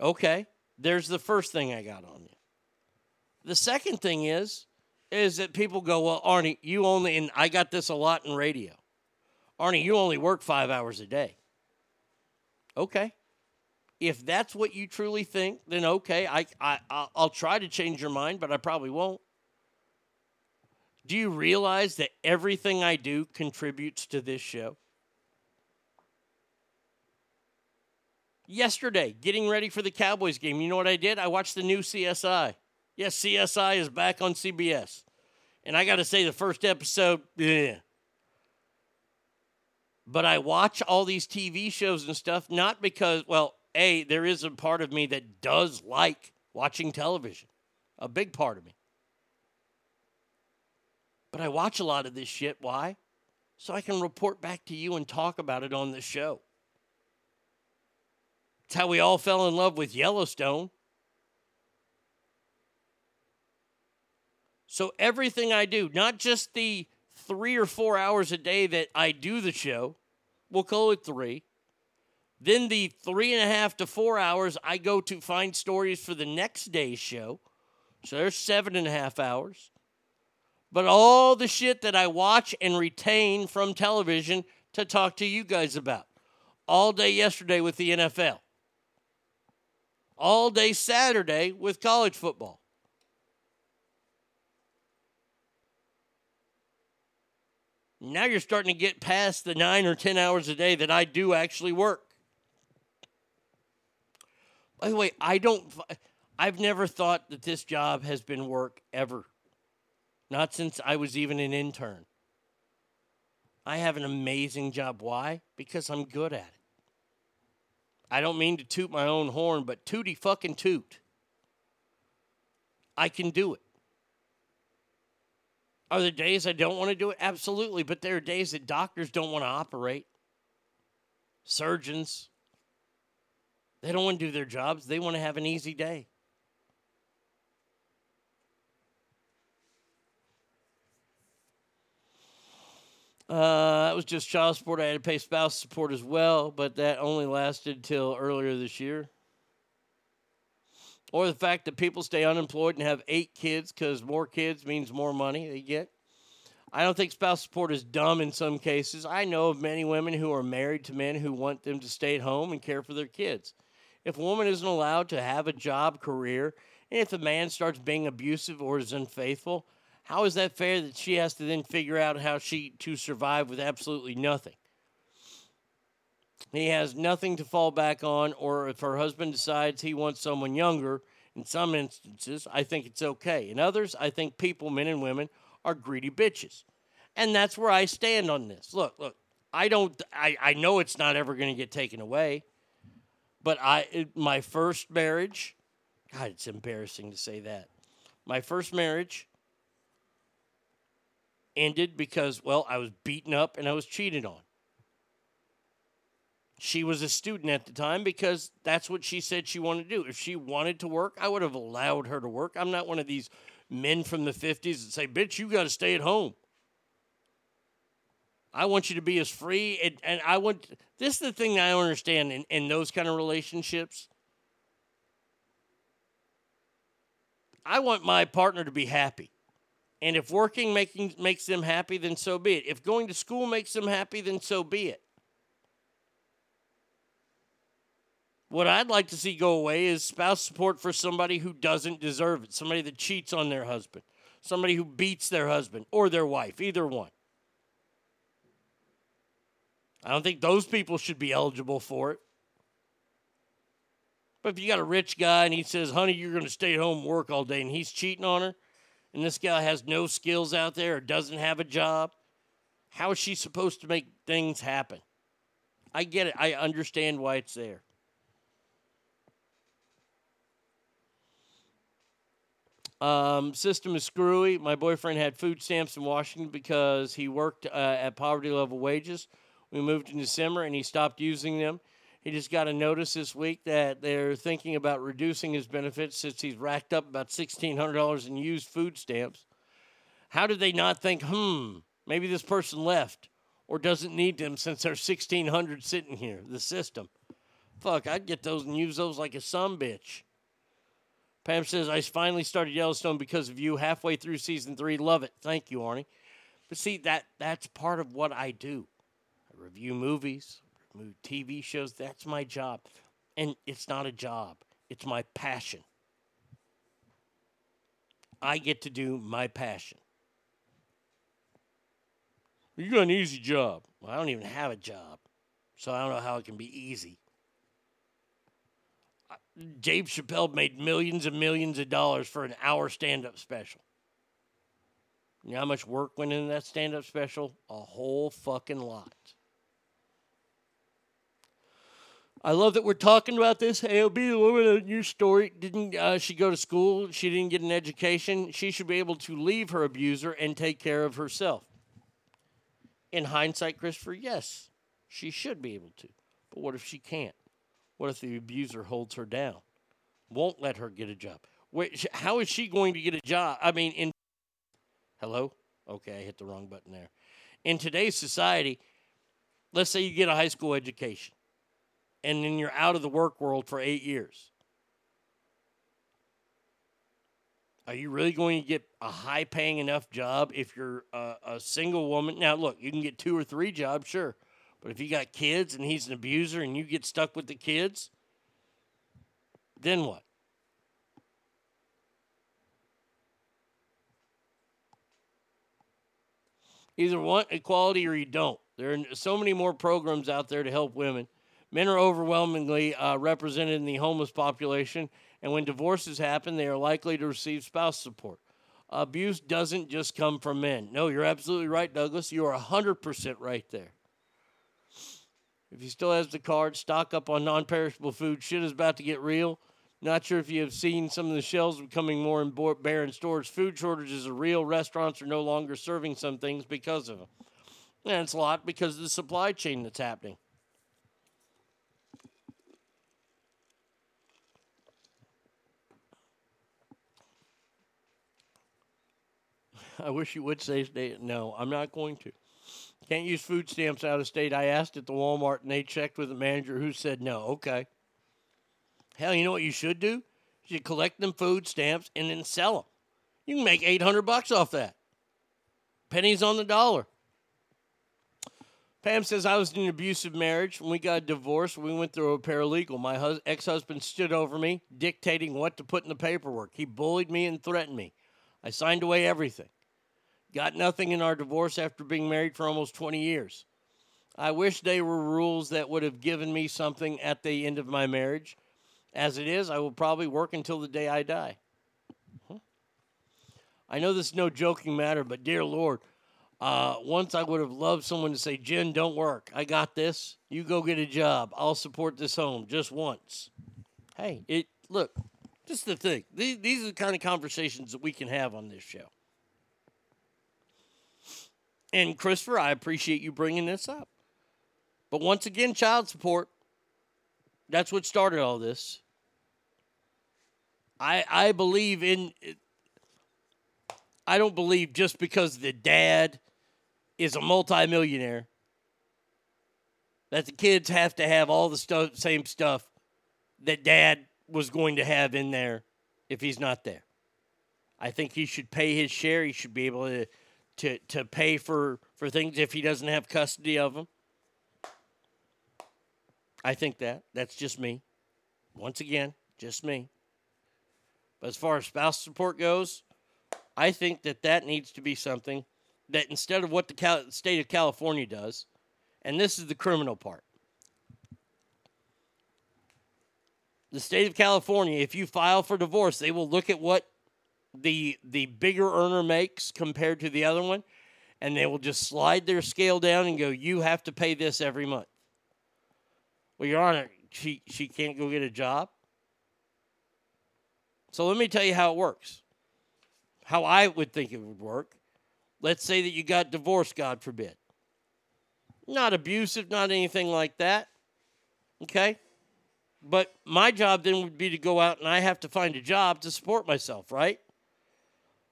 Okay, there's the first thing I got on you. The second thing is, is that people go, well, Arnie, you only, and I got this a lot in radio. Arnie, you only work five hours a day. Okay. If that's what you truly think, then okay, I, I, I'll try to change your mind, but I probably won't. Do you realize that everything I do contributes to this show? Yesterday, getting ready for the Cowboys game, you know what I did? I watched the new CSI. Yes, CSI is back on CBS. And I got to say, the first episode, yeah. But I watch all these TV shows and stuff, not because, well, A, there is a part of me that does like watching television, a big part of me. But I watch a lot of this shit. Why? So I can report back to you and talk about it on the show. It's how we all fell in love with Yellowstone. So everything I do, not just the three or four hours a day that I do the show, we'll call it three. Then the three and a half to four hours I go to find stories for the next day's show. So there's seven and a half hours. But all the shit that I watch and retain from television to talk to you guys about. All day yesterday with the NFL. All day Saturday with college football. Now you're starting to get past the nine or 10 hours a day that I do actually work. By the way, I don't, I've never thought that this job has been work ever. Not since I was even an intern. I have an amazing job. Why? Because I'm good at it. I don't mean to toot my own horn, but tooty fucking toot. I can do it. Are there days I don't want to do it? Absolutely. But there are days that doctors don't want to operate. Surgeons, they don't want to do their jobs. They want to have an easy day. Uh, that was just child support. I had to pay spouse support as well, but that only lasted till earlier this year. Or the fact that people stay unemployed and have eight kids because more kids means more money they get. I don't think spouse support is dumb in some cases. I know of many women who are married to men who want them to stay at home and care for their kids. If a woman isn't allowed to have a job, career, and if the man starts being abusive or is unfaithful, how is that fair that she has to then figure out how she to survive with absolutely nothing? He has nothing to fall back on, or if her husband decides he wants someone younger, in some instances, I think it's okay. In others, I think people, men and women, are greedy bitches. And that's where I stand on this. Look, look, I don't I, I know it's not ever going to get taken away. But I my first marriage, God, it's embarrassing to say that. My first marriage ended because well, I was beaten up and I was cheated on. She was a student at the time because that's what she said she wanted to do. If she wanted to work, I would have allowed her to work. I'm not one of these men from the 50s that say, bitch, you got to stay at home. I want you to be as free. And, and I want, this is the thing I don't understand in, in those kind of relationships. I want my partner to be happy. And if working making, makes them happy, then so be it. If going to school makes them happy, then so be it. What I'd like to see go away is spouse support for somebody who doesn't deserve it, somebody that cheats on their husband, somebody who beats their husband or their wife, either one. I don't think those people should be eligible for it. But if you got a rich guy and he says, honey, you're going to stay at home and work all day, and he's cheating on her, and this guy has no skills out there or doesn't have a job, how is she supposed to make things happen? I get it. I understand why it's there. Um, system is screwy. My boyfriend had food stamps in Washington because he worked uh, at poverty level wages. We moved in December and he stopped using them. He just got a notice this week that they're thinking about reducing his benefits since he's racked up about $1,600 in used food stamps. How did they not think, hmm, maybe this person left or doesn't need them since there's 1,600 sitting here, the system? Fuck, I'd get those and use those like a some bitch. Pam says, I finally started Yellowstone because of you halfway through season three. Love it. Thank you, Arnie. But see, that that's part of what I do. I review movies, review TV shows. That's my job. And it's not a job, it's my passion. I get to do my passion. You got an easy job. Well, I don't even have a job. So I don't know how it can be easy. Dave Chappelle made millions and millions of dollars for an hour stand up special. You know how much work went into that stand up special? A whole fucking lot. I love that we're talking about this. AOB, the woman in your story, didn't uh, she go to school? She didn't get an education. She should be able to leave her abuser and take care of herself. In hindsight, Christopher, yes, she should be able to. But what if she can't? What if the abuser holds her down? Won't let her get a job? How is she going to get a job? I mean, in hello, okay, I hit the wrong button there. In today's society, let's say you get a high school education, and then you're out of the work world for eight years. Are you really going to get a high paying enough job if you're a, a single woman? Now, look, you can get two or three jobs, sure. But if you got kids and he's an abuser and you get stuck with the kids, then what? Either want equality or you don't. There are so many more programs out there to help women. Men are overwhelmingly uh, represented in the homeless population, and when divorces happen, they are likely to receive spouse support. Abuse doesn't just come from men. No, you're absolutely right, Douglas. You are 100% right there. If he still has the card, stock up on non perishable food. Shit is about to get real. Not sure if you have seen some of the shelves becoming more bo- bare in stores. Food shortages are real. Restaurants are no longer serving some things because of them. And it's a lot because of the supply chain that's happening. [LAUGHS] I wish you would say. No, I'm not going to. Can't use food stamps out of state. I asked at the Walmart and they checked with the manager who said no. Okay. Hell, you know what you should do? You should collect them food stamps and then sell them. You can make 800 bucks off that. Pennies on the dollar. Pam says, I was in an abusive marriage. When we got divorced, we went through a paralegal. My hus- ex husband stood over me, dictating what to put in the paperwork. He bullied me and threatened me. I signed away everything. Got nothing in our divorce after being married for almost 20 years. I wish they were rules that would have given me something at the end of my marriage. As it is, I will probably work until the day I die. I know this is no joking matter, but dear Lord, uh, once I would have loved someone to say, Jen, don't work. I got this. You go get a job. I'll support this home just once. Hey, it look, just the thing. These, these are the kind of conversations that we can have on this show. And Christopher, I appreciate you bringing this up. But once again, child support. That's what started all this. I I believe in. I don't believe just because the dad is a multimillionaire that the kids have to have all the stuff, same stuff that dad was going to have in there if he's not there. I think he should pay his share. He should be able to to to pay for for things if he doesn't have custody of them. I think that that's just me. Once again, just me. But as far as spouse support goes, I think that that needs to be something that instead of what the Cal- state of California does, and this is the criminal part. The state of California, if you file for divorce, they will look at what the the bigger earner makes compared to the other one, and they will just slide their scale down and go, "You have to pay this every month." Well, Your Honor, she she can't go get a job. So let me tell you how it works. How I would think it would work. Let's say that you got divorced, God forbid. Not abusive, not anything like that. Okay? But my job then would be to go out and I have to find a job to support myself, right?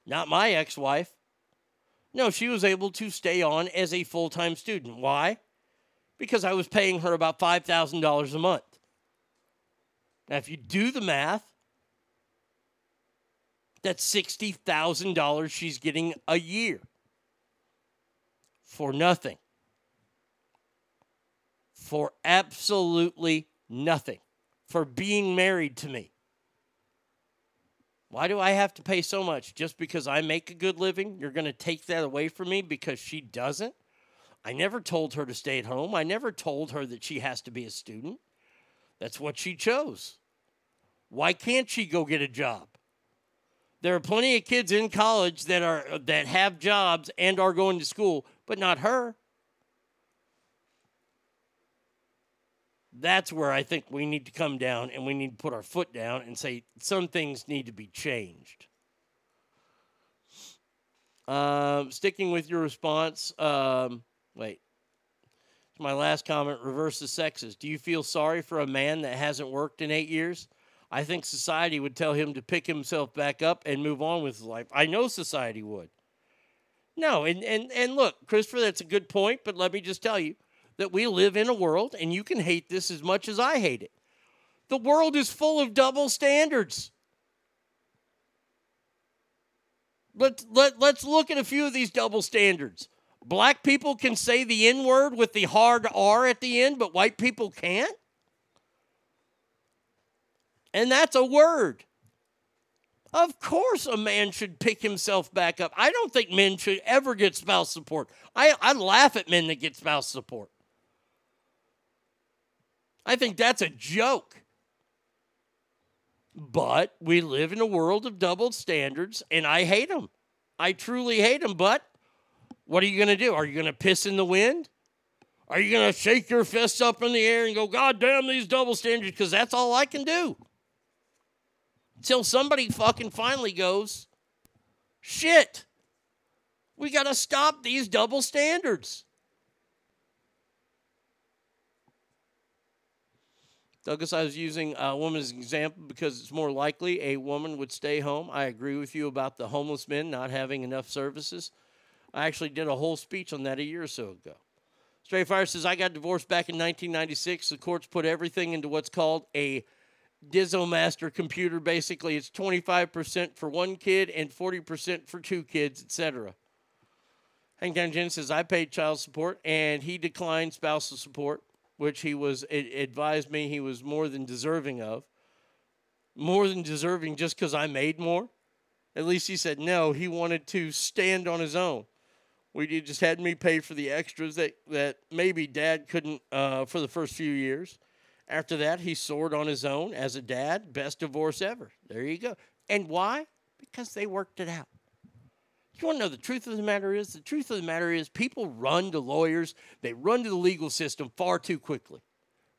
Not my ex wife. No, she was able to stay on as a full time student. Why? Because I was paying her about $5,000 a month. Now, if you do the math, that's $60,000 she's getting a year for nothing. For absolutely nothing. For being married to me. Why do I have to pay so much? Just because I make a good living? You're going to take that away from me because she doesn't? I never told her to stay at home. I never told her that she has to be a student. That's what she chose. Why can't she go get a job? There are plenty of kids in college that are that have jobs and are going to school, but not her. That's where I think we need to come down and we need to put our foot down and say some things need to be changed. Um, sticking with your response, um, wait. My last comment reverse the sexes. Do you feel sorry for a man that hasn't worked in eight years? I think society would tell him to pick himself back up and move on with his life. I know society would. No, and, and, and look, Christopher, that's a good point, but let me just tell you that we live in a world, and you can hate this as much as I hate it. The world is full of double standards. Let, let, let's look at a few of these double standards. Black people can say the N word with the hard R at the end, but white people can't? And that's a word. Of course, a man should pick himself back up. I don't think men should ever get spouse support. I, I laugh at men that get spouse support. I think that's a joke. But we live in a world of double standards, and I hate them. I truly hate them. But what are you going to do? Are you going to piss in the wind? Are you going to shake your fists up in the air and go, God damn these double standards? Because that's all I can do. Until somebody fucking finally goes, shit, we got to stop these double standards. Douglas, I was using a woman as an example because it's more likely a woman would stay home. I agree with you about the homeless men not having enough services. I actually did a whole speech on that a year or so ago. Straight Fire says, I got divorced back in 1996. The courts put everything into what's called a Dizomaster computer. Basically, it's 25% for one kid and 40% for two kids, etc. Hangtown Jen says, I paid child support and he declined spousal support which he was advised me he was more than deserving of. More than deserving just because I made more. At least he said no. He wanted to stand on his own. We just had me pay for the extras that, that maybe dad couldn't uh, for the first few years. After that, he soared on his own as a dad. Best divorce ever. There you go. And why? Because they worked it out. You want to know the truth of the matter is? The truth of the matter is people run to lawyers, they run to the legal system far too quickly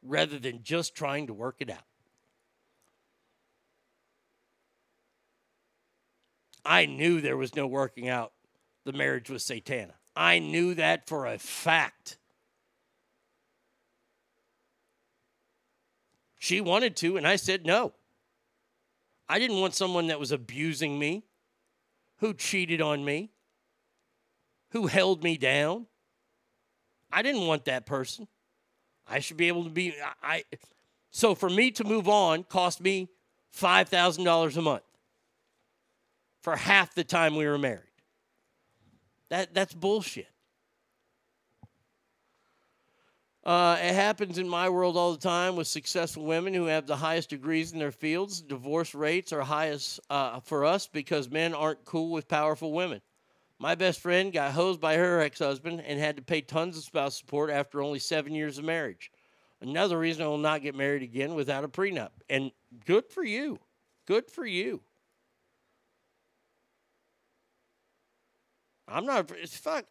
rather than just trying to work it out. I knew there was no working out the marriage with Satana. I knew that for a fact. She wanted to, and I said no. I didn't want someone that was abusing me who cheated on me, who held me down. I didn't want that person. I should be able to be I so for me to move on cost me $5,000 a month for half the time we were married. That that's bullshit. Uh, it happens in my world all the time with successful women who have the highest degrees in their fields. Divorce rates are highest uh, for us because men aren't cool with powerful women. My best friend got hosed by her ex husband and had to pay tons of spouse support after only seven years of marriage. Another reason I will not get married again without a prenup. And good for you. Good for you. I'm not. It's fuck.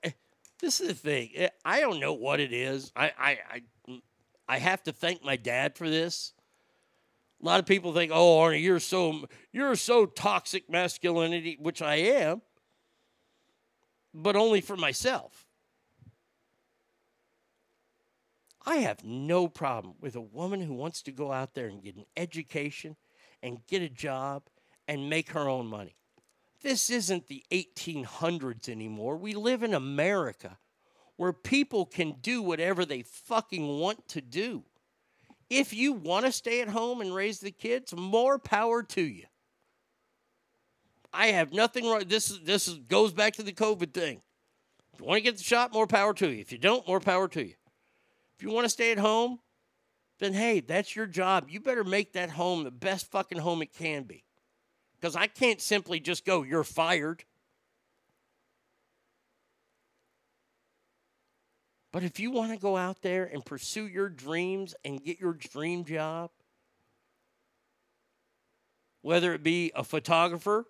This is the thing. Eh, I don't know what it is. I, I, I, I have to thank my dad for this. A lot of people think, "Oh, Arnie, you're so you're so toxic masculinity," which I am, but only for myself. I have no problem with a woman who wants to go out there and get an education and get a job and make her own money. This isn't the 1800s anymore. We live in America where people can do whatever they fucking want to do. If you want to stay at home and raise the kids, more power to you. I have nothing wrong. This is this is, goes back to the COVID thing. If you want to get the shot, more power to you. If you don't, more power to you. If you want to stay at home, then hey, that's your job. You better make that home the best fucking home it can be. Because I can't simply just go, you're fired. But if you want to go out there and pursue your dreams and get your dream job, whether it be a photographer,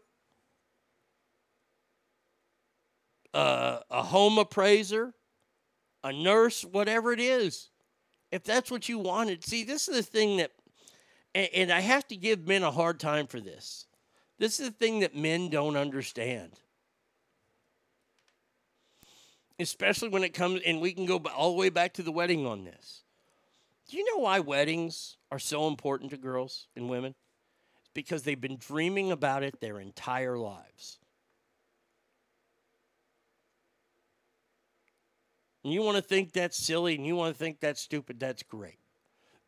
uh, a home appraiser, a nurse, whatever it is, If that's what you wanted, see, this is the thing that, and, and I have to give men a hard time for this. This is the thing that men don't understand. Especially when it comes, and we can go all the way back to the wedding on this. Do you know why weddings are so important to girls and women? It's because they've been dreaming about it their entire lives. And you want to think that's silly and you want to think that's stupid, that's great.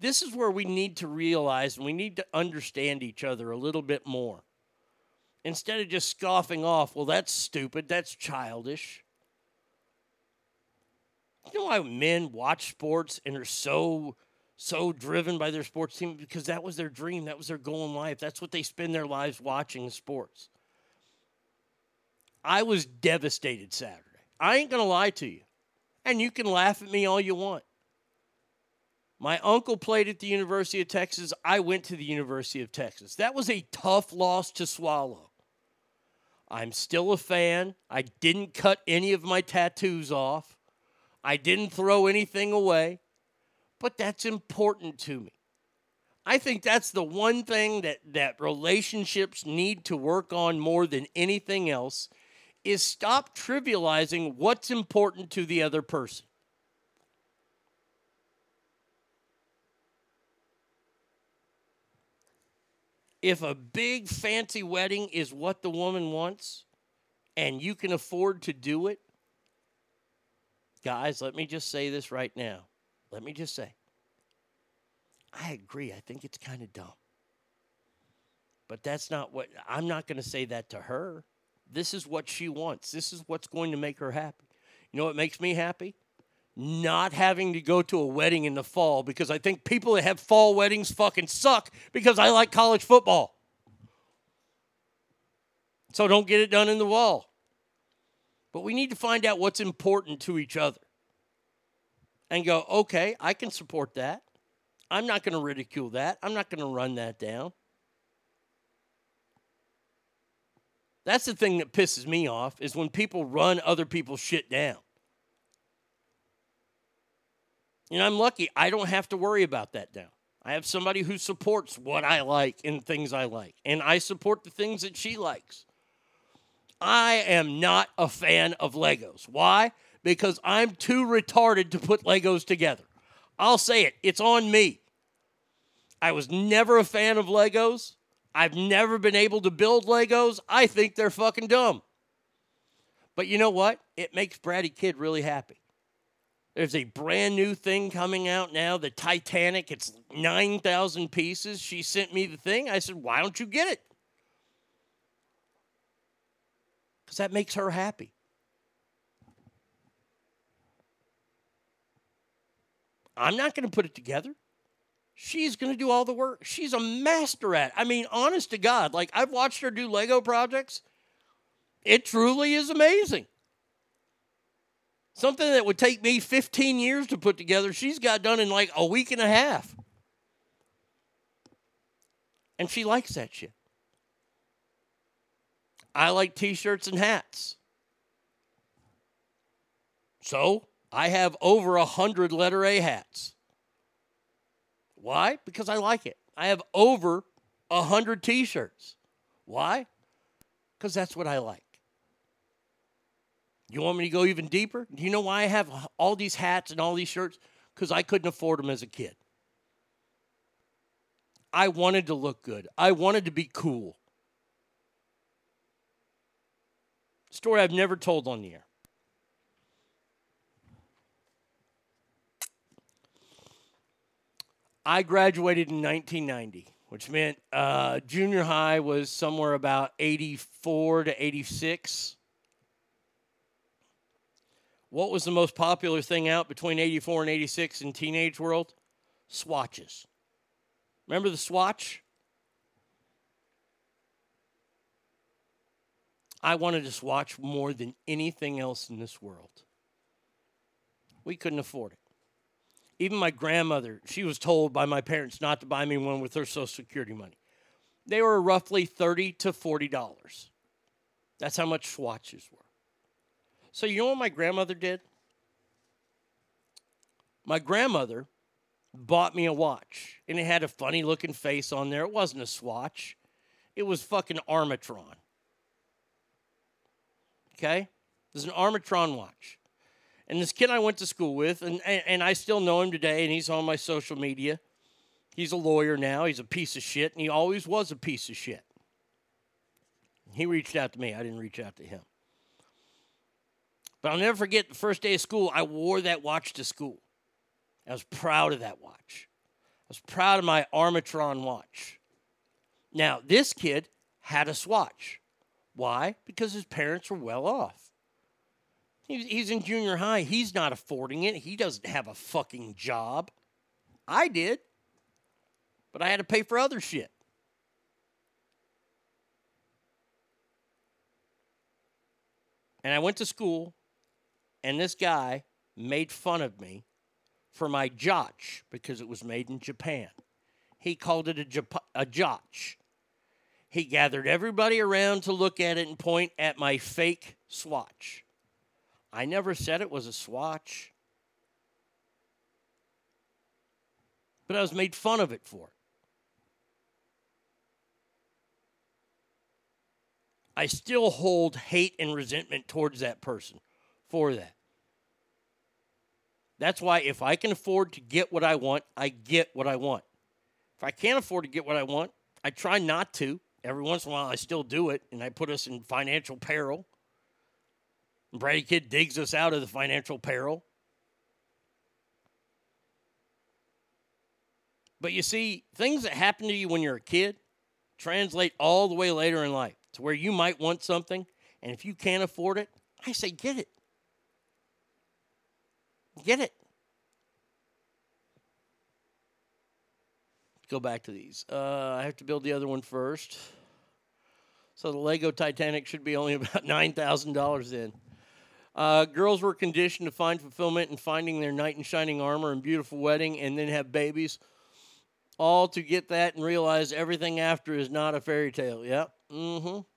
This is where we need to realize and we need to understand each other a little bit more. Instead of just scoffing off, well, that's stupid, that's childish. You know why men watch sports and are so so driven by their sports team because that was their dream, that was their goal in life. That's what they spend their lives watching sports. I was devastated Saturday. I ain't going to lie to you. And you can laugh at me all you want. My uncle played at the University of Texas. I went to the University of Texas. That was a tough loss to swallow. I'm still a fan. I didn't cut any of my tattoos off. I didn't throw anything away. But that's important to me. I think that's the one thing that, that relationships need to work on more than anything else is stop trivializing what's important to the other person. If a big fancy wedding is what the woman wants and you can afford to do it, guys, let me just say this right now. Let me just say, I agree. I think it's kind of dumb. But that's not what I'm not going to say that to her. This is what she wants. This is what's going to make her happy. You know what makes me happy? Not having to go to a wedding in the fall because I think people that have fall weddings fucking suck because I like college football. So don't get it done in the wall. But we need to find out what's important to each other and go, okay, I can support that. I'm not going to ridicule that. I'm not going to run that down. That's the thing that pisses me off is when people run other people's shit down. Know, I'm lucky. I don't have to worry about that now. I have somebody who supports what I like and things I like, and I support the things that she likes. I am not a fan of Legos. Why? Because I'm too retarded to put Legos together. I'll say it, it's on me. I was never a fan of Legos. I've never been able to build Legos. I think they're fucking dumb. But you know what? It makes Brady Kid really happy. There's a brand new thing coming out now, the Titanic. It's 9,000 pieces. She sent me the thing. I said, why don't you get it? Because that makes her happy. I'm not going to put it together. She's going to do all the work. She's a master at. It. I mean, honest to God, like I've watched her do Lego projects. It truly is amazing. Something that would take me 15 years to put together, she's got done in like a week and a half. And she likes that shit. I like t shirts and hats. So I have over a hundred letter A hats. Why? Because I like it. I have over a hundred t shirts. Why? Because that's what I like. You want me to go even deeper? Do you know why I have all these hats and all these shirts? Because I couldn't afford them as a kid. I wanted to look good, I wanted to be cool. Story I've never told on the air. I graduated in 1990, which meant uh, junior high was somewhere about 84 to 86. What was the most popular thing out between 84 and 86 in teenage world? Swatches. Remember the swatch? I wanted to swatch more than anything else in this world. We couldn't afford it. Even my grandmother, she was told by my parents not to buy me one with her Social Security money. They were roughly 30 to $40. That's how much swatches were. So, you know what my grandmother did? My grandmother bought me a watch, and it had a funny looking face on there. It wasn't a Swatch, it was fucking Armatron. Okay? It was an Armatron watch. And this kid I went to school with, and, and, and I still know him today, and he's on my social media. He's a lawyer now. He's a piece of shit, and he always was a piece of shit. He reached out to me. I didn't reach out to him. But I'll never forget the first day of school, I wore that watch to school. I was proud of that watch. I was proud of my Armatron watch. Now, this kid had a Swatch. Why? Because his parents were well off. He's, he's in junior high. He's not affording it. He doesn't have a fucking job. I did. But I had to pay for other shit. And I went to school, and this guy made fun of me for my jotch because it was made in Japan. He called it a, Jap- a jotch. He gathered everybody around to look at it and point at my fake swatch. I never said it was a swatch, but I was made fun of it for it. I still hold hate and resentment towards that person for that. That's why if I can afford to get what I want, I get what I want. If I can't afford to get what I want, I try not to. Every once in a while, I still do it, and I put us in financial peril. Brady Kid digs us out of the financial peril. But you see, things that happen to you when you're a kid translate all the way later in life to where you might want something, and if you can't afford it, I say get it. Get it. Go back to these. Uh, I have to build the other one first. So the Lego Titanic should be only [LAUGHS] about nine thousand dollars in. Uh, girls were conditioned to find fulfillment in finding their knight in shining armor and beautiful wedding, and then have babies, all to get that and realize everything after is not a fairy tale. Yep. Mm-hmm.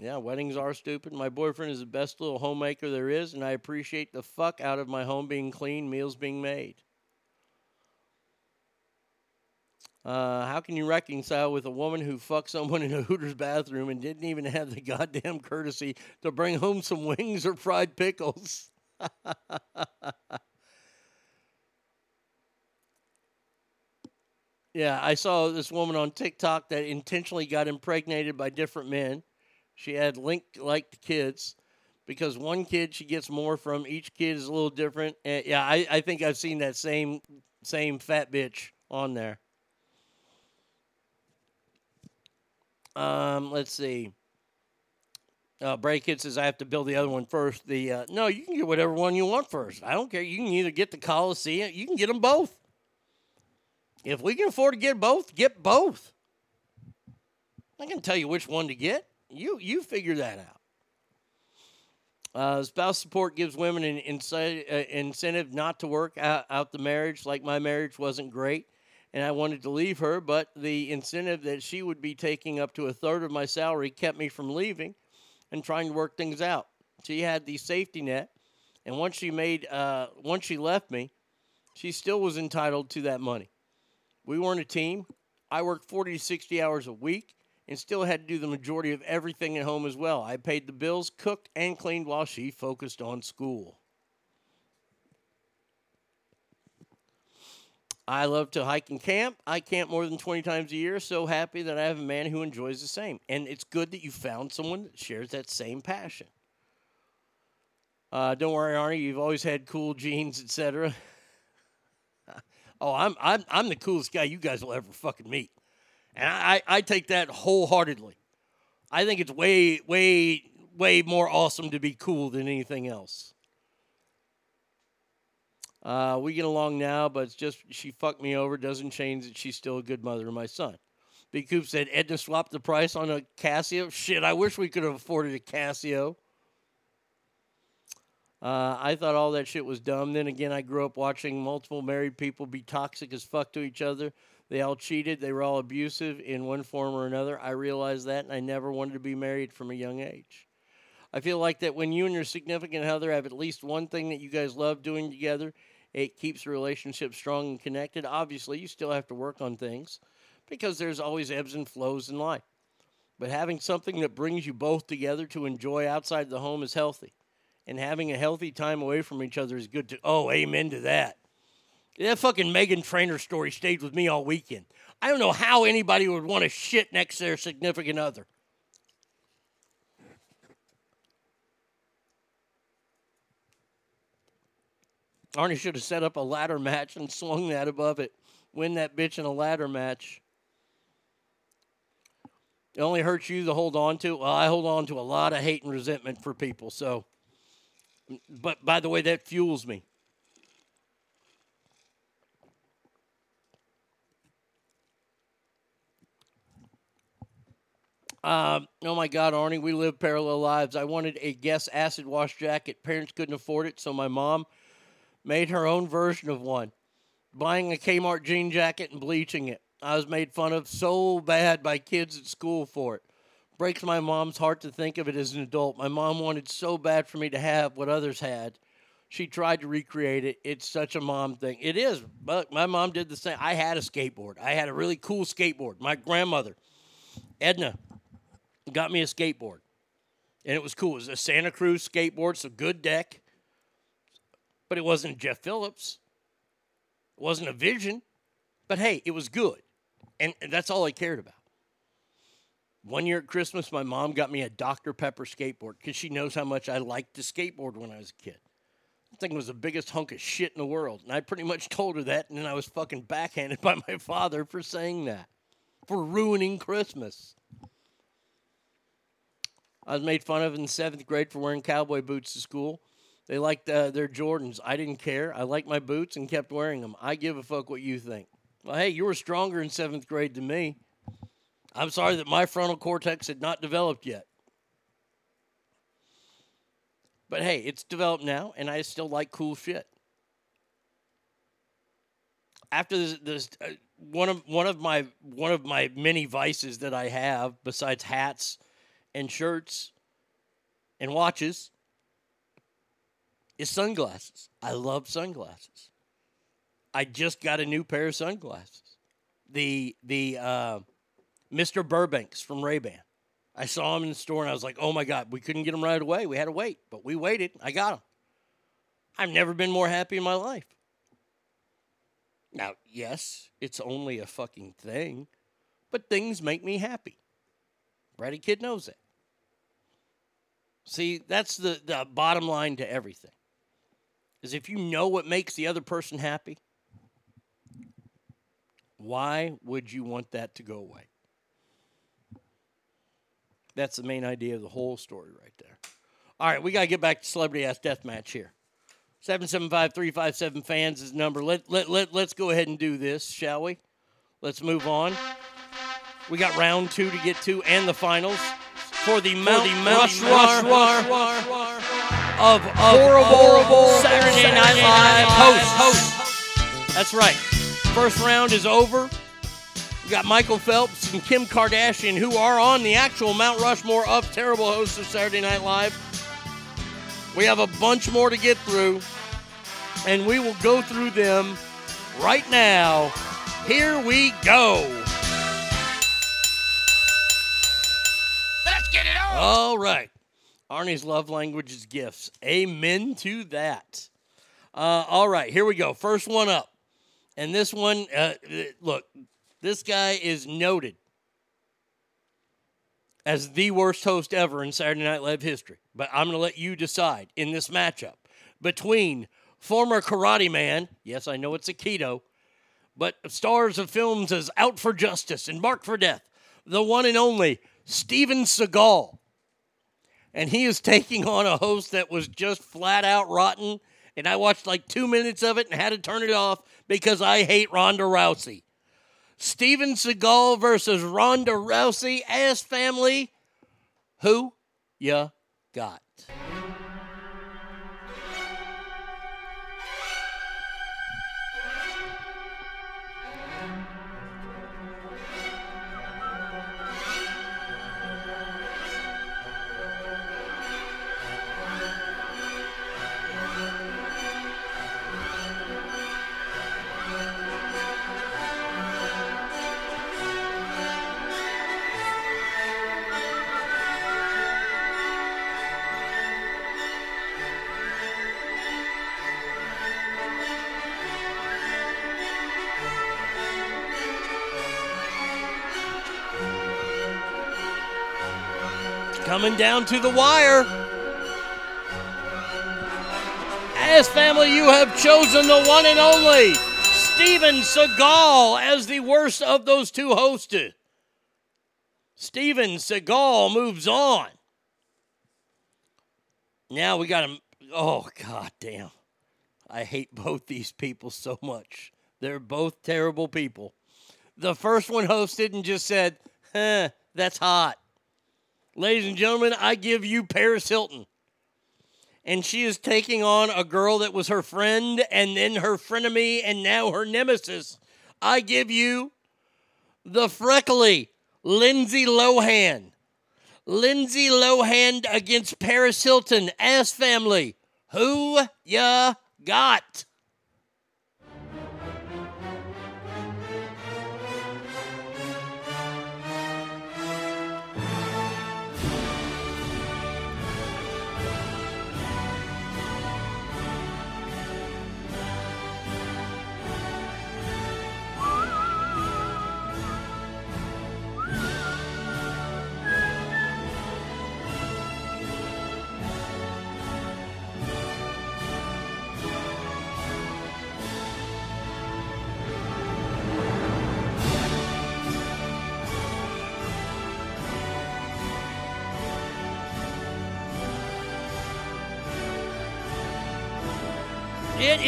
Yeah, weddings are stupid. My boyfriend is the best little homemaker there is, and I appreciate the fuck out of my home being clean, meals being made. Uh, how can you reconcile with a woman who fucked someone in a [LAUGHS] Hooters bathroom and didn't even have the goddamn courtesy to bring home some wings or fried pickles? [LAUGHS] yeah, I saw this woman on TikTok that intentionally got impregnated by different men. She had link like kids because one kid she gets more from. Each kid is a little different. And yeah, I, I think I've seen that same same fat bitch on there. Um, let's see. Uh, Bray Kid says I have to build the other one first. The uh, no, you can get whatever one you want first. I don't care. You can either get the Coliseum, you can get them both. If we can afford to get both, get both. I can tell you which one to get. You you figure that out. Uh, spouse support gives women an uh, incentive not to work out, out the marriage. Like my marriage wasn't great, and I wanted to leave her, but the incentive that she would be taking up to a third of my salary kept me from leaving and trying to work things out. She had the safety net, and once she made uh, once she left me, she still was entitled to that money. We weren't a team. I worked 40 to 60 hours a week and still had to do the majority of everything at home as well. I paid the bills, cooked, and cleaned while she focused on school. I love to hike and camp. I camp more than 20 times a year. So happy that I have a man who enjoys the same. And it's good that you found someone that shares that same passion. Uh, don't worry, Arnie. You've always had cool jeans, etc. [LAUGHS] oh, I'm I'm I'm the coolest guy you guys will ever fucking meet, and I I take that wholeheartedly. I think it's way way way more awesome to be cool than anything else. Uh, we get along now, but it's just she fucked me over. Doesn't change that she's still a good mother to my son. B. Coop said Edna swapped the price on a Casio. Shit, I wish we could have afforded a Casio. Uh, I thought all that shit was dumb. Then again, I grew up watching multiple married people be toxic as fuck to each other. They all cheated. They were all abusive in one form or another. I realized that, and I never wanted to be married from a young age. I feel like that when you and your significant other have at least one thing that you guys love doing together, It keeps the relationship strong and connected. Obviously, you still have to work on things because there's always ebbs and flows in life. But having something that brings you both together to enjoy outside the home is healthy. And having a healthy time away from each other is good too. Oh, amen to that. That fucking Meghan Trainor story stayed with me all weekend. I don't know how anybody would want to shit next to their significant other. Arnie should have set up a ladder match and swung that above it. Win that bitch in a ladder match. It only hurts you to hold on to. Well, I hold on to a lot of hate and resentment for people. So, but by the way, that fuels me. Um, oh my God, Arnie, we live parallel lives. I wanted a Guess acid wash jacket. Parents couldn't afford it, so my mom made her own version of one, buying a Kmart jean jacket and bleaching it. I was made fun of so bad by kids at school for it. Breaks my mom's heart to think of it as an adult. My mom wanted so bad for me to have what others had. She tried to recreate it. It's such a mom thing. It is, but my mom did the same. I had a skateboard. I had a really cool skateboard. My grandmother, Edna, got me a skateboard. And it was cool. It was a Santa Cruz skateboard, so good deck. But it wasn't Jeff Phillips. It wasn't a vision. But hey, it was good. And that's all I cared about. One year at Christmas, my mom got me a Dr. Pepper skateboard because she knows how much I liked to skateboard when I was a kid. I think it was the biggest hunk of shit in the world. And I pretty much told her that, and then I was fucking backhanded [LAUGHS] by my father for saying that, for ruining Christmas. I was made fun of in seventh grade for wearing cowboy boots to school. They liked uh, their Jordans. I didn't care. I liked my boots and kept wearing them. I give a fuck what you think. Well, hey, you were stronger in seventh grade than me. I'm sorry that my frontal cortex had not developed yet. But hey, it's developed now, and I still like cool shit. After this, this uh, one of one of my one of my many vices that I have, besides hats and shirts and watches, is sunglasses. I love sunglasses. I just got a new pair of sunglasses. The the uh, Mr. Burbanks from Ray Ban. I saw them in the store and I was like, oh my God, we couldn't get them right away. We had to wait, but we waited. I got them. I've never been more happy in my life. Now, yes, it's only a fucking thing, but things make me happy. Brady Kid knows that. See, that's the, the bottom line to everything. Is if you know what makes the other person happy, why would you want that to go away? That's the main idea of the whole story right there. All right, we got to get back to Celebrity Ass Death Match here. 775 357 fans is number. Let, let, let, let's go ahead and do this, shall we? Let's move on. We got round two to get to and the finals for the Mount, the Mount Rushmore of, of horrible, horrible Saturday Night Live hosts. Host. That's right. First round is over. We got Michael Phelps and Kim Kardashian, who are on the actual Mount Rushmore of terrible hosts of Saturday Night Live. We have a bunch more to get through, and we will go through them right now. Here we go. All right. Arnie's love language is gifts. Amen to that. Uh, all right, here we go. First one up. And this one, uh, look, this guy is noted as the worst host ever in Saturday Night Live history. But I'm going to let you decide in this matchup between former Karate Man, yes, I know it's aikido, but stars of films as Out for Justice and Marked for Death, the one and only Steven Seagal. And he is taking on a host that was just flat out rotten. And I watched like two minutes of it and had to turn it off because I hate Ronda Rousey. Steven Seagal versus Ronda Rousey as family. Who ya got? Coming down to the wire. As family, you have chosen the one and only Steven Seagal as the worst of those two hosted. Steven Seagal moves on. Now we got him. Oh, god damn. I hate both these people so much. They're both terrible people. The first one hosted and just said, huh, that's hot. Ladies and gentlemen, I give you Paris Hilton. And she is taking on a girl that was her friend and then her frenemy and now her nemesis. I give you the freckly Lindsay Lohan. Lindsay Lohan against Paris Hilton. Ass family. Who ya got?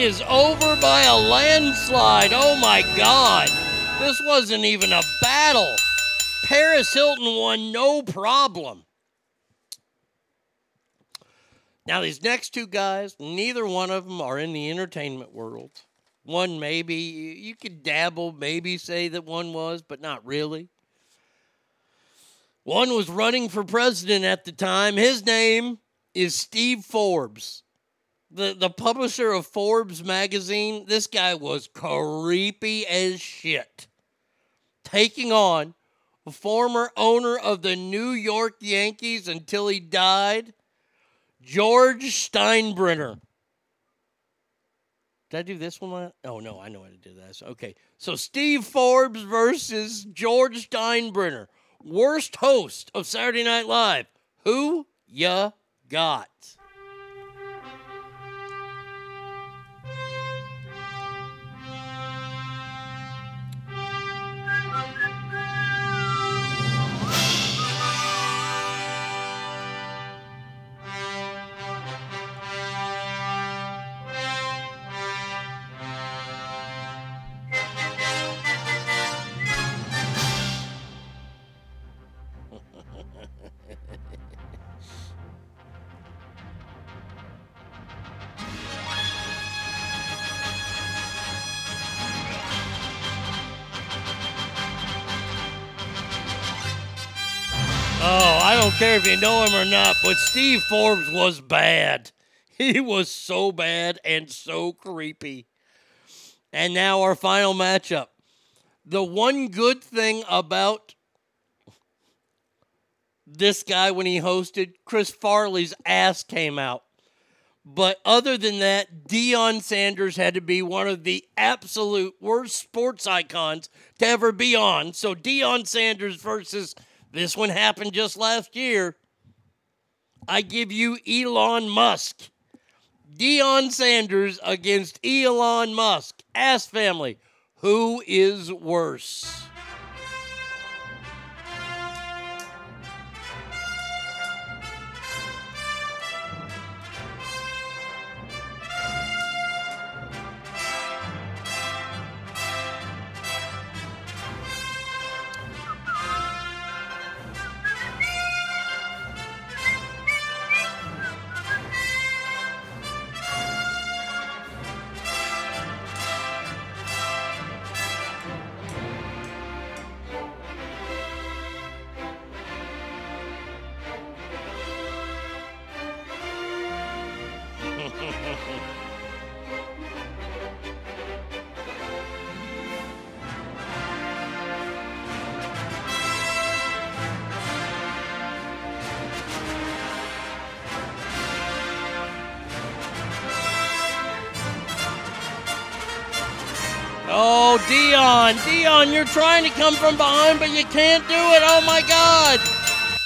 Is over by a landslide. Oh my God. This wasn't even a battle. Paris Hilton won no problem. Now, these next two guys, neither one of them are in the entertainment world. One maybe, you could dabble, maybe say that one was, but not really. One was running for president at the time. His name is Steve Forbes the the publisher of Forbes magazine, this guy was creepy as shit. Taking on former owner of the New York Yankees until he died, George Steinbrenner. Did I do this one? Oh no, I know how to do this. Okay, so Steve Forbes versus George Steinbrenner, worst host of Saturday Night Live. Who ya got? If you know him or not, but Steve Forbes was bad. [LAUGHS] He was so bad and so creepy. And now our final matchup. The one good thing about this guy when he hosted, Chris Farley's ass came out. But other than that, Deion Sanders had to be one of the absolute worst sports icons to ever be on. So Deion Sanders versus this one happened just last year. I give you Elon Musk. Deion Sanders against Elon Musk. Ask family. Who is worse? Trying to come from behind, but you can't do it. Oh my God.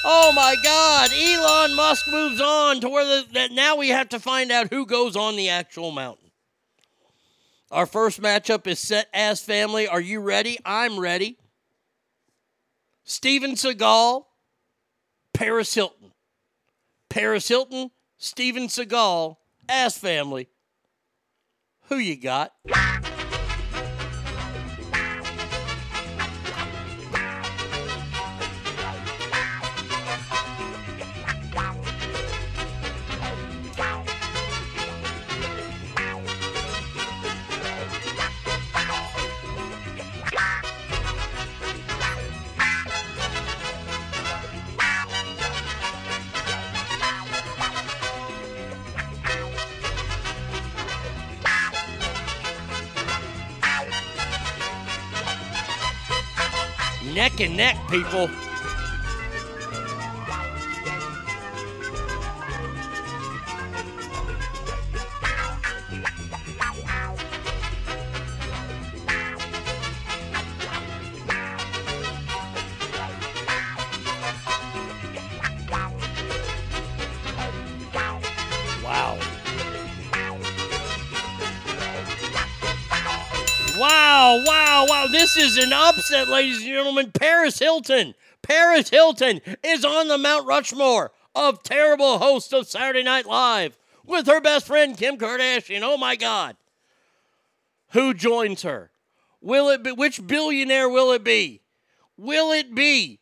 Oh my God! Elon Musk moves on to where the, that now we have to find out who goes on the actual mountain. Our first matchup is set as family. Are you ready? I'm ready. Steven Seagal, Paris Hilton. Paris Hilton, Steven Seagal, as family. Who you got? People. Wow. Wow, wow. This is an upset, ladies and gentlemen. Paris Hilton. Paris Hilton is on the Mount Rushmore of terrible hosts of Saturday Night Live with her best friend, Kim Kardashian. Oh my God. Who joins her? Will it be which billionaire will it be? Will it be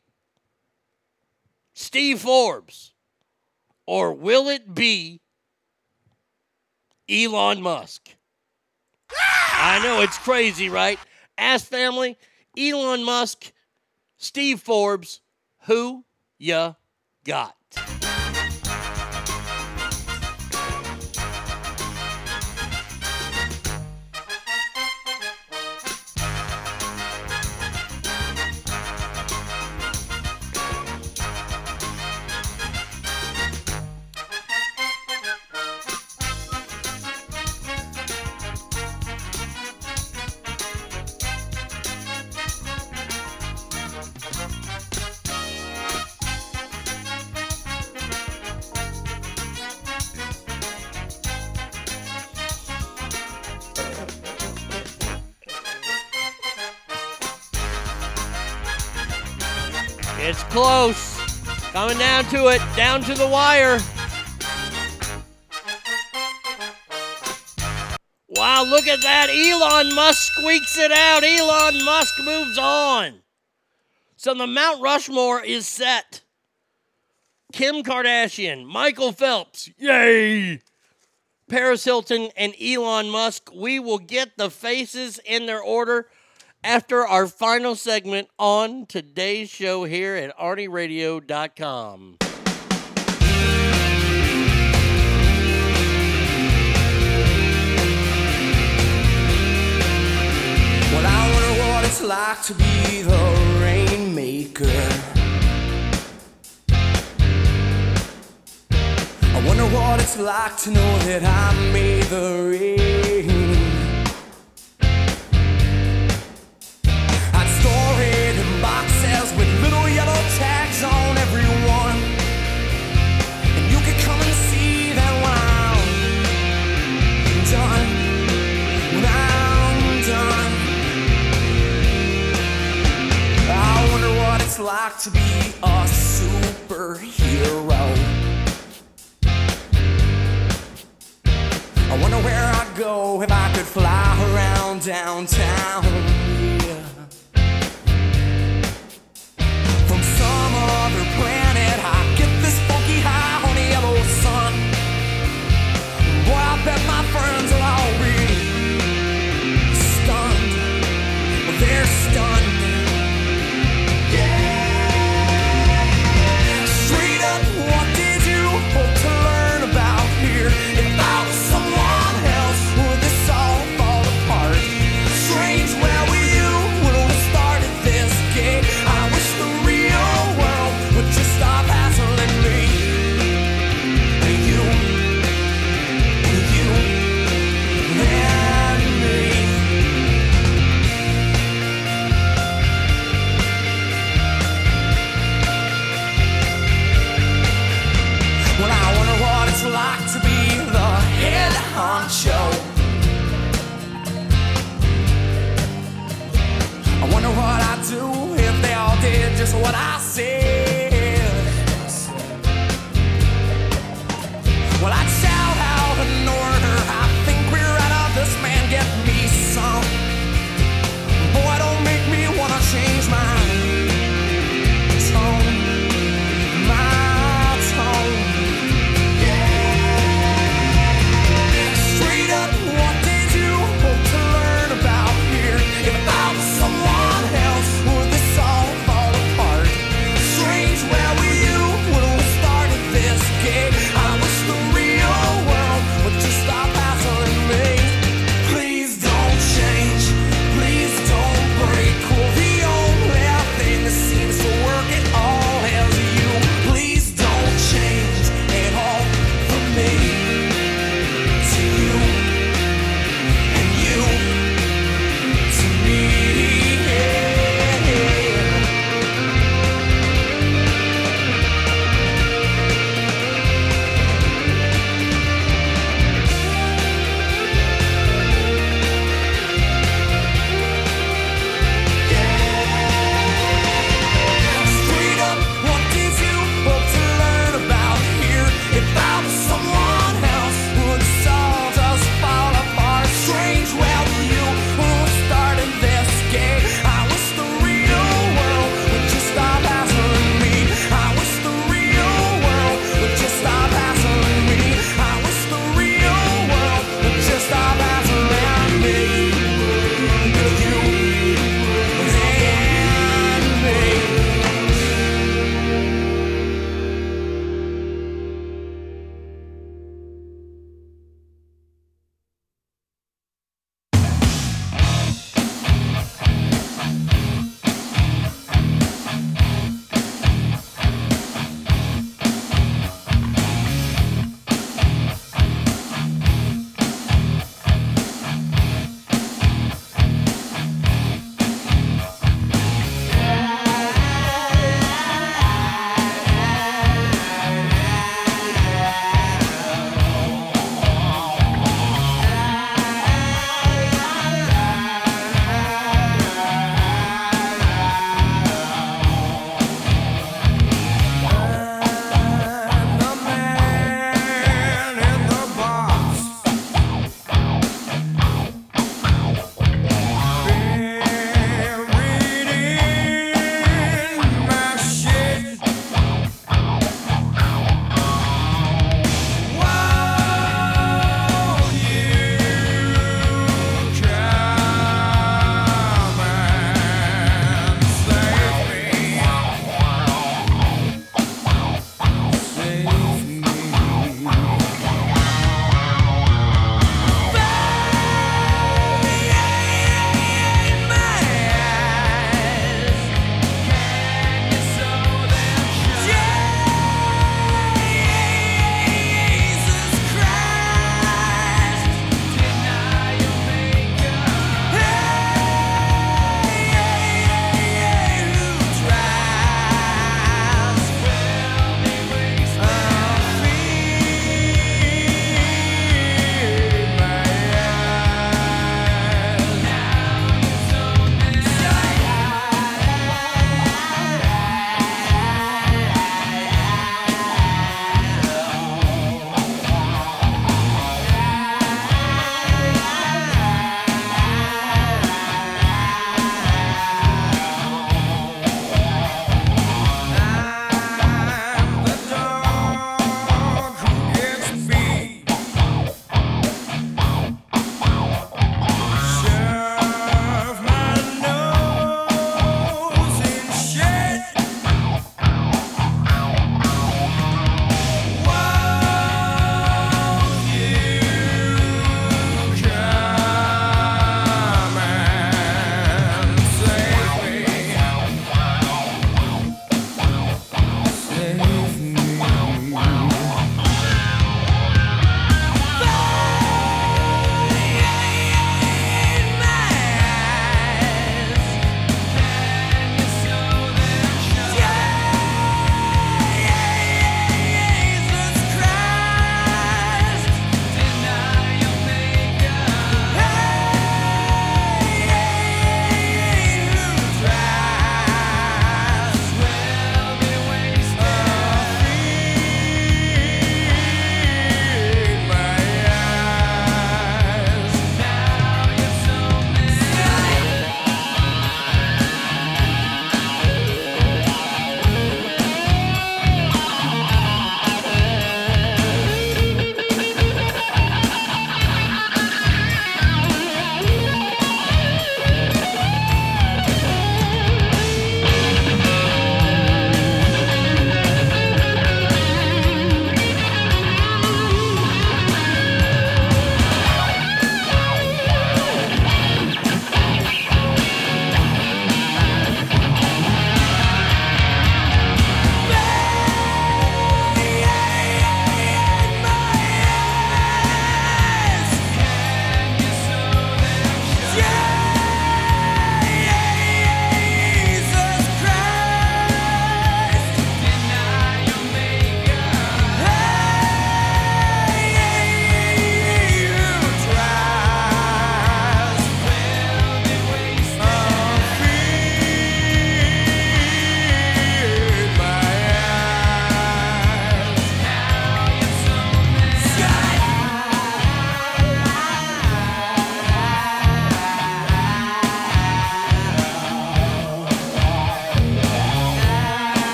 Steve Forbes? Or will it be Elon Musk? I know it's crazy, right? Ask family, Elon Musk, Steve Forbes, who ya got? It, down to the wire. Wow, look at that. Elon Musk squeaks it out. Elon Musk moves on. So the Mount Rushmore is set. Kim Kardashian, Michael Phelps, yay! Paris Hilton, and Elon Musk. We will get the faces in their order after our final segment on today's show here at ArnieRadio.com. like to be the rainmaker. I wonder what it's like to know that I made the rain. I'd store it in boxes with little yellow tags on every it's like to be a superhero. I wonder where I'd go if I could fly around downtown.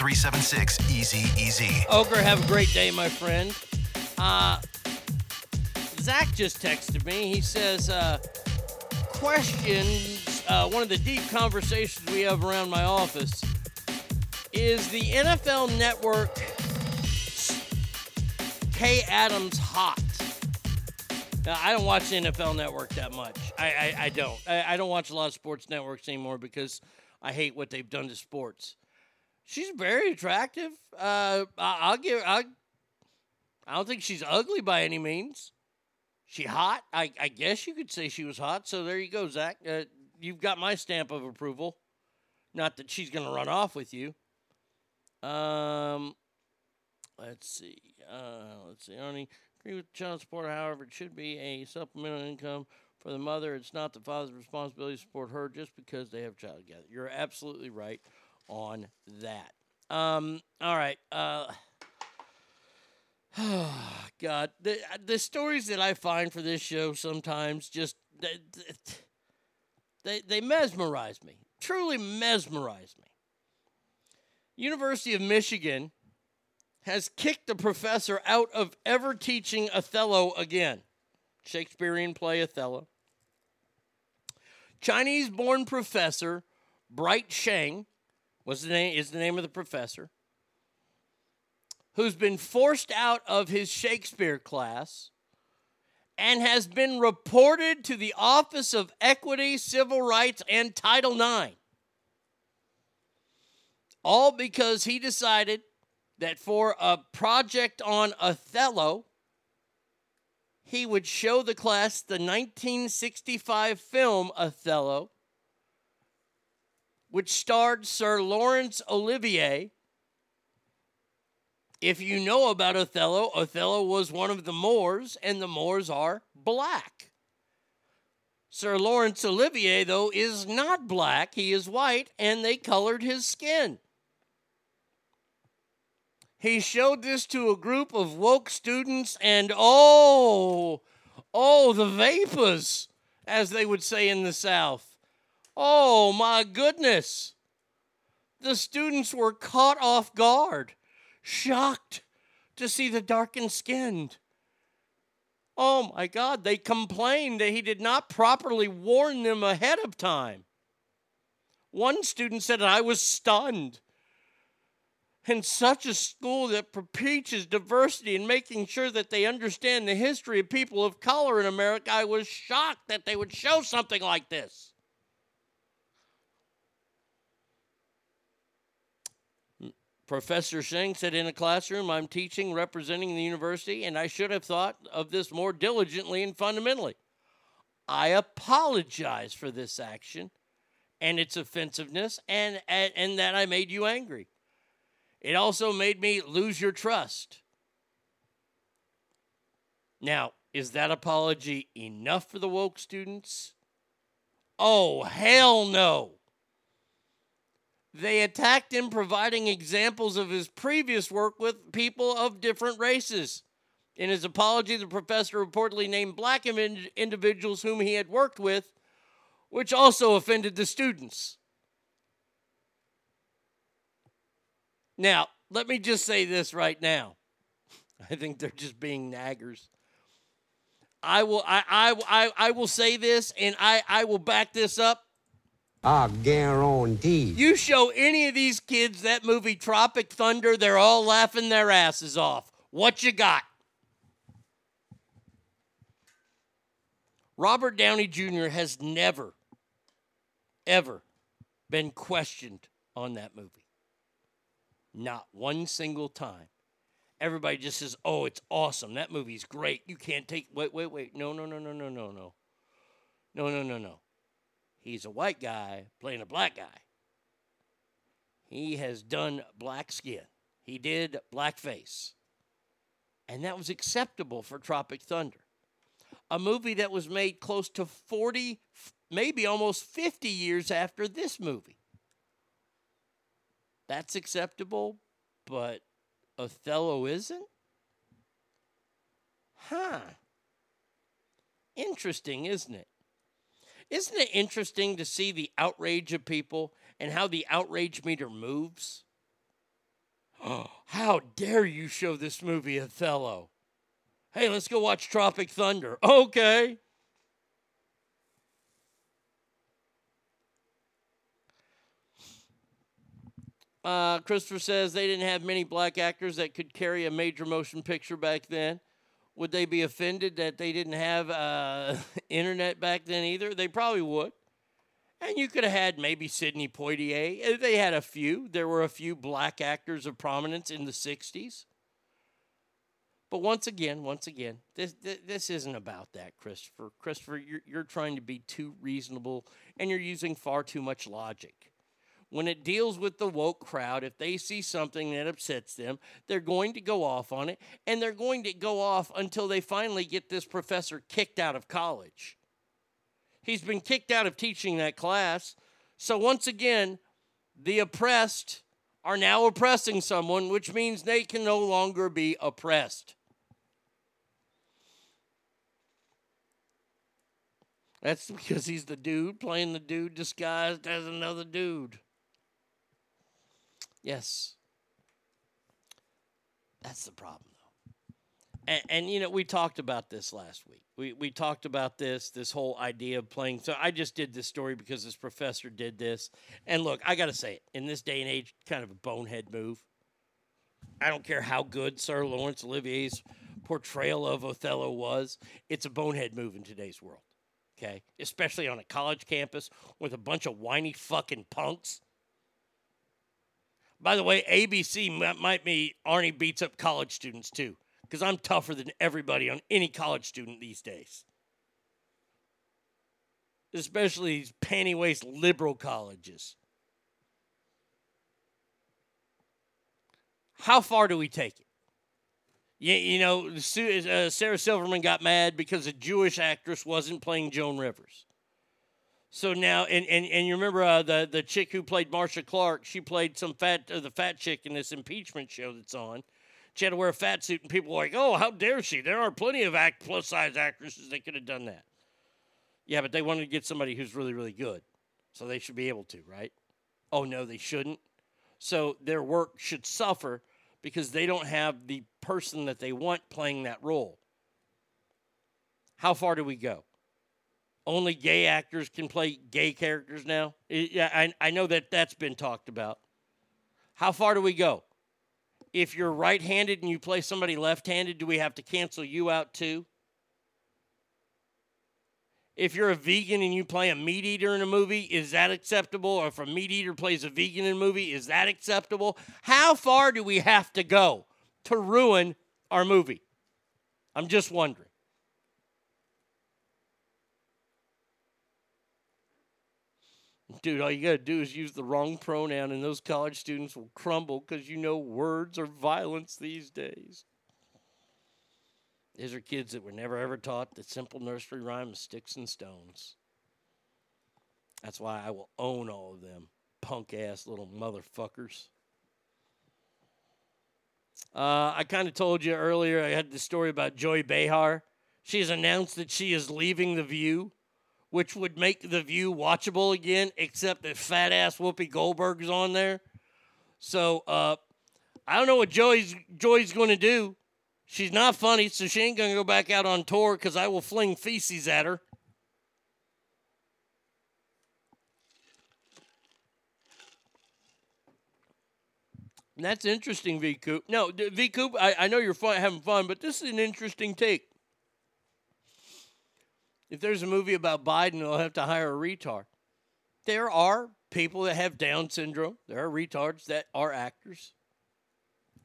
775-376-EASY-EASY. Ogre, have a great day, my friend. Uh, Zach just texted me. He says, uh, questions, uh, one of the deep conversations we have around my office is the NFL network Kay Adams hot? Now, I don't watch the NFL network that much. I, I, I don't. I, I don't watch a lot of sports networks anymore because I hate what they've done to sports. She's very attractive. Uh, I, I'll give. I, I don't think she's ugly by any means. She hot. I, I guess you could say she was hot. So there you go, Zach. Uh, you've got my stamp of approval. Not that she's to run off with you. Um, let's see. Uh, let's see. Arnie, agree with child support. However, it should be a supplemental income for the mother. It's not the father's responsibility to support her just because they have child together. You're absolutely right on that. Um, all right. Uh, [SIGHS] God, the the stories that I find for this show sometimes just they they, they mesmerize me. Truly mesmerize me. University of Michigan has kicked the professor out of ever teaching Othello again. Shakespearean play Othello. Chinese-born professor Bright Sheng was the name is the name of the professor who's been forced out of his Shakespeare class and has been reported to the Office of Equity, Civil Rights, and Title IX. All because he decided that for a project on Othello, he would show the class the 1965 film Othello, which starred Sir Laurence Olivier. If you know about Othello, Othello was one of the Moors, and the Moors are black. Sir Laurence Olivier, though, is not black. He is white, and they colored his skin. He showed this to a group of woke students, and oh, oh, the vapors, as they would say in the South. Oh, my goodness. The students were caught off guard, shocked to see the darkened skinned. Oh my God, they complained that he did not properly warn them ahead of time. One student said, I was stunned in such a school that preaches diversity and making sure that they understand the history of people of color in America, I was shocked that they would show something like this. Professor Sheng said in a classroom, I'm teaching representing the university, and I should have thought of this more diligently and fundamentally. I apologize for this action and its offensiveness and, and, and that I made you angry. It also made me lose your trust. Now, is that apology enough for the woke students? Oh, hell no. They attacked him, providing examples of his previous work with people of different races. In his apology, the professor reportedly named black individuals whom he had worked with, which also offended the students. Now, let me just say this right now. [LAUGHS] I think they're just being naggers. I will I I I, I will say this and I, I will back this up. I guarantee. You show any of these kids that movie Tropic Thunder, they're all laughing their asses off. What you got? Robert Downey Jr. has never, ever been questioned on that movie. Not one single time. Everybody just says, oh, it's awesome. That movie's great. You can't take. Wait, wait, wait. No, no, no, no, no, no, no. No, no, no, no. He's a white guy playing a black guy. He has done black skin. He did blackface. And that was acceptable for Tropic Thunder. A movie that was made close to 40, maybe almost 50 years after this movie. That's acceptable, but Othello isn't? Huh. Interesting, isn't it? Isn't it interesting to see the outrage of people and how the outrage meter moves? Oh, [GASPS] how dare you show this movie Othello? Hey, let's go watch Tropic Thunder. Okay. Uh, Christopher says they didn't have many black actors that could carry a major motion picture back then. Would they be offended that they didn't have uh, [LAUGHS] internet back then either? They probably would. And you could have had maybe Sidney Poitier. Uh, They had a few. There were a few black actors of prominence in the 60s. But once again, once again, this, this, this isn't about that, Christopher. Christopher, you're, you're trying to be too reasonable and you're using far too much logic when it deals with the woke crowd, if they see something that upsets them, they're going to go off on it, and they're going to go off until they finally get this professor kicked out of college. He's been kicked out of teaching that class. So, once again, the oppressed are now oppressing someone, which means they can no longer be oppressed. That's because he's the dude playing the dude disguised as another dude. Yes. That's the problem, though. And, and, you know, we talked about this last week. We, we talked about this, this whole idea of playing. So I just did this story because this professor did this. And look, I got to say it, in this day and age, kind of a bonehead move. I don't care how good Sir Laurence Olivier's portrayal of Othello was, it's a bonehead move in today's world. Okay? Especially on a college campus with a bunch of whiny fucking punks. By the way, ABC might be Arnie beats up college students too, because I'm tougher than everybody on any college student these days. Especially these panty waist liberal colleges. How far do we take it? You, you know, uh, Sarah Silverman got mad because a Jewish actress wasn't playing Joan Rivers. So now, and, and, and you remember uh, the the chick who played Marcia Clark? She played some fat uh, the fat chick in this impeachment show that's on. She had to wear a fat suit, and people were like, "Oh, how dare she?" There are plenty of act plus size actresses that could have done that. Yeah, but they wanted to get somebody who's really really good, so they should be able to, right? Oh no, they shouldn't. So their work should suffer because they don't have the person that they want playing that role. How far do we go? Only gay actors can play gay characters now. Yeah, I, I know that that's been talked about. How far do we go? If you're right handed and you play somebody left handed, do we have to cancel you out too? If you're a vegan and you play a meat eater in a movie, is that acceptable? Or if a meat eater plays a vegan in a movie, is that acceptable? How far do we have to go to ruin our movie? I'm just wondering. Dude, all you got to do is use the wrong pronoun, and those college students will crumble because you know words are violence these days. These are kids that were never ever taught the simple nursery rhyme of sticks and stones. That's why I will own all of them punk ass little motherfuckers. Uh, I kind of told you earlier, I had the story about Joy Behar. She has announced that she is leaving The View which would make the view watchable again, except that fat ass Whoopi Goldberg's on there. So uh, I don't know what Joy's Joy's going to do. She's not funny, so she ain't going to go back out on tour because I will fling feces at her. That's interesting, V Coop. No, V Coop, I, I know you're fun, having fun, but this is an interesting take. If there's a movie about Biden, they'll have to hire a retard. There are people that have Down syndrome. There are retards that are actors.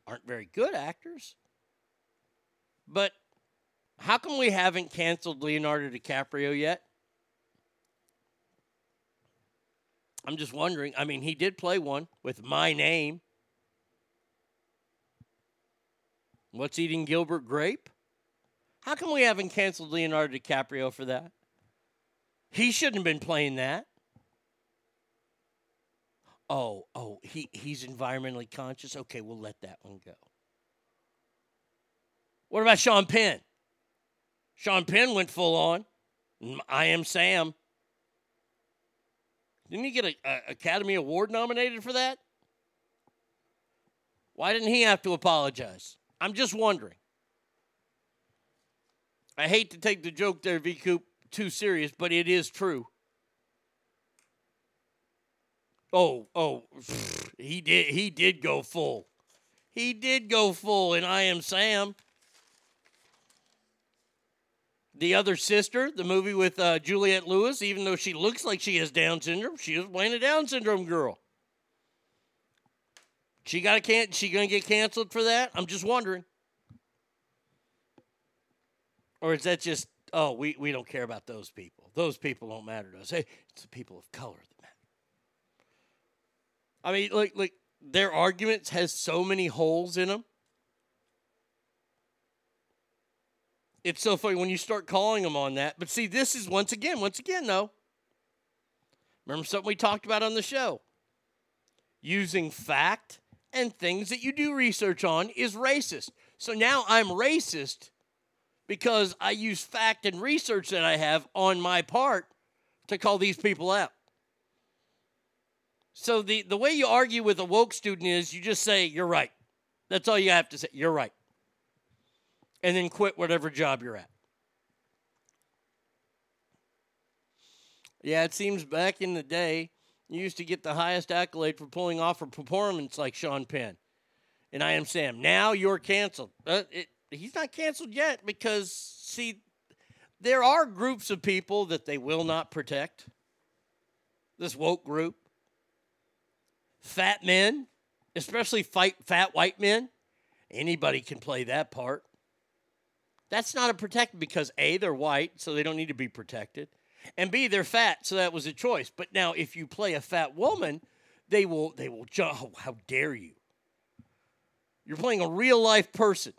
Aren't very good actors. But how come we haven't canceled Leonardo DiCaprio yet? I'm just wondering. I mean, he did play one with my name. What's eating Gilbert Grape? How come we haven't canceled Leonardo DiCaprio for that? He shouldn't have been playing that. Oh, oh, he, he's environmentally conscious. Okay, we'll let that one go. What about Sean Penn? Sean Penn went full on. Mm, I am Sam. Didn't he get an Academy Award nominated for that? Why didn't he have to apologize? I'm just wondering. I hate to take the joke there, V Coop, too serious, but it is true. Oh, oh, he did he did go full. He did go full in I Am Sam. The other sister, the movie with uh, Juliette Lewis, even though she looks like she has Down syndrome, she is playing a Down syndrome girl. She got a can. She gonna get canceled for that? I'm just wondering. Or is that just oh we we don't care about those people? Those people don't matter to us. Hey, it's the people of color that matter. I mean, like like their arguments has so many holes in them. It's so funny when you start calling them on that. But see, this is once again, once again, though. Remember something we talked about on the show? Using fact and things that you do research on is racist. So now I'm racist because I use fact and research that I have on my part to call these people out. So the, the way you argue with a woke student is you just say, you're right. That's all you have to say. You're right. And then quit whatever job you're at. Yeah, it seems back in the day, you used to get the highest accolade for pulling off a performance like Sean Penn. And I am Sam. Now you're canceled. Uh, it, he's not canceled yet because, see, there are groups of people that they will not protect. This woke group. Fat men, especially fight fat white men. Anybody can play that part. That's not a protect because A, they're white, so they don't need to be protected. And B, they're fat, so that was a choice. But now if you play a fat woman, they will they will jump. Oh, how dare you? You're playing a real life person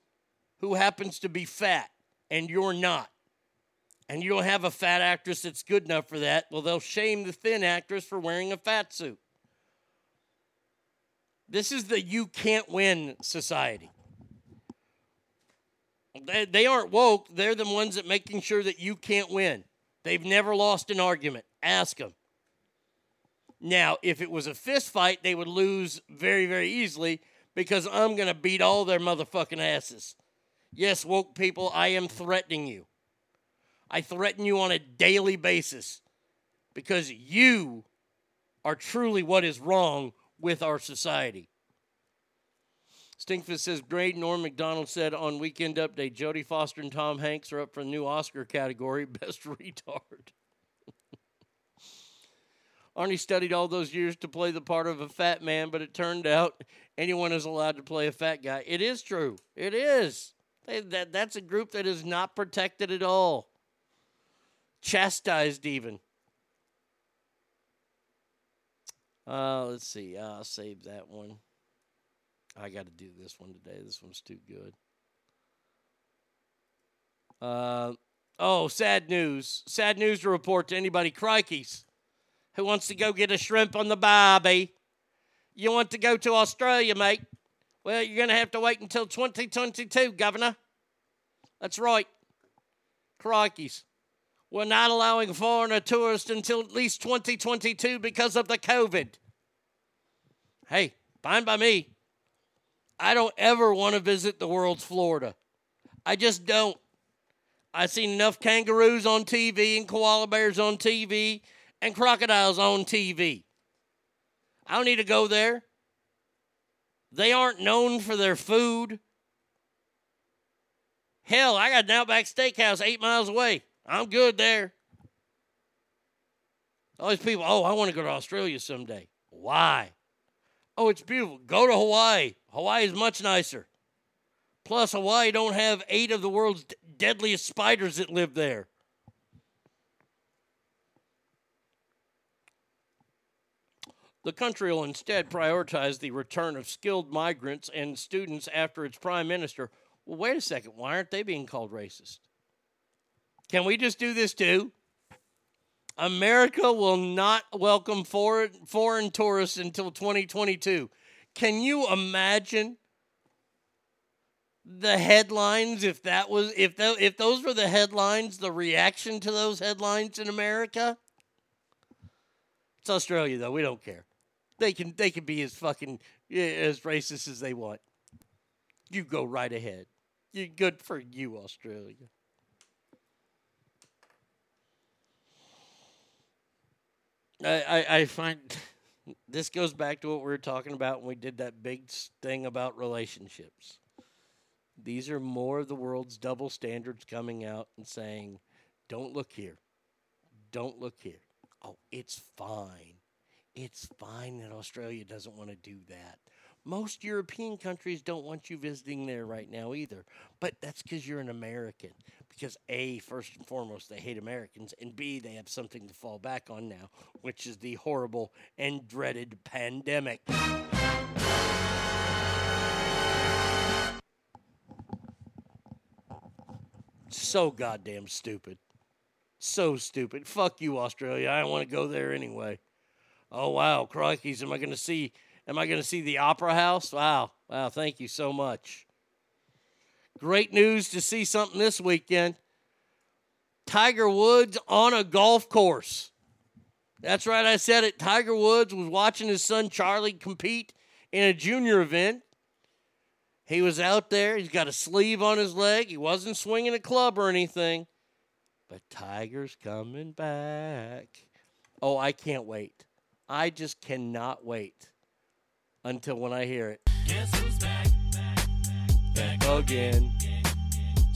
who happens to be fat and you're not. And you don't have a fat actress that's good enough for that. Well, they'll shame the thin actress for wearing a fat suit. This is the you can't win society. They, they aren't woke. They're the ones that making sure that you can't win. They've never lost an argument. Ask them. Now, if it was a fist fight, they would lose very, very easily because I'm going to beat all their motherfucking asses. Yes, woke people, I am threatening you. I threaten you on a daily basis because you are truly what is wrong with our society. Stinkfist says, Great Norm Macdonald said on Weekend Update, Jodie Foster and Tom Hanks are up for the new Oscar category, [LAUGHS] Best Retard. [LAUGHS] Arnie studied all those years to play the part of a fat man, but it turned out anyone is allowed to play a fat guy. It is true. It is. They, that, that's a group that is not protected at all, chastised even. Uh, let's see. I'll save that one. I got to do this one today. This one's too good. Uh, oh, sad news. Sad news to report to anybody. Crikeys. Who wants to go get a shrimp on the barbie? You want to go to Australia, mate? Well, you're going to have to wait until 2022, Governor. That's right. Crikeys. We're not allowing foreigner tourists until at least 2022 because of the COVID. Hey, fine by me. I don't ever want to visit the world's Florida. I just don't. I've seen enough kangaroos on TV and koala bears on TV and crocodiles on TV. I don't need to go there. They aren't known for their food. Hell, I got an Outback Steakhouse eight miles away. I'm good there. All these people, oh, I want to go to Australia someday. Why? Oh, it's beautiful. Go to Hawaii. Hawaii is much nicer. Plus, Hawaii don't have eight of the world's d- deadliest spiders that live there. The country will instead prioritize the return of skilled migrants and students after its prime minister. Well, wait a second. Why aren't they being called racist? Can we just do this too? America will not welcome foreign, foreign tourists until 2022. Can you imagine the headlines if that was if tho- if those were the headlines, the reaction to those headlines in America. It's Australia though. We don't care. They can they can be as fucking eh, as racist as they want. You go right ahead. You good for you, Australia. I, I, I find [LAUGHS] this goes back to what we were talking about when we did that big thing about relationships. These are more of the world's double standards coming out and saying, don't look here. Don't look here. Oh, it's fine. It's fine that Australia doesn't want to do that. Most European countries don't want you visiting there right now either. But that's because you're an American. Because A, first and foremost, they hate Americans, and B, they have something to fall back on now, which is the horrible and dreaded pandemic. So goddamn stupid. So stupid. Fuck you, Australia. I don't want to go there anyway. Oh wow, crikeys, am I gonna see am I gonna see the opera house? Wow. Wow, thank you so much. Great news to see something this weekend. Tiger Woods on a golf course. That's right, I said it. Tiger Woods was watching his son Charlie compete in a junior event. He was out there. He's got a sleeve on his leg. He wasn't swinging a club or anything. But Tiger's coming back. Oh, I can't wait. I just cannot wait until when I hear it. Guess who's back? Back again.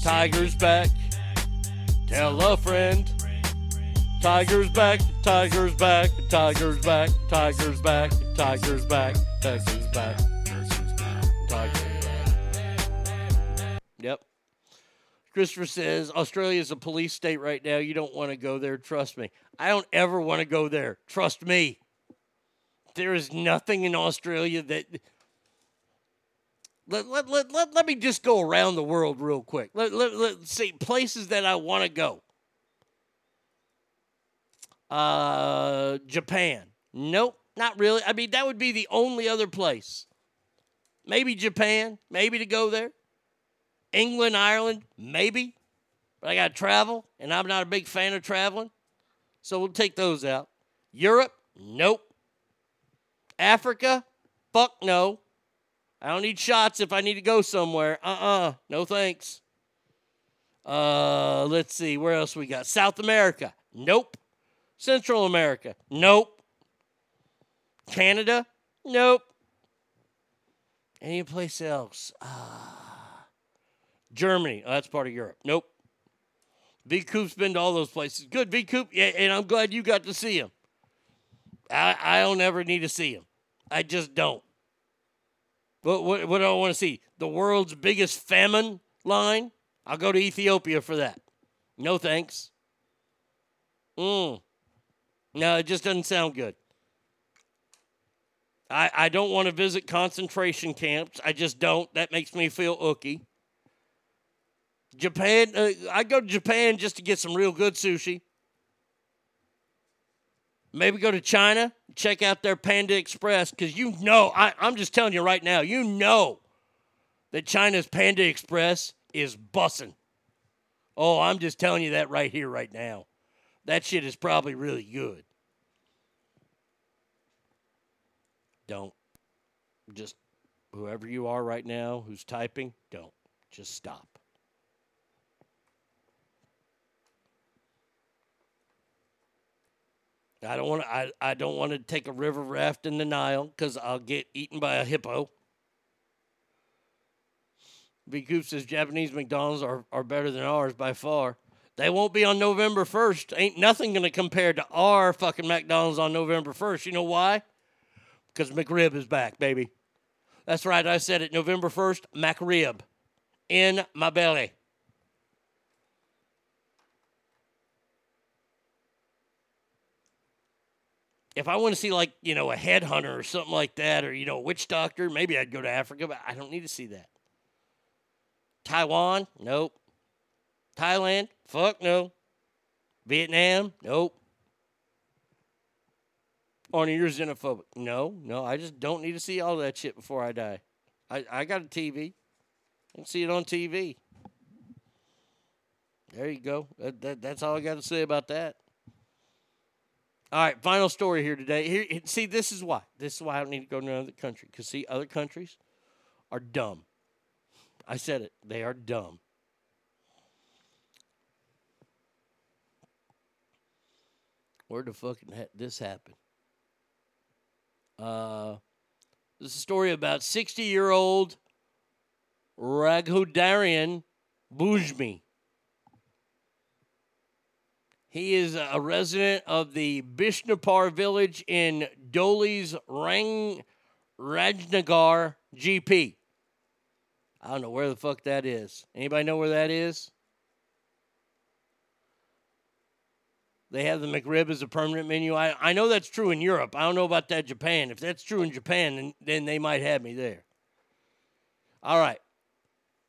Tiger's back. Tell a friend. Tiger's back. Tiger's back. Tiger's back. Tiger's back. Tiger's back. Tiger's back. Tiger's back. Yep. Christopher says Australia is a police state right now. You don't want to go there. Trust me. I don't ever want to go there. Trust me. There is nothing in Australia that. Let, let, let, let, let me just go around the world real quick. Let, let, let's see places that I want to go. Uh, Japan. Nope, not really. I mean, that would be the only other place. Maybe Japan, maybe to go there. England, Ireland, maybe. But I got to travel, and I'm not a big fan of traveling. So we'll take those out. Europe, nope. Africa, fuck no. I don't need shots if I need to go somewhere. Uh uh No thanks. Uh, let's see. Where else we got? South America, nope. Central America, nope. Canada, nope. Any place else? Ah. Germany. Oh, that's part of Europe. Nope. V Coop's been to all those places. Good, V Coop. Yeah, and I'm glad you got to see him. I, I don't ever need to see him. I just don't. What, what, what do I want to see? The world's biggest famine line? I'll go to Ethiopia for that. No thanks. Mm. No, it just doesn't sound good. I, I don't want to visit concentration camps. I just don't. That makes me feel ooky. Japan, uh, I go to Japan just to get some real good sushi. Maybe go to China, check out their Panda Express, because you know, I, I'm just telling you right now, you know that China's Panda Express is bussing. Oh, I'm just telling you that right here, right now. That shit is probably really good. Don't. Just whoever you are right now who's typing, don't. Just stop. I don't want to. I, I don't want to take a river raft in the Nile because I'll get eaten by a hippo. V Coop says Japanese McDonald's are, are better than ours by far. They won't be on November 1st. Ain't nothing going to compare to our fucking McDonald's on November 1st. You know why? Because McRib is back, baby. That's right. I said it. November 1st, McRib in my belly. If I want to see like you know a headhunter or something like that, or you know a witch doctor, maybe I'd go to Africa, but I don't need to see that. Taiwan, nope. Thailand, fuck no. Vietnam, nope. Arnie, you're xenophobic. No, no, I just don't need to see all that shit before I die. I, I got a TV. You can see it on TV. There you go. That, that, that's all I got to say about that. All right, final story here today. Here, see, this is why. This is why I don't need to go to another country. Because see, other countries are dumb. I said it. They are dumb. Where the fuck did this happen? Uh, this is a story about 60 year old Raghudarian Bujmi. He is a resident of the Bishnapur village in Doli's Rang Rajnagar GP. I don't know where the fuck that is. Anybody know where that is? They have the McRib as a permanent menu. I, I know that's true in Europe. I don't know about that Japan. If that's true in Japan, then, then they might have me there. All right.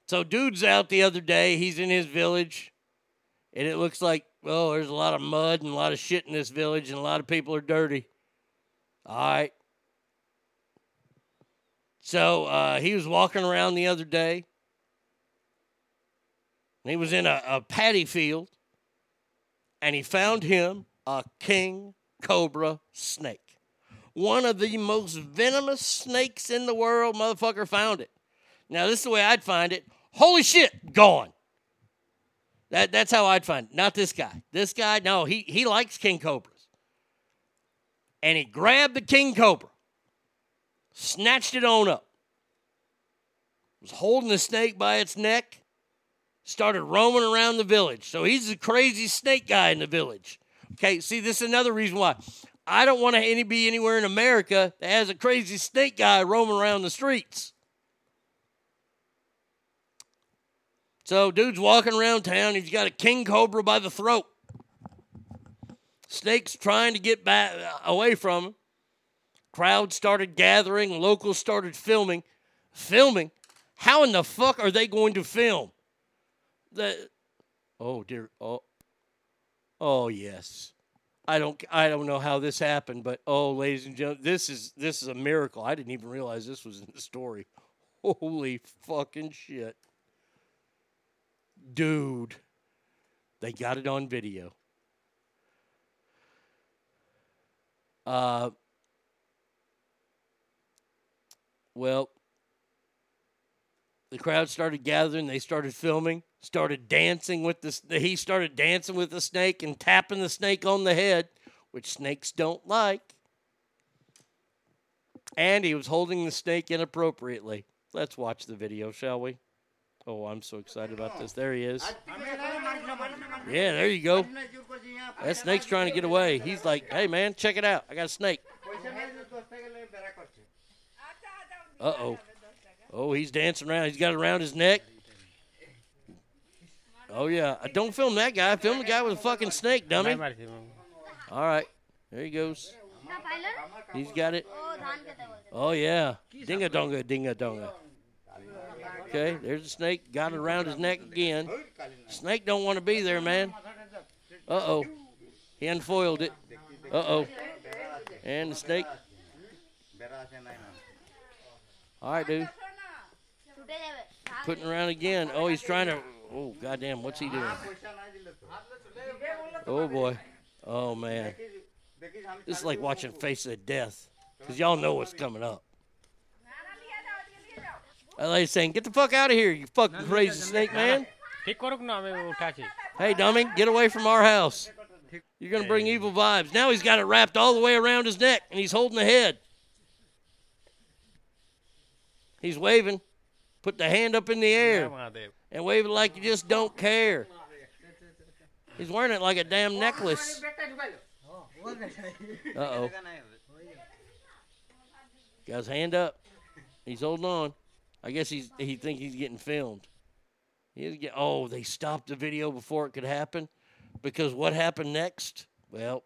So, dude's out the other day. He's in his village, and it looks like, oh, there's a lot of mud and a lot of shit in this village, and a lot of people are dirty. All right. So, uh, he was walking around the other day. He was in a, a paddy field and he found him a king cobra snake. One of the most venomous snakes in the world, motherfucker found it. Now, this is the way I'd find it. Holy shit, gone. That, that's how I'd find. Not this guy. This guy, no, he, he likes king cobras. And he grabbed the king cobra, snatched it on up, was holding the snake by its neck, started roaming around the village. So he's the crazy snake guy in the village. Okay, see, this is another reason why I don't want to any, be anywhere in America that has a crazy snake guy roaming around the streets. So, dude's walking around town. He's got a king cobra by the throat. Snake's trying to get back away from him. Crowd started gathering. Locals started filming. Filming? How in the fuck are they going to film? The oh dear oh oh yes. I don't I don't know how this happened, but oh, ladies and gentlemen, this is this is a miracle. I didn't even realize this was in the story. [LAUGHS] Holy fucking shit. Dude. They got it on video. Uh well, the crowd started gathering, they started filming started dancing with the he started dancing with the snake and tapping the snake on the head, which snakes don't like. And he was holding the snake inappropriately. Let's watch the video, shall we? Oh, I'm so excited about this. There he is. Yeah, there you go. That snake's trying to get away. He's like, hey, man, check it out. I got a snake. Uh oh. Oh, he's dancing around. He's got it around his neck. Oh yeah, Uh, don't film that guy. Film the guy with a fucking snake, dummy. All right, there he goes. He's got it. Oh yeah, dinga donga, dinga donga. Okay, there's a snake. Got it around his neck again. Snake don't want to be there, man. Uh oh, he unfoiled it. Uh oh, and the snake. All right, dude. Putting around again. Oh, he's trying to Oh, goddamn, what's he doing? Oh, boy. Oh, man. This is like watching Face of Death because y'all know what's coming up. I like saying, get the fuck out of here, you fucking crazy snake man. Hey, dummy, get away from our house. You're going to bring evil vibes. Now he's got it wrapped all the way around his neck and he's holding the head. He's waving. Put the hand up in the air and wave it like you just don't care. He's wearing it like a damn necklace. Uh oh. Got his hand up. He's holding on. I guess he's he think he's getting filmed. He's get, oh, they stopped the video before it could happen because what happened next? Well,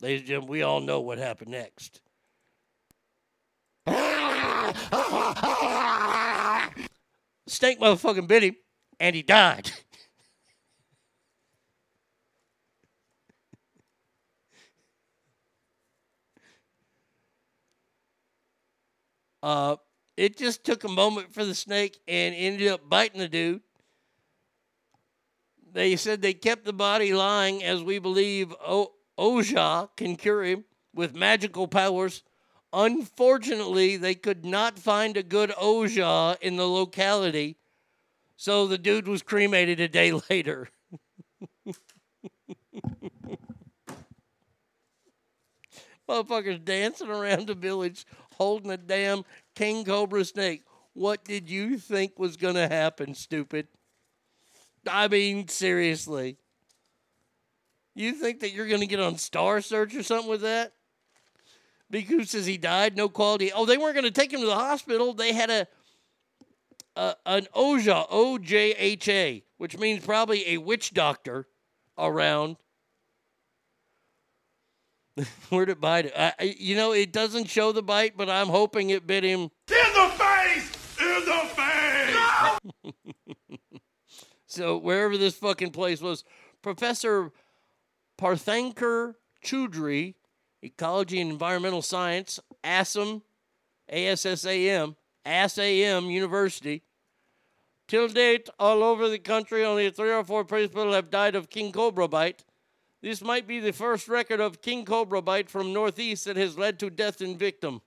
ladies and gentlemen, we all know what happened next. Snake motherfucking bit him and he died. [LAUGHS] uh, it just took a moment for the snake and ended up biting the dude. They said they kept the body lying as we believe o- Ojha can cure him with magical powers. Unfortunately, they could not find a good Ojha in the locality, so the dude was cremated a day [LAUGHS] later. Motherfuckers dancing around the village holding a damn king cobra snake. What did you think was going to happen, stupid? I mean, seriously. You think that you're going to get on Star Search or something with that? Biku says he died, no quality. Oh, they weren't going to take him to the hospital. They had a, a an Ojha, O J H A, which means probably a witch doctor around. [LAUGHS] Where'd it bite? I, you know, it doesn't show the bite, but I'm hoping it bit him. In the face! In the face! [LAUGHS] So wherever this fucking place was, Professor Parthankar Choudhury, Ecology and Environmental Science, ASSAM, ASSAM, ASSAM University. Till date, all over the country, only three or four people have died of king cobra bite. This might be the first record of king cobra bite from Northeast that has led to death in victim.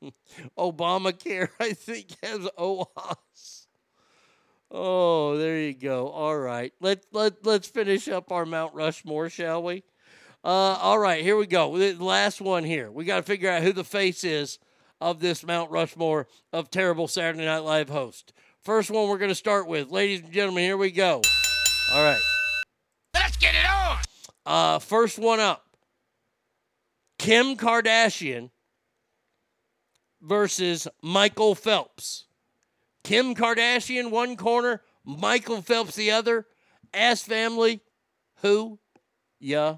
[LAUGHS] Obamacare, [LAUGHS] I think, has OAS. Oh, there you go. All right. Let, let, let's finish up our Mount Rushmore, shall we? Uh, all right, here we go. The last one here. We got to figure out who the face is of this Mount Rushmore of terrible Saturday Night Live host. First one we're going to start with. Ladies and gentlemen, here we go. All right. Let's get it on. Uh, first one up Kim Kardashian versus Michael Phelps. Kim Kardashian one corner, Michael Phelps the other. Ass family, who ya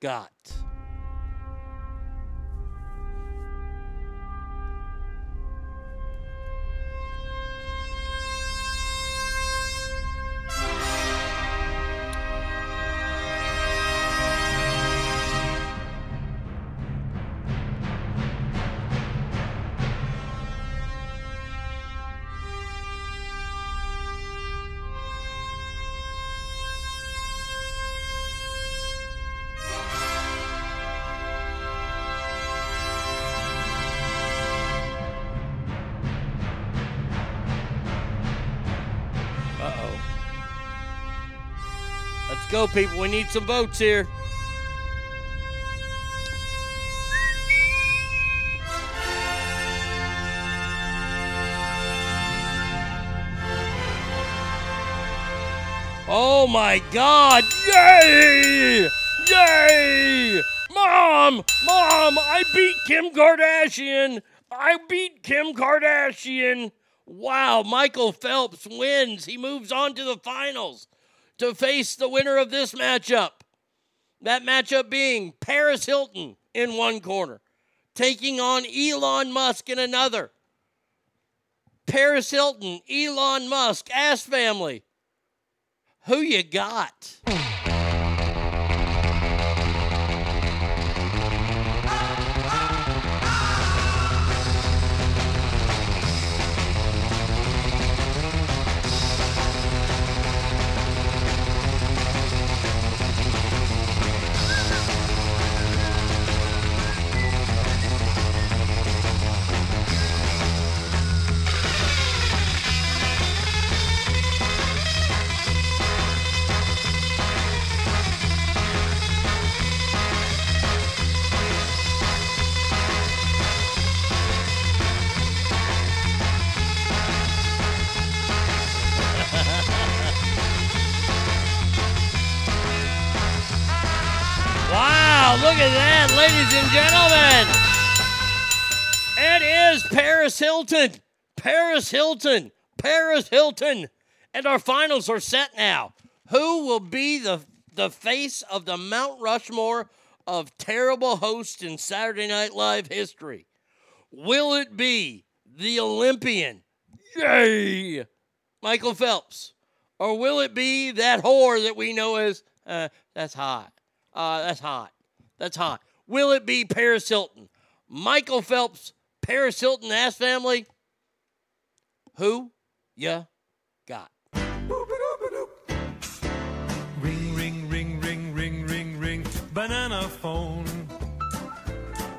got? People. We need some votes here. Oh my god! Yay! Yay! Mom! Mom! I beat Kim Kardashian! I beat Kim Kardashian! Wow, Michael Phelps wins. He moves on to the finals to face the winner of this matchup. That matchup being Paris Hilton in one corner, taking on Elon Musk in another. Paris Hilton, Elon Musk, ass family. Who you got? Ladies and gentlemen. It is Paris Hilton. Paris Hilton. Paris Hilton. And our finals are set now. Who will be the, the face of the Mount Rushmore of terrible hosts in Saturday Night Live history? Will it be the Olympian? Yay! Michael Phelps. Or will it be that whore that we know as, uh, that's hot. Uh, that's hot. That's hot. Will it be Paris Hilton? Michael Phelps, Paris Hilton ass family? who ya got. Ring, ring, ring, ring, ring, ring, ring, banana phone.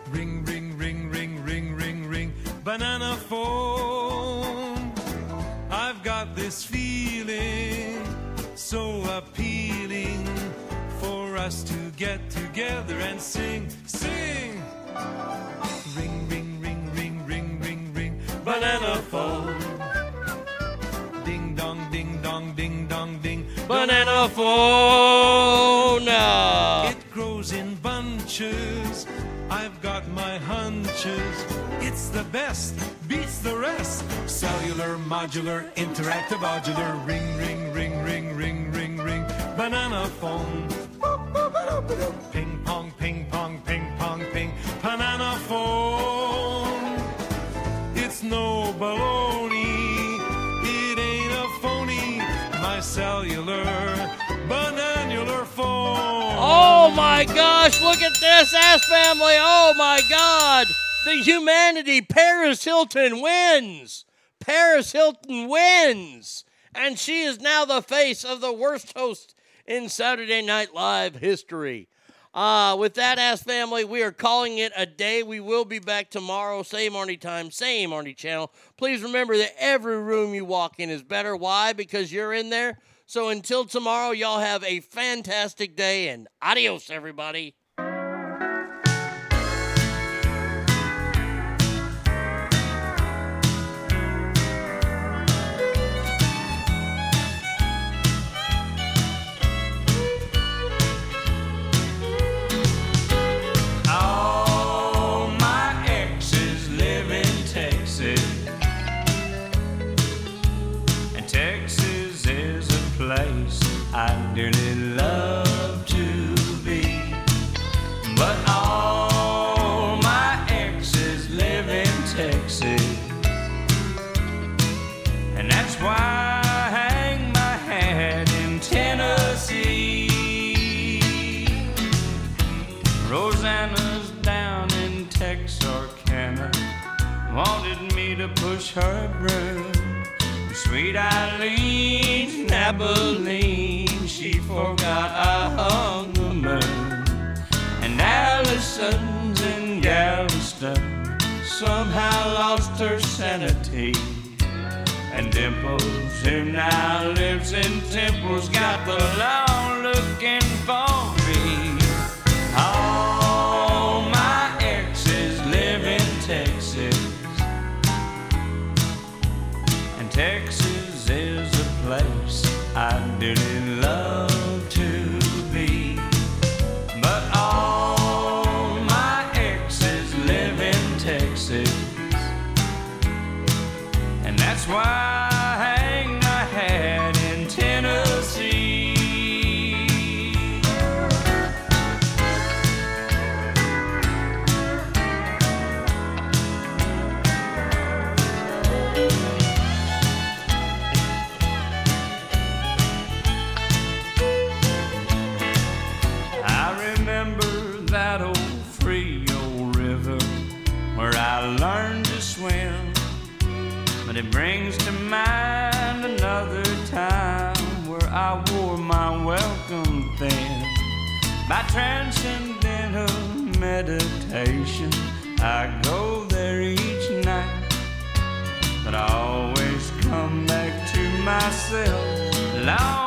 Ring, ring, ring, ring, ring, ring, ring, banana phone. I've got this feeling so for us to get together and sing, sing. Ring, ring, ring, ring, ring, ring, ring, banana phone. Ding dong, ding dong, ding dong, ding. Banana phone. It grows in bunches. I've got my hunches. It's the best, beats the rest. Cellular, modular, interactive, modular. Ring, ring, ring, ring, ring, ring, ring. Banana phone. Ping pong, ping pong, ping pong, ping. Banana phone. It's no baloney. It ain't a phony. My cellular, bananular phone. Oh my gosh, look at this ass family. Oh my god. The humanity, Paris Hilton wins. Paris Hilton wins. And she is now the face of the worst host in Saturday Night Live history. Uh, with that ass family, we are calling it a day. We will be back tomorrow, same Arnie time, same Arnie channel. Please remember that every room you walk in is better. Why? Because you're in there. So until tomorrow, y'all have a fantastic day and adios, everybody. To her. Sweet Eileen's Abilene, she forgot I hung the moon. And Allison's in Galveston somehow lost her sanity. And Dimples, who now lives in Temple's got the law looking for myself. Long